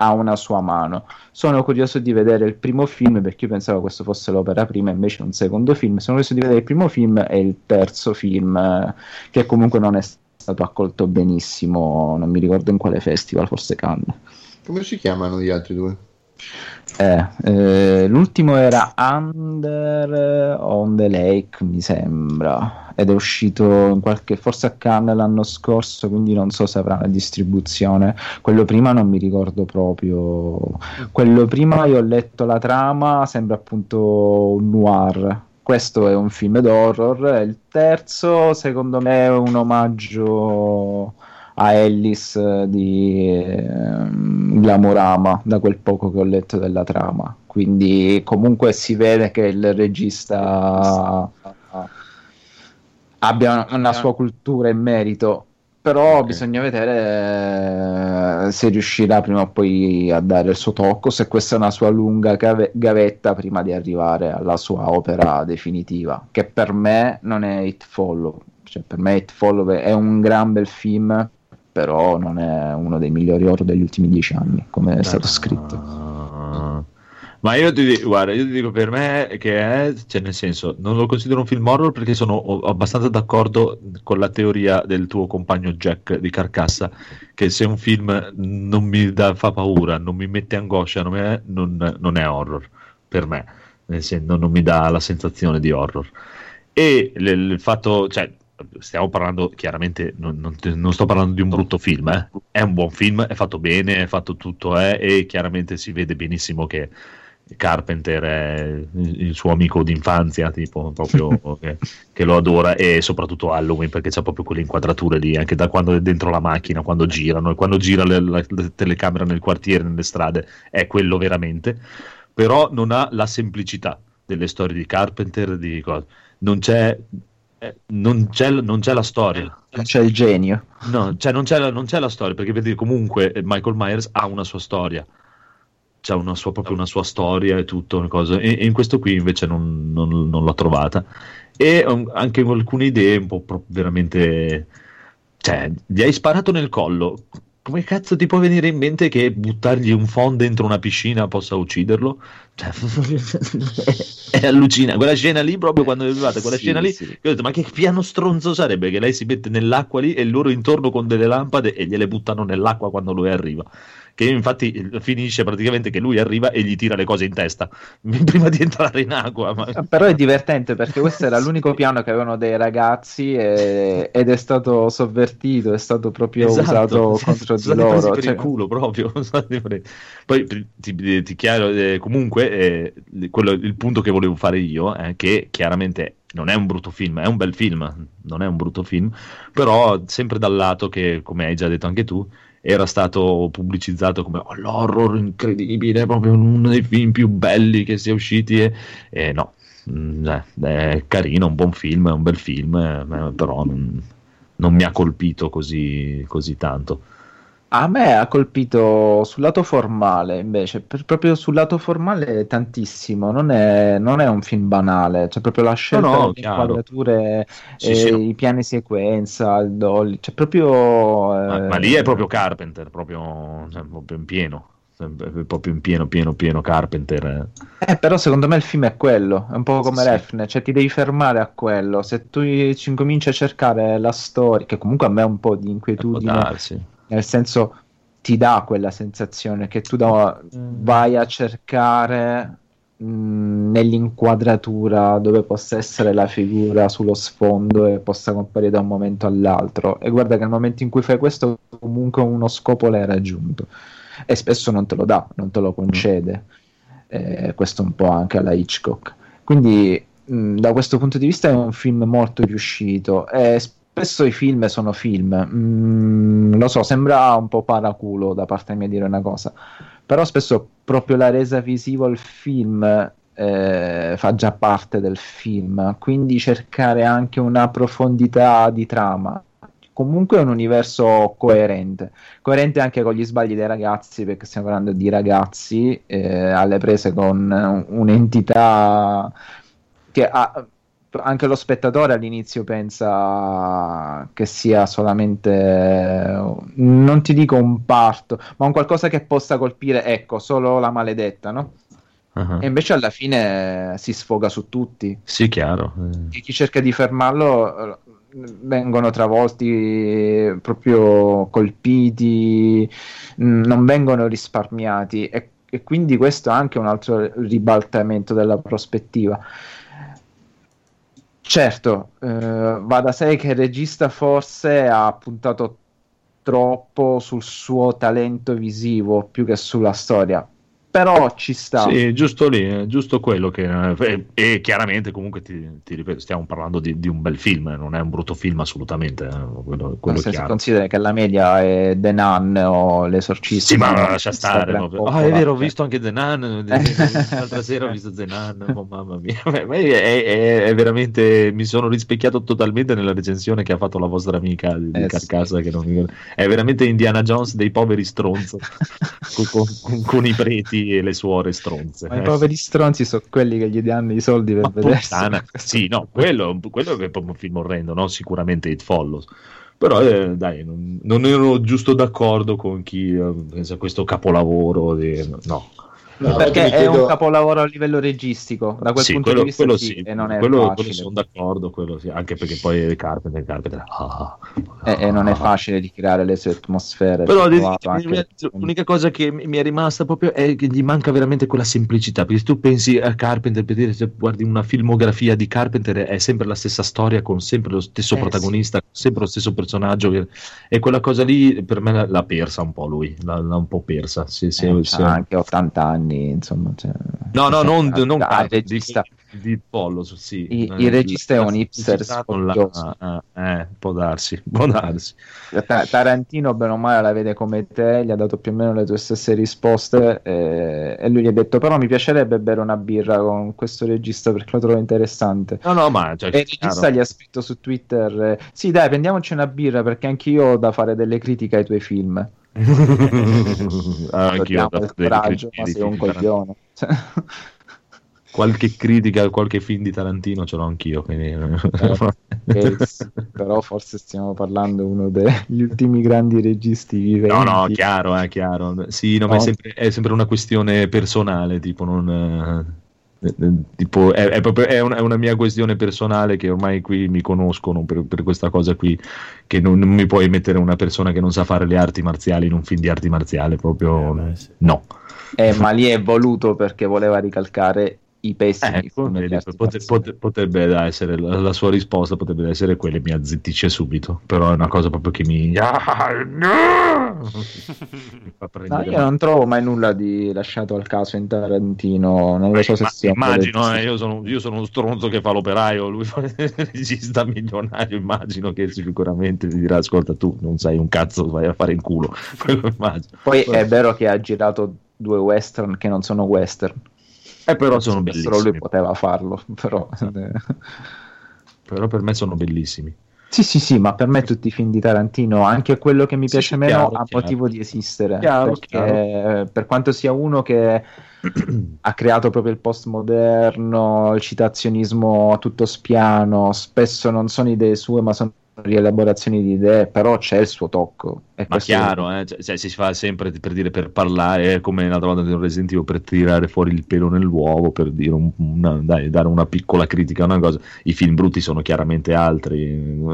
ha una sua mano. Sono curioso di vedere il primo film perché io pensavo questo fosse l'opera prima, invece è un secondo film. Sono curioso di vedere il primo film e il terzo film, eh, che comunque non è stato accolto benissimo, non mi ricordo in quale festival, forse Cannes. Come si chiamano gli altri due? Eh, eh, l'ultimo era Under on the Lake, mi sembra, ed è uscito qualche, forse a Cannes l'anno scorso, quindi non so se avrà una distribuzione. Quello prima non mi ricordo proprio. Quello prima io ho letto la trama, sembra appunto un noir. Questo è un film d'horror. Il terzo, secondo me, è un omaggio a Ellis eh, di ehm, Glamorama, da quel poco che ho letto della trama. Quindi comunque si vede che il regista abbia una sua cultura e merito, però Ok. bisogna vedere eh, se riuscirà prima o poi a dare il suo tocco, se questa è una sua lunga gave- gavetta prima di arrivare alla sua opera definitiva, che per me non è It Follow. Cioè, per me It Follow è un gran bel film, però non è uno dei migliori horror degli ultimi dieci anni, come è stato scritto. Ah. Ma io ti dico, guarda, io ti dico per me che è, cioè nel senso, non lo considero un film horror perché sono abbastanza d'accordo con la teoria del tuo compagno Jack di Carcassa, che se un film non mi dà- fa paura, non mi mette angoscia, non, mi- non- non è horror per me, nel senso, non mi dà la sensazione di horror. E l- il fatto, cioè, stiamo parlando chiaramente, non, non- non sto parlando di un brutto film, eh. è un buon film, è fatto bene, è fatto tutto, eh, e chiaramente si vede benissimo che Carpenter è il suo amico d'infanzia, tipo proprio che, che lo adora, e soprattutto Halloween perché c'è proprio quelle inquadrature lì, anche da quando è dentro la macchina, quando girano, e quando gira le, la- la telecamera nel quartiere, nelle strade, è quello veramente, però non ha la semplicità delle storie di Carpenter, di cose. non c'è non c'è, non c'è la storia. C'è il genio. No, cioè non c'è, la, non c'è la storia, perché vedi comunque eh, Michael Myers ha una sua storia. C'ha una sua, proprio una sua storia e tutto, una cosa. E, e in questo qui invece non, non- non l'ho trovata. E um, anche alcune idee un po' veramente... Cioè, gli hai sparato nel collo. Come cazzo ti può venire in mente che buttargli un phon dentro una piscina possa ucciderlo? Cioè, è allucinante. Quella scena lì, proprio quando è arrivata, quella Sì, scena lì, sì. io ho detto, ma che piano stronzo sarebbe che lei si mette nell'acqua lì e loro intorno con delle lampade e gliele buttano nell'acqua quando lui arriva. Che infatti finisce praticamente che lui arriva e gli tira le cose in testa prima di entrare in acqua. Ma... Però è divertente perché questo era l'unico piano che avevano dei ragazzi e- ed è stato sovvertito, è stato proprio Esatto. usato contro di loro. per cioè- il culo proprio. Poi ti, ti chiaro, eh, comunque eh, quello- il punto che volevo fare io è che chiaramente non è un brutto film, è un bel film, non è un brutto film, però sempre dal lato che, come hai già detto anche tu, era stato pubblicizzato come "Oh, l'horror incredibile, proprio uno dei film più belli che sia usciti e, e no, Mm, eh, è carino, un buon film, è un bel film, eh, però non, non mi ha colpito così, così tanto. A me ha colpito sul lato formale, invece, per- proprio sul lato formale tantissimo, non è, non è un film banale, c'è proprio la scelta no, delle chiaro. inquadrature, Sì, eh, sì, no. i piani sequenza, il dolly, c'è proprio... Ma, eh, ma lì è proprio Carpenter, proprio, cioè, proprio in pieno, proprio in pieno, pieno, pieno Carpenter. eh. Eh, però secondo me il film è quello, è un po' come Sì. Refn, cioè ti devi fermare a quello, se tu ci incominci a cercare la storia, che comunque a me è un po' di inquietudine. Nel senso ti dà quella sensazione che tu da- vai a cercare mh, nell'inquadratura dove possa essere la figura sullo sfondo e possa comparire da un momento all'altro. E guarda che nel momento in cui fai questo, comunque uno scopo l'hai raggiunto. E spesso non te lo dà, non te lo concede. Eh, questo un po' anche alla Hitchcock. Quindi, mh, da questo punto di vista, è un film molto riuscito. E spesso i film sono film. Mm, lo so, sembra un po' paraculo da parte mia dire una cosa, però spesso proprio la resa visiva al film eh, fa già parte del film, quindi cercare anche una profondità di trama. Comunque è un universo coerente, coerente anche con gli sbagli dei ragazzi, perché stiamo parlando di ragazzi eh, alle prese con un'entità che ha, anche lo spettatore all'inizio pensa che sia solamente, non ti dico un parto, ma un qualcosa che possa colpire, ecco, solo la maledetta, no? Ah. E invece alla fine si sfoga su tutti. Sì, chiaro. E chi cerca di fermarlo vengono travolti, proprio colpiti, mh, non vengono risparmiati e, e quindi questo è anche un altro ribaltamento della prospettiva. Certo, eh, va da sé che il regista forse ha puntato troppo sul suo talento visivo più che sulla storia. Però ci sta. Sì, giusto lì, giusto quello che... E, e chiaramente comunque ti, ti ripeto, stiamo parlando di, di un bel film, eh, non è un brutto film assolutamente, eh, quello, quello se si considera che la media è The Nun o L'Esorcista. Sì, ma lascia stare. No? Ah, è vero, ho visto anche The Nun. L'altra sera ho visto The Nun. Oh, mamma mia, Beh, è, è- è veramente. Mi sono rispecchiato totalmente nella recensione che ha fatto la vostra amica di, di Eh, Carcassa. Che non mi. È veramente Indiana Jones dei poveri stronzo con- con- con i preti e le suore stronze. Ma i Eh, poveri stronzi sono quelli che gli danno i soldi per vedersi. puttana. Sì, no, quello, quello è proprio un film orrendo, no? Sicuramente It Follows. Però eh, dai, non, non ero giusto d'accordo con chi eh, pensa a questo capolavoro. di- no, No, Perché è chiedo- un capolavoro a livello registico, da quel Sì, punto quello, di vista quello sì, sì, e non è quello, quello facile. sono d'accordo, quello sì, anche perché poi Carpenter, Carpenter ah, E, e non è facile di creare le sue atmosfere. Però anche- l'unica cosa che mi è rimasta proprio è che gli manca veramente quella semplicità. Perché se tu pensi a Carpenter, per dire, se guardi una filmografia di Carpenter, è sempre la stessa storia, con sempre lo stesso Eh, protagonista, sempre lo stesso personaggio. che- E quella cosa lì per me l'ha- persa un po' lui, l'ha, l'ha un po' persa. Sì, sì, Eh, sì. anche 80 anni, insomma. cioè- No, no, non, non Ah, il regista. di, Pollo, sì. I- Eh, il regista è la un hipster non l'ha- sfogioso. eh, può darsi, può darsi. Ta- Tarantino, bene o male, la vede come te, gli ha dato più o meno le tue stesse risposte eh, e lui gli ha detto però mi piacerebbe bere una birra con questo regista perché lo trovo interessante. No, no, ma cioè, E il regista gli ha scritto su Twitter eh, sì dai prendiamoci una birra perché anch'io ho da fare delle critiche ai tuoi film. Ah, dato il delle coraggio, ma sei un coglione. Cioè, Qualche critica a qualche film di Tarantino ce l'ho anch'io. Quindi... eh, sì, però forse stiamo parlando di uno degli ultimi grandi registi viventi. No, no, chiaro, è chiaro. Sì, no, ma è No. sempre, è sempre una questione personale, tipo, non... eh, eh, tipo, è, è proprio, è una, è una mia questione personale che ormai qui mi conoscono per, per questa cosa qui, che non, non mi puoi mettere una persona che non sa fare le arti marziali in un film di arti marziali, proprio Eh, beh, sì. no. Eh, ma lì è voluto perché voleva ricalcare i pessimi Ecco, di vedi, pote- pote- potrebbe essere la, la sua risposta potrebbe essere quella e mi azzittisce subito però è una cosa proprio che mi, Ah, no! Mi fa No, prendere io non trovo mai nulla di lasciato al caso in Tarantino. Non lo so se Ma- sia immagino, eh, io, sono, io sono uno stronzo che fa l'operaio, lui fa il regista milionario, immagino che sicuramente ti dirà ascolta tu non sai un cazzo, vai a fare in culo. Poi è vero che ha girato due western che non sono western. Eh, però sono Solo bellissimi, lui poteva farlo, però. però per me sono bellissimi. Sì, sì, sì, ma per me tutti i film di Tarantino, anche quello che mi piace sì, meno, chiaro, ha chiaro. motivo di esistere. Chiaro, perché per quanto sia uno che ha creato proprio il postmoderno, il citazionismo a tutto spiano, spesso non sono idee sue, ma sono rielaborazioni di idee, però c'è il suo tocco. E Ma chiaro, eh, cioè, cioè, si fa sempre per dire per parlare, è come l'altra volta del Resident Evil, per tirare fuori il pelo nell'uovo, per dire un- una, dai, dare una piccola critica a una cosa. I film brutti sono chiaramente altri,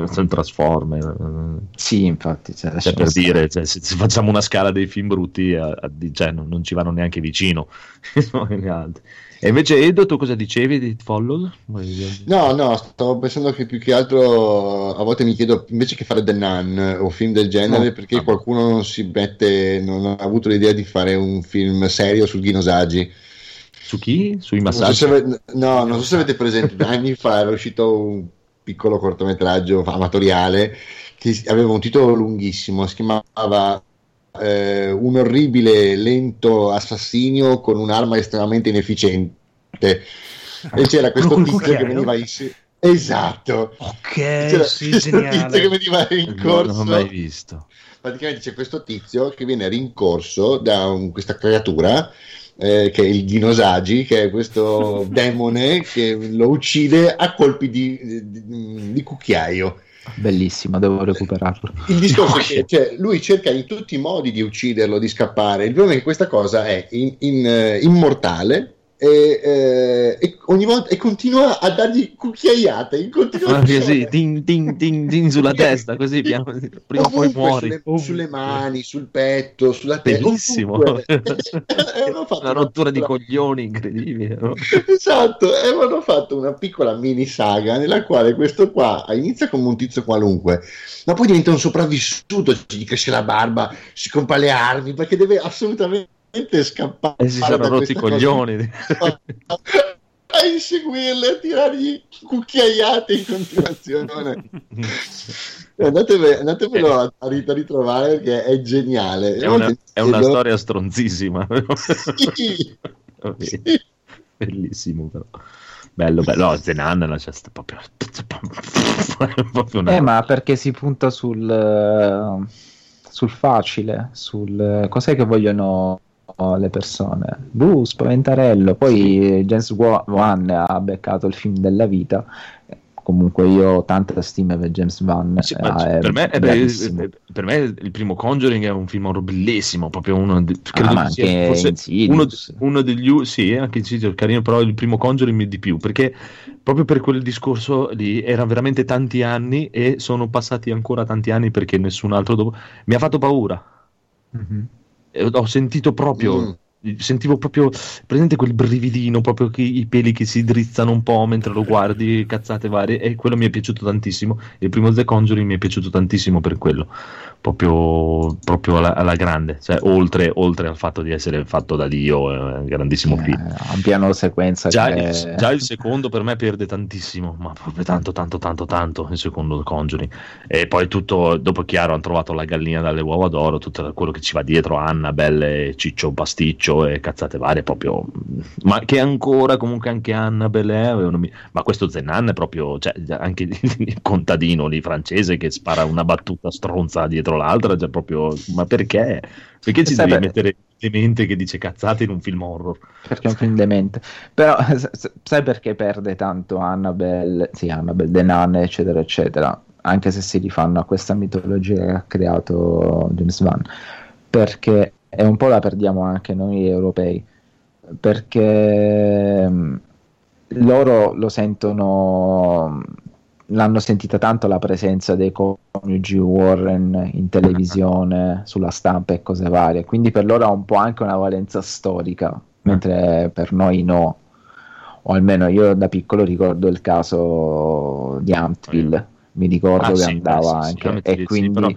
eh, sono Transformer. eh, Sì, infatti. Cioè, Cioè, per stare. dire, cioè, se, se facciamo una scala dei film brutti, a- a- di- cioè, non, non ci vanno neanche vicino. e invece, Edo, tu cosa dicevi di It Follows? No, no, stavo pensando che più che altro a volte mi chiedo invece che fare The Nun o film del genere, No. perché qualcuno non si mette, non ha avuto l'idea di fare un film serio sul Ghinosaggi. Su chi? Sui Non so massaggi? se no, non so se avete presente, anni fa era uscito un piccolo cortometraggio amatoriale che aveva un titolo lunghissimo, si chiamava eh, Un orribile lento assassinio con un'arma estremamente inefficiente. E c'era questo tizio che veniva in... Esatto. Ok, C'era sì, questo tizio che geniale. veniva rincorso non ho mai visto. praticamente c'è questo tizio che viene rincorso da un- questa creatura eh, che è il Dinosagi, che è questo demone che lo uccide a colpi di, di- di cucchiaio. Bellissimo, devo recuperarlo. Il discorso è che cioè, lui cerca in tutti i modi di ucciderlo, di scappare. Il problema è che questa cosa è in- in, eh, immortale e, eh, e ogni volta e continua a dargli cucchiaiate in Ah, continuazione. sì, ding, ding, ding, ding sulla testa, così piano, prima o poi muori. Sulle, sulle mani, sul petto, sulla testa. Bellissimo. Una rottura di coglioni incredibile. no? Esatto, e avevano fatto una piccola mini saga nella quale questo qua inizia come un tizio qualunque, ma poi diventa un sopravvissuto, gli cresce la barba, si compra le armi perché deve assolutamente scappare. E si sono rotti i coglioni. A inseguirle, a tirargli cucchiaiate in continuazione. Andateve- andatevelo a, a rit- a ritrovare perché è geniale. È una, è una storia stronzissima. Sì. Sì. Bellissimo però. Bello, bello. No, Zenan la c'è sta proprio... proprio una... Eh, ma perché si punta sul, eh, sul facile, sul eh, cos'è che vogliono le persone? Buh, spaventarello. Poi James Wa- Wan ha beccato il film della vita. Comunque io ho tanta stima per James Wan. Sì, eh, per, me, è- per me il primo Conjuring è un film horror bellissimo, proprio uno, de- Ah, sia Insidious. uno, uno degli sì, anche Insidious è carino, però il primo Conjuring mi di più, perché proprio per quel discorso lì erano veramente tanti anni e sono passati ancora tanti anni perché nessun altro dopo mi ha fatto paura. Mhm. E ho sentito proprio Mm. Sentivo proprio presente quel brividino proprio che i peli che si drizzano un po' mentre lo guardi cazzate varie e quello mi è piaciuto tantissimo. Il primo The Conjuring mi è piaciuto tantissimo per quello. Proprio, proprio alla, alla grande. Cioè oltre, oltre al fatto di essere fatto da Dio è un grandissimo film Eh, ha un piano sequenza Già che il, già il secondo per me perde tantissimo, ma proprio tanto, tanto, tanto, tanto il secondo Conjuring. E poi tutto, dopo chiaro, hanno trovato la gallina dalle uova d'oro, tutto quello che ci va dietro, Annabelle, Ciccio Pasticcio e cazzate varie, proprio... Ma che ancora, comunque anche Annabelle, eh, ma questo Zenan è proprio, cioè, anche il contadino lì francese che spara una battuta stronza dietro l'altra, cioè proprio... Ma perché? Perché ci Sai, devi beh- mettere demente che dice cazzate in un film horror? perché è un film demente. Però sai perché perde tanto Annabelle, sì, Annabelle, The Nun, eccetera, eccetera, anche se si rifanno a questa mitologia che ha creato James Van, perché e un po' la perdiamo anche noi europei, perché mh, loro lo sentono, l'hanno sentita tanto la presenza dei coniugi Warren in televisione, sulla stampa e cose varie, quindi per loro ha un po' anche una valenza storica, mentre per noi no. O almeno io da piccolo ricordo il caso di Amptville, mi ricordo Ah, che sì, andava sì, sì, anche, Amityville, e sì, quindi però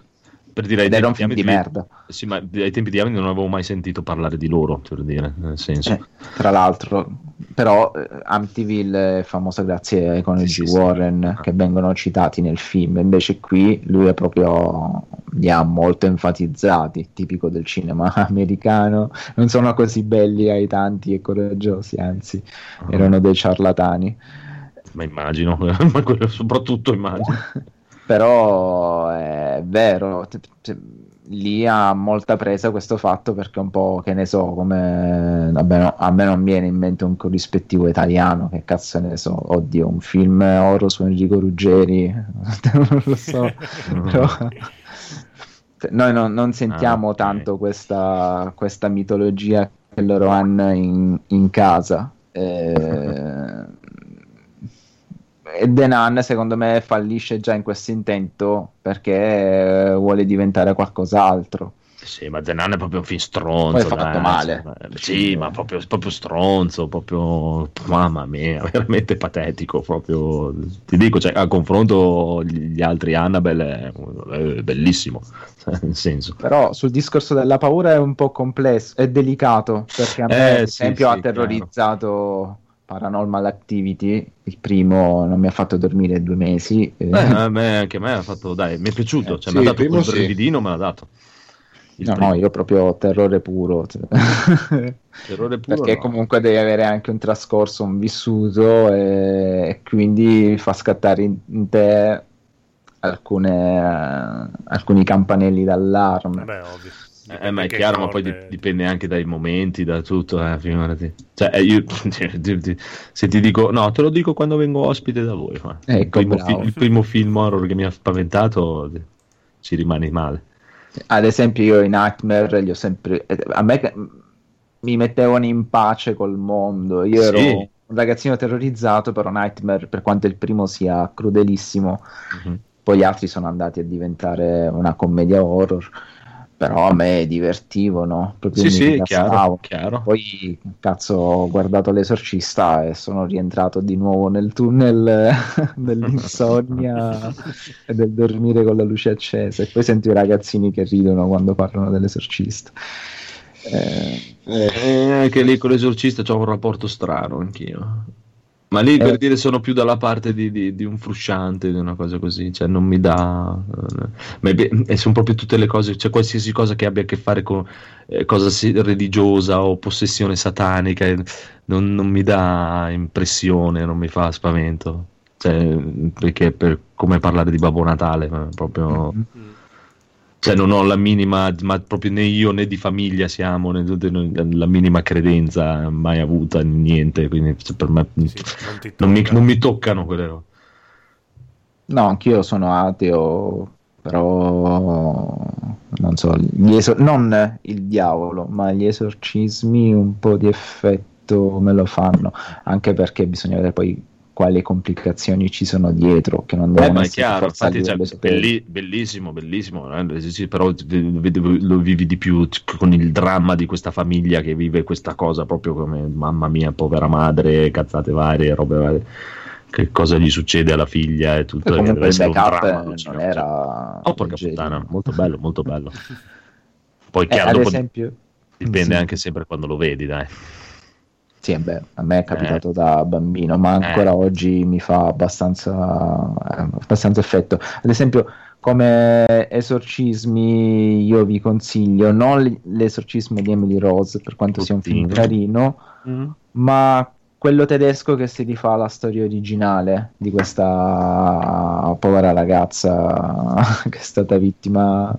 per dire, ed era un film di di merda. Sì, ma ai tempi di Amityville non avevo mai sentito parlare di loro, per dire, nel senso. Eh, tra l'altro, però eh, Amityville è famosa grazie ai coniugi Sì, sì, sì. Warren Ah. che vengono citati nel film, invece qui lui è proprio li ha molto enfatizzati, tipico del cinema americano, non sono così belli ai tanti e coraggiosi, anzi Ah, erano dei ciarlatani. Ma immagino, ma quello soprattutto immagino. Però è vero, lì ha molta presa questo fatto perché un po' che ne so, come vabbè, no, a me non viene in mente un corrispettivo italiano, che cazzo ne so, oddio, un film horror su Enrico Ruggeri, non lo so, però noi non, non sentiamo Ah, ok. tanto questa, questa mitologia che loro hanno in, in casa. Eh, e Nun secondo me fallisce già in questo intento perché eh, vuole diventare qualcos'altro. Sì, ma Zenan è proprio un film stronzo. Poi è fatto dai, male. cioè, sì, ma proprio, proprio stronzo, proprio mamma mia, veramente patetico. Proprio ti dico, cioè, a confronto gli altri Annabelle è, bellissimo, cioè, nel senso. Però sul discorso della paura è un po' complesso, è delicato perché a me, Eh, ad esempio, sì, ha terrorizzato Paranormal Activity. Il primo non mi ha fatto dormire due mesi. eh, Eh, a me- anche a me ha fatto, dai, mi è piaciuto, Eh, cioè, sì, mi ha dato primo quel sì. brividino, me l'ha dato. Il no, primo. no, io proprio terrore puro. cioè. Terrore puro, perché no. comunque devi avere anche un trascorso, un vissuto e, e quindi fa scattare in, te alcune, eh, alcuni campanelli d'allarme. Vabbè, ovvio. Eh, ma è chiaro, ma poi corde- dip- dipende anche dai momenti, da tutto, eh, figurati. Cioè, eh, io, se ti dico, no, te lo dico quando vengo ospite da voi. ma il, Ecco, primo bravo. fi- il primo film horror che mi ha spaventato, ci rimani male. Ad esempio, io i Nightmare li ho sempre. A me, che- mi mettevano in pace col mondo. Io ero Sì. un ragazzino terrorizzato, però Nightmare, per quanto il primo sia crudelissimo, Mhm. poi gli altri sono andati a diventare una commedia horror. Però a me divertivano, proprio Sì, sì, chiaro, chiaro. Poi, cazzo, ho guardato l'esorcista e sono rientrato di nuovo nel tunnel dell'insonnia e del dormire con la luce accesa. E poi sento i ragazzini che ridono quando parlano dell'esorcista. Eh, Eh, anche lì con l'esorcista ho un rapporto strano anch'io. Ma lì per Eh. dire sono più dalla parte di, di- di un frusciante, di una cosa così, cioè non mi dà... eh, ma è sono proprio tutte le cose, cioè qualsiasi cosa che abbia a che fare con eh, cosa religiosa o possessione satanica, eh, non, non mi dà impressione, non mi fa spavento. Cioè, perché per come parlare di Babbo Natale, proprio... Mm. Cioè, non ho la minima, ma proprio né io né di famiglia siamo, né la minima credenza mai avuta, niente. Quindi cioè, per me Sì, non ti non, mi, non mi toccano quelle robe. no, anch'io sono ateo, però non so, gli esor- non il diavolo, ma gli esorcismi un po' di effetto me lo fanno, anche perché bisogna vedere poi quali complicazioni ci sono dietro, che non Eh, devono ma è essere chiaro, infatti, cioè, belli- bellissimo, bellissimo, eh, però lo vivi di più con il dramma di questa famiglia che vive questa cosa proprio come mamma mia, povera madre, cazzate varie, robe varie. Che cosa gli succede alla figlia e tutto. Comunque deve il backup dramma, eh, non cioè, era Oh, porca puttana, molto bello, molto bello. Poi Eh, chiaro, ad esempio, dipende sì. anche sempre quando lo vedi, dai. Sì, beh, a me è capitato da bambino, ma ancora Eh. oggi mi fa abbastanza, eh, abbastanza effetto. Ad esempio, come esorcismi, io vi consiglio non l'esorcismo di Emily Rose, per quanto sia un film carino, ma quello tedesco che si rifà alla storia originale di questa povera ragazza che è stata vittima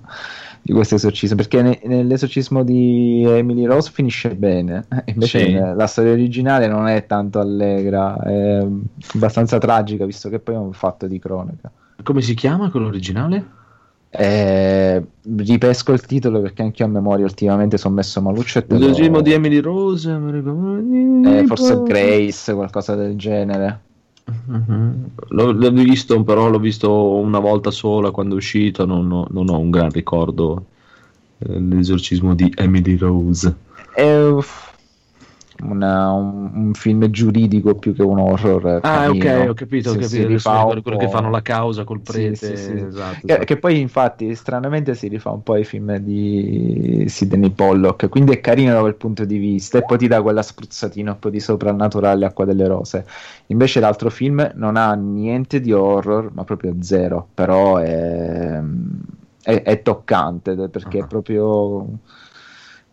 di questo esorcismo perché ne- nell'esorcismo di Emily Rose finisce bene invece Sì. la storia originale non è tanto allegra è abbastanza tragica visto che poi è un fatto di cronaca Come si chiama quello originale? Eh, ripesco il titolo perché anche a memoria ultimamente sono messo maluccio e te lo- L'esorcismo di Emily Rose. eh, forse Grace qualcosa del genere Mhm. L'ho, l'ho visto, però l'ho visto una volta sola quando è uscito. Non ho, non ho un gran ricordo eh, dell'esorcismo di Emily Rose. Uff, una- un, un film giuridico più che un horror. Ah, carino. ok, ho capito. Ho capito. rifà quello che fanno la causa col Sì, prete. sì, sì. Esatto, Che, esatto. che poi, infatti, stranamente si rifà un po' ai film di Sidney Pollock. Quindi è carino da quel punto di vista. E poi ti dà quella spruzzatina un po' di soprannaturale acqua delle rose. Invece, l'altro film non ha niente di horror, ma proprio zero. Però è, è- è toccante perché Ah. è proprio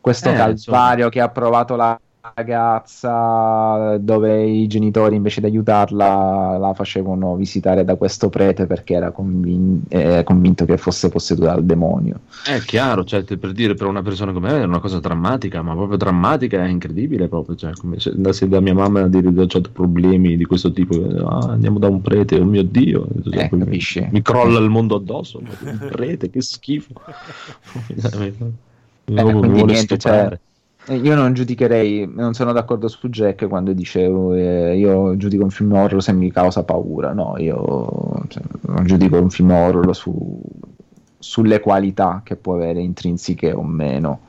questo Eh, calvario che ha provato la ragazza dove i genitori invece di aiutarla la facevano visitare da questo prete perché era convin- eh, convinto che fosse posseduta dal demonio. È chiaro, cioè, per dire per una persona come me è una cosa drammatica, ma proprio drammatica è incredibile. Proprio, cioè, come se andassi da mia mamma a dire che ho problemi di questo tipo, ah, andiamo da un prete, oh mio dio, cioè, Eh, mi- mi crolla il mondo addosso. Un prete, che schifo. mi Eh, quindi vuole niente, stuprare. Eh, Io non giudicherei, non sono d'accordo su Jack quando dice eh, io giudico un film horror se mi causa paura. No, io cioè, non giudico un film horror su- sulle qualità che può avere intrinseche o meno.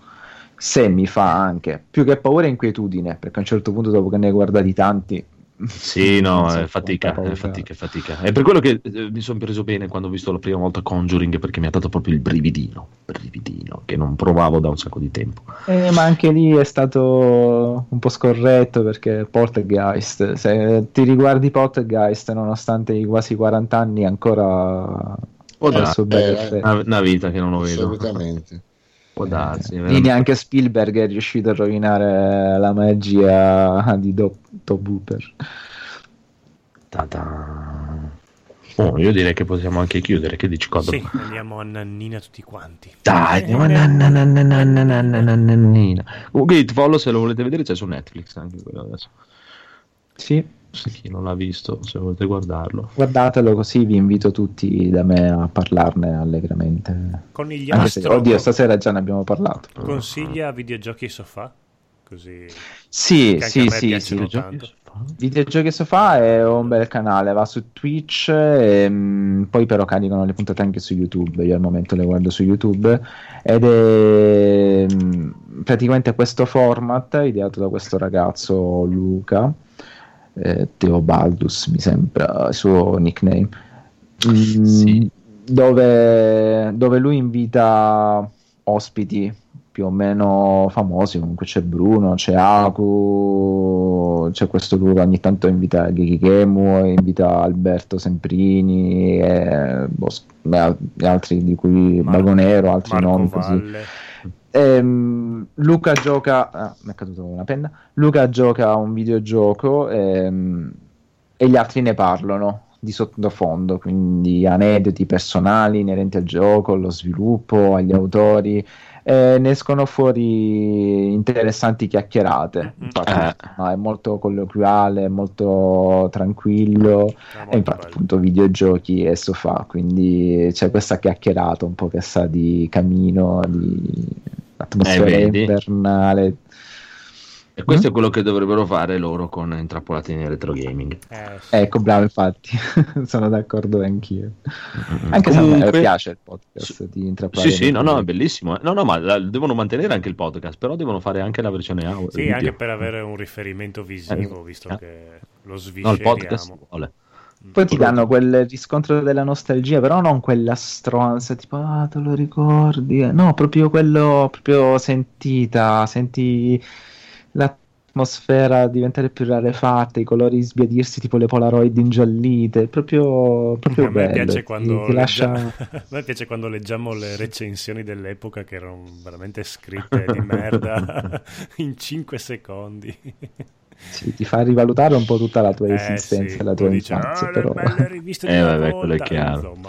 Se mi fa anche più che paura, inquietudine, perché a un certo punto, dopo che ne hai guardati tanti, Sì, no, è fatica, è fatica, è fatica. È per quello che eh, mi sono preso bene quando ho visto la prima volta Conjuring, perché mi ha dato proprio il brividino, brividino, che non provavo da un sacco di tempo. Eh, ma anche lì è stato un po' scorretto perché Poltergeist, se ti riguardi Poltergeist nonostante i quasi 40 anni ancora bel eh, una vita che non lo vedo. Assolutamente. Può darsi. Lì veramente. neanche Spielberg è riuscito a rovinare la magia di Dotto Booper. Ta-ta. Oh, io direi che possiamo anche chiudere. Che dici, Codro? Sì, andiamo a Nannina tutti quanti. Dai, andiamo a nanna, nanna, nannina. Comunque, It Follow, se lo volete vedere, c'è su Netflix anche quello adesso. Sì, Se chi non l'ha visto, se volete guardarlo. guardatelo così vi invito tutti da me a parlarne allegramente. Anche se, Conigliastro oddio, stasera già ne abbiamo parlato. consiglia videogiochi sofà? Così Sì, sì, sì, sì. tanto. Videogiochi Sofà è un bel canale, va su Twitch, e, mm, poi però caricano le puntate anche su YouTube, io al momento le guardo su YouTube, ed è mm, praticamente questo format ideato da questo ragazzo Luca, eh, Teobaldus mi sembra il suo nickname, Mm, Sì. dove, dove lui invita ospiti più o meno famosi, comunque c'è Bruno, c'è Aku, c'è questo Luca, ogni tanto invita Gigi Gemu, invita Alberto Semprini e, boh, e al- e altri di cui Mar- Bagonero, altri Marco nomi così. Ehm, Luca gioca. Ah, mi è caduto una penna. Luca gioca a un videogioco ehm, e gli altri ne parlano di sottofondo, quindi aneddoti personali inerenti al gioco, allo sviluppo, agli autori. E ne escono fuori interessanti chiacchierate. Infatti, Eh. è molto colloquiale, molto tranquillo. Ah, E infatti, bello. appunto, videogiochi e sofà, quindi c'è questa chiacchierata un po' che sa di camino, di atmosfera Eh, invernale. E questo Mm? è quello che dovrebbero fare loro con Intrappolati nel retro gaming. Eh, sì. Ecco, bravo, infatti, sono d'accordo anch'io. Anche se a me Comunque- piace il podcast di intrappolare. Sì, sì, no, no, è bellissimo. eh. No, no, ma la- devono mantenere anche il podcast, però devono fare anche la versione audio. Sì, anche per avere un riferimento visivo, Eh, visto eh. che lo No, il podcast vuole. Poi ti danno quel riscontro della nostalgia, però non quella stronza, tipo, ah, te lo ricordi? No, proprio quello, proprio sentita, senti l'atmosfera diventare più rarefatta, i colori sbiadirsi, tipo le Polaroid ingiallite, proprio, proprio a me bello. piace ti- quando ti lascia... leggia- a me piace quando leggiamo le recensioni dell'epoca che erano veramente scritte di merda in 5 secondi. Sì, ti fa rivalutare un po' tutta la tua Eh, esistenza sì, e la tua dice, infanzia, "Ah, però... Eh, vabbè, quello è volta", chiaro.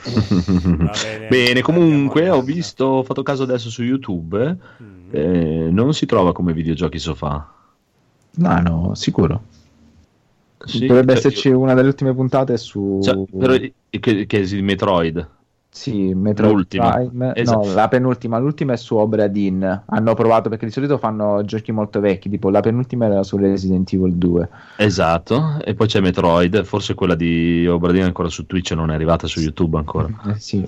bene, Bene, comunque ho visto, ho fatto caso adesso su YouTube, Mm. eh, non si trova come videogiochi sofà. No, no, sicuro. Sì, Dovrebbe cioè, esserci una delle ultime puntate su... cioè, però, che, che è di Metroid. Sì, Metroid L'ultima. Prime. Esatto. No, la penultima. L'ultima è su Obra Dinn. Hanno provato perché di solito fanno giochi molto vecchi. Tipo la penultima era su Resident Evil 2. Esatto, e poi c'è Metroid, forse quella di Obradino è ancora su Twitch, non è arrivata su YouTube ancora. Eh, sì,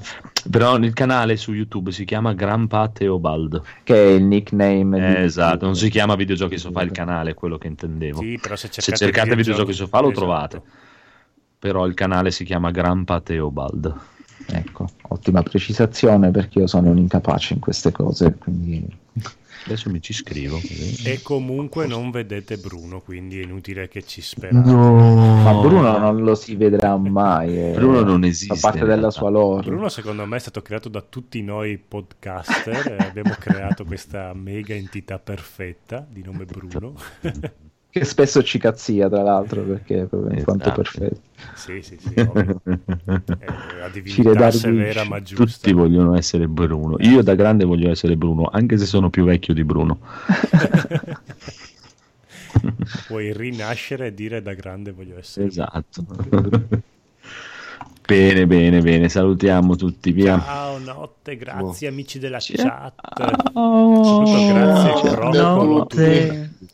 Però il canale su YouTube si chiama Grandpa Teobald. che è il nickname. di- esatto, non si chiama Videogiochi Sofà il canale, è quello che intendevo. Sì, però se Se cercate, cercate Videogiochi Sofà lo esatto. trovate. Però il canale si chiama Grandpa Teobald. Ecco, ottima precisazione perché io sono un incapace in queste cose. Quindi... Adesso mi ci scrivo. così. E comunque non vedete Bruno, quindi è inutile che ci sperate. Ma Bruno non lo si vedrà mai. eh. Bruno non esiste, Fa parte della sua lore. Bruno secondo me è stato creato da tutti noi podcaster abbiamo creato questa mega entità perfetta di nome Bruno. Che spesso ci cazzia, tra l'altro, perché è proprio in quanto Esatto. perfetto. sì, sì, sì. È la divinità severa ma giusta. Tutti vogliono essere Bruno. Io da grande voglio essere Bruno, anche se sono più vecchio di Bruno. Puoi rinascere e dire da grande voglio essere. Esatto. bene, bene, bene. Salutiamo tutti. Via. Ciao, notte, grazie amici della Ciao. chat. Soprattutto grazie, Ciao. Notte.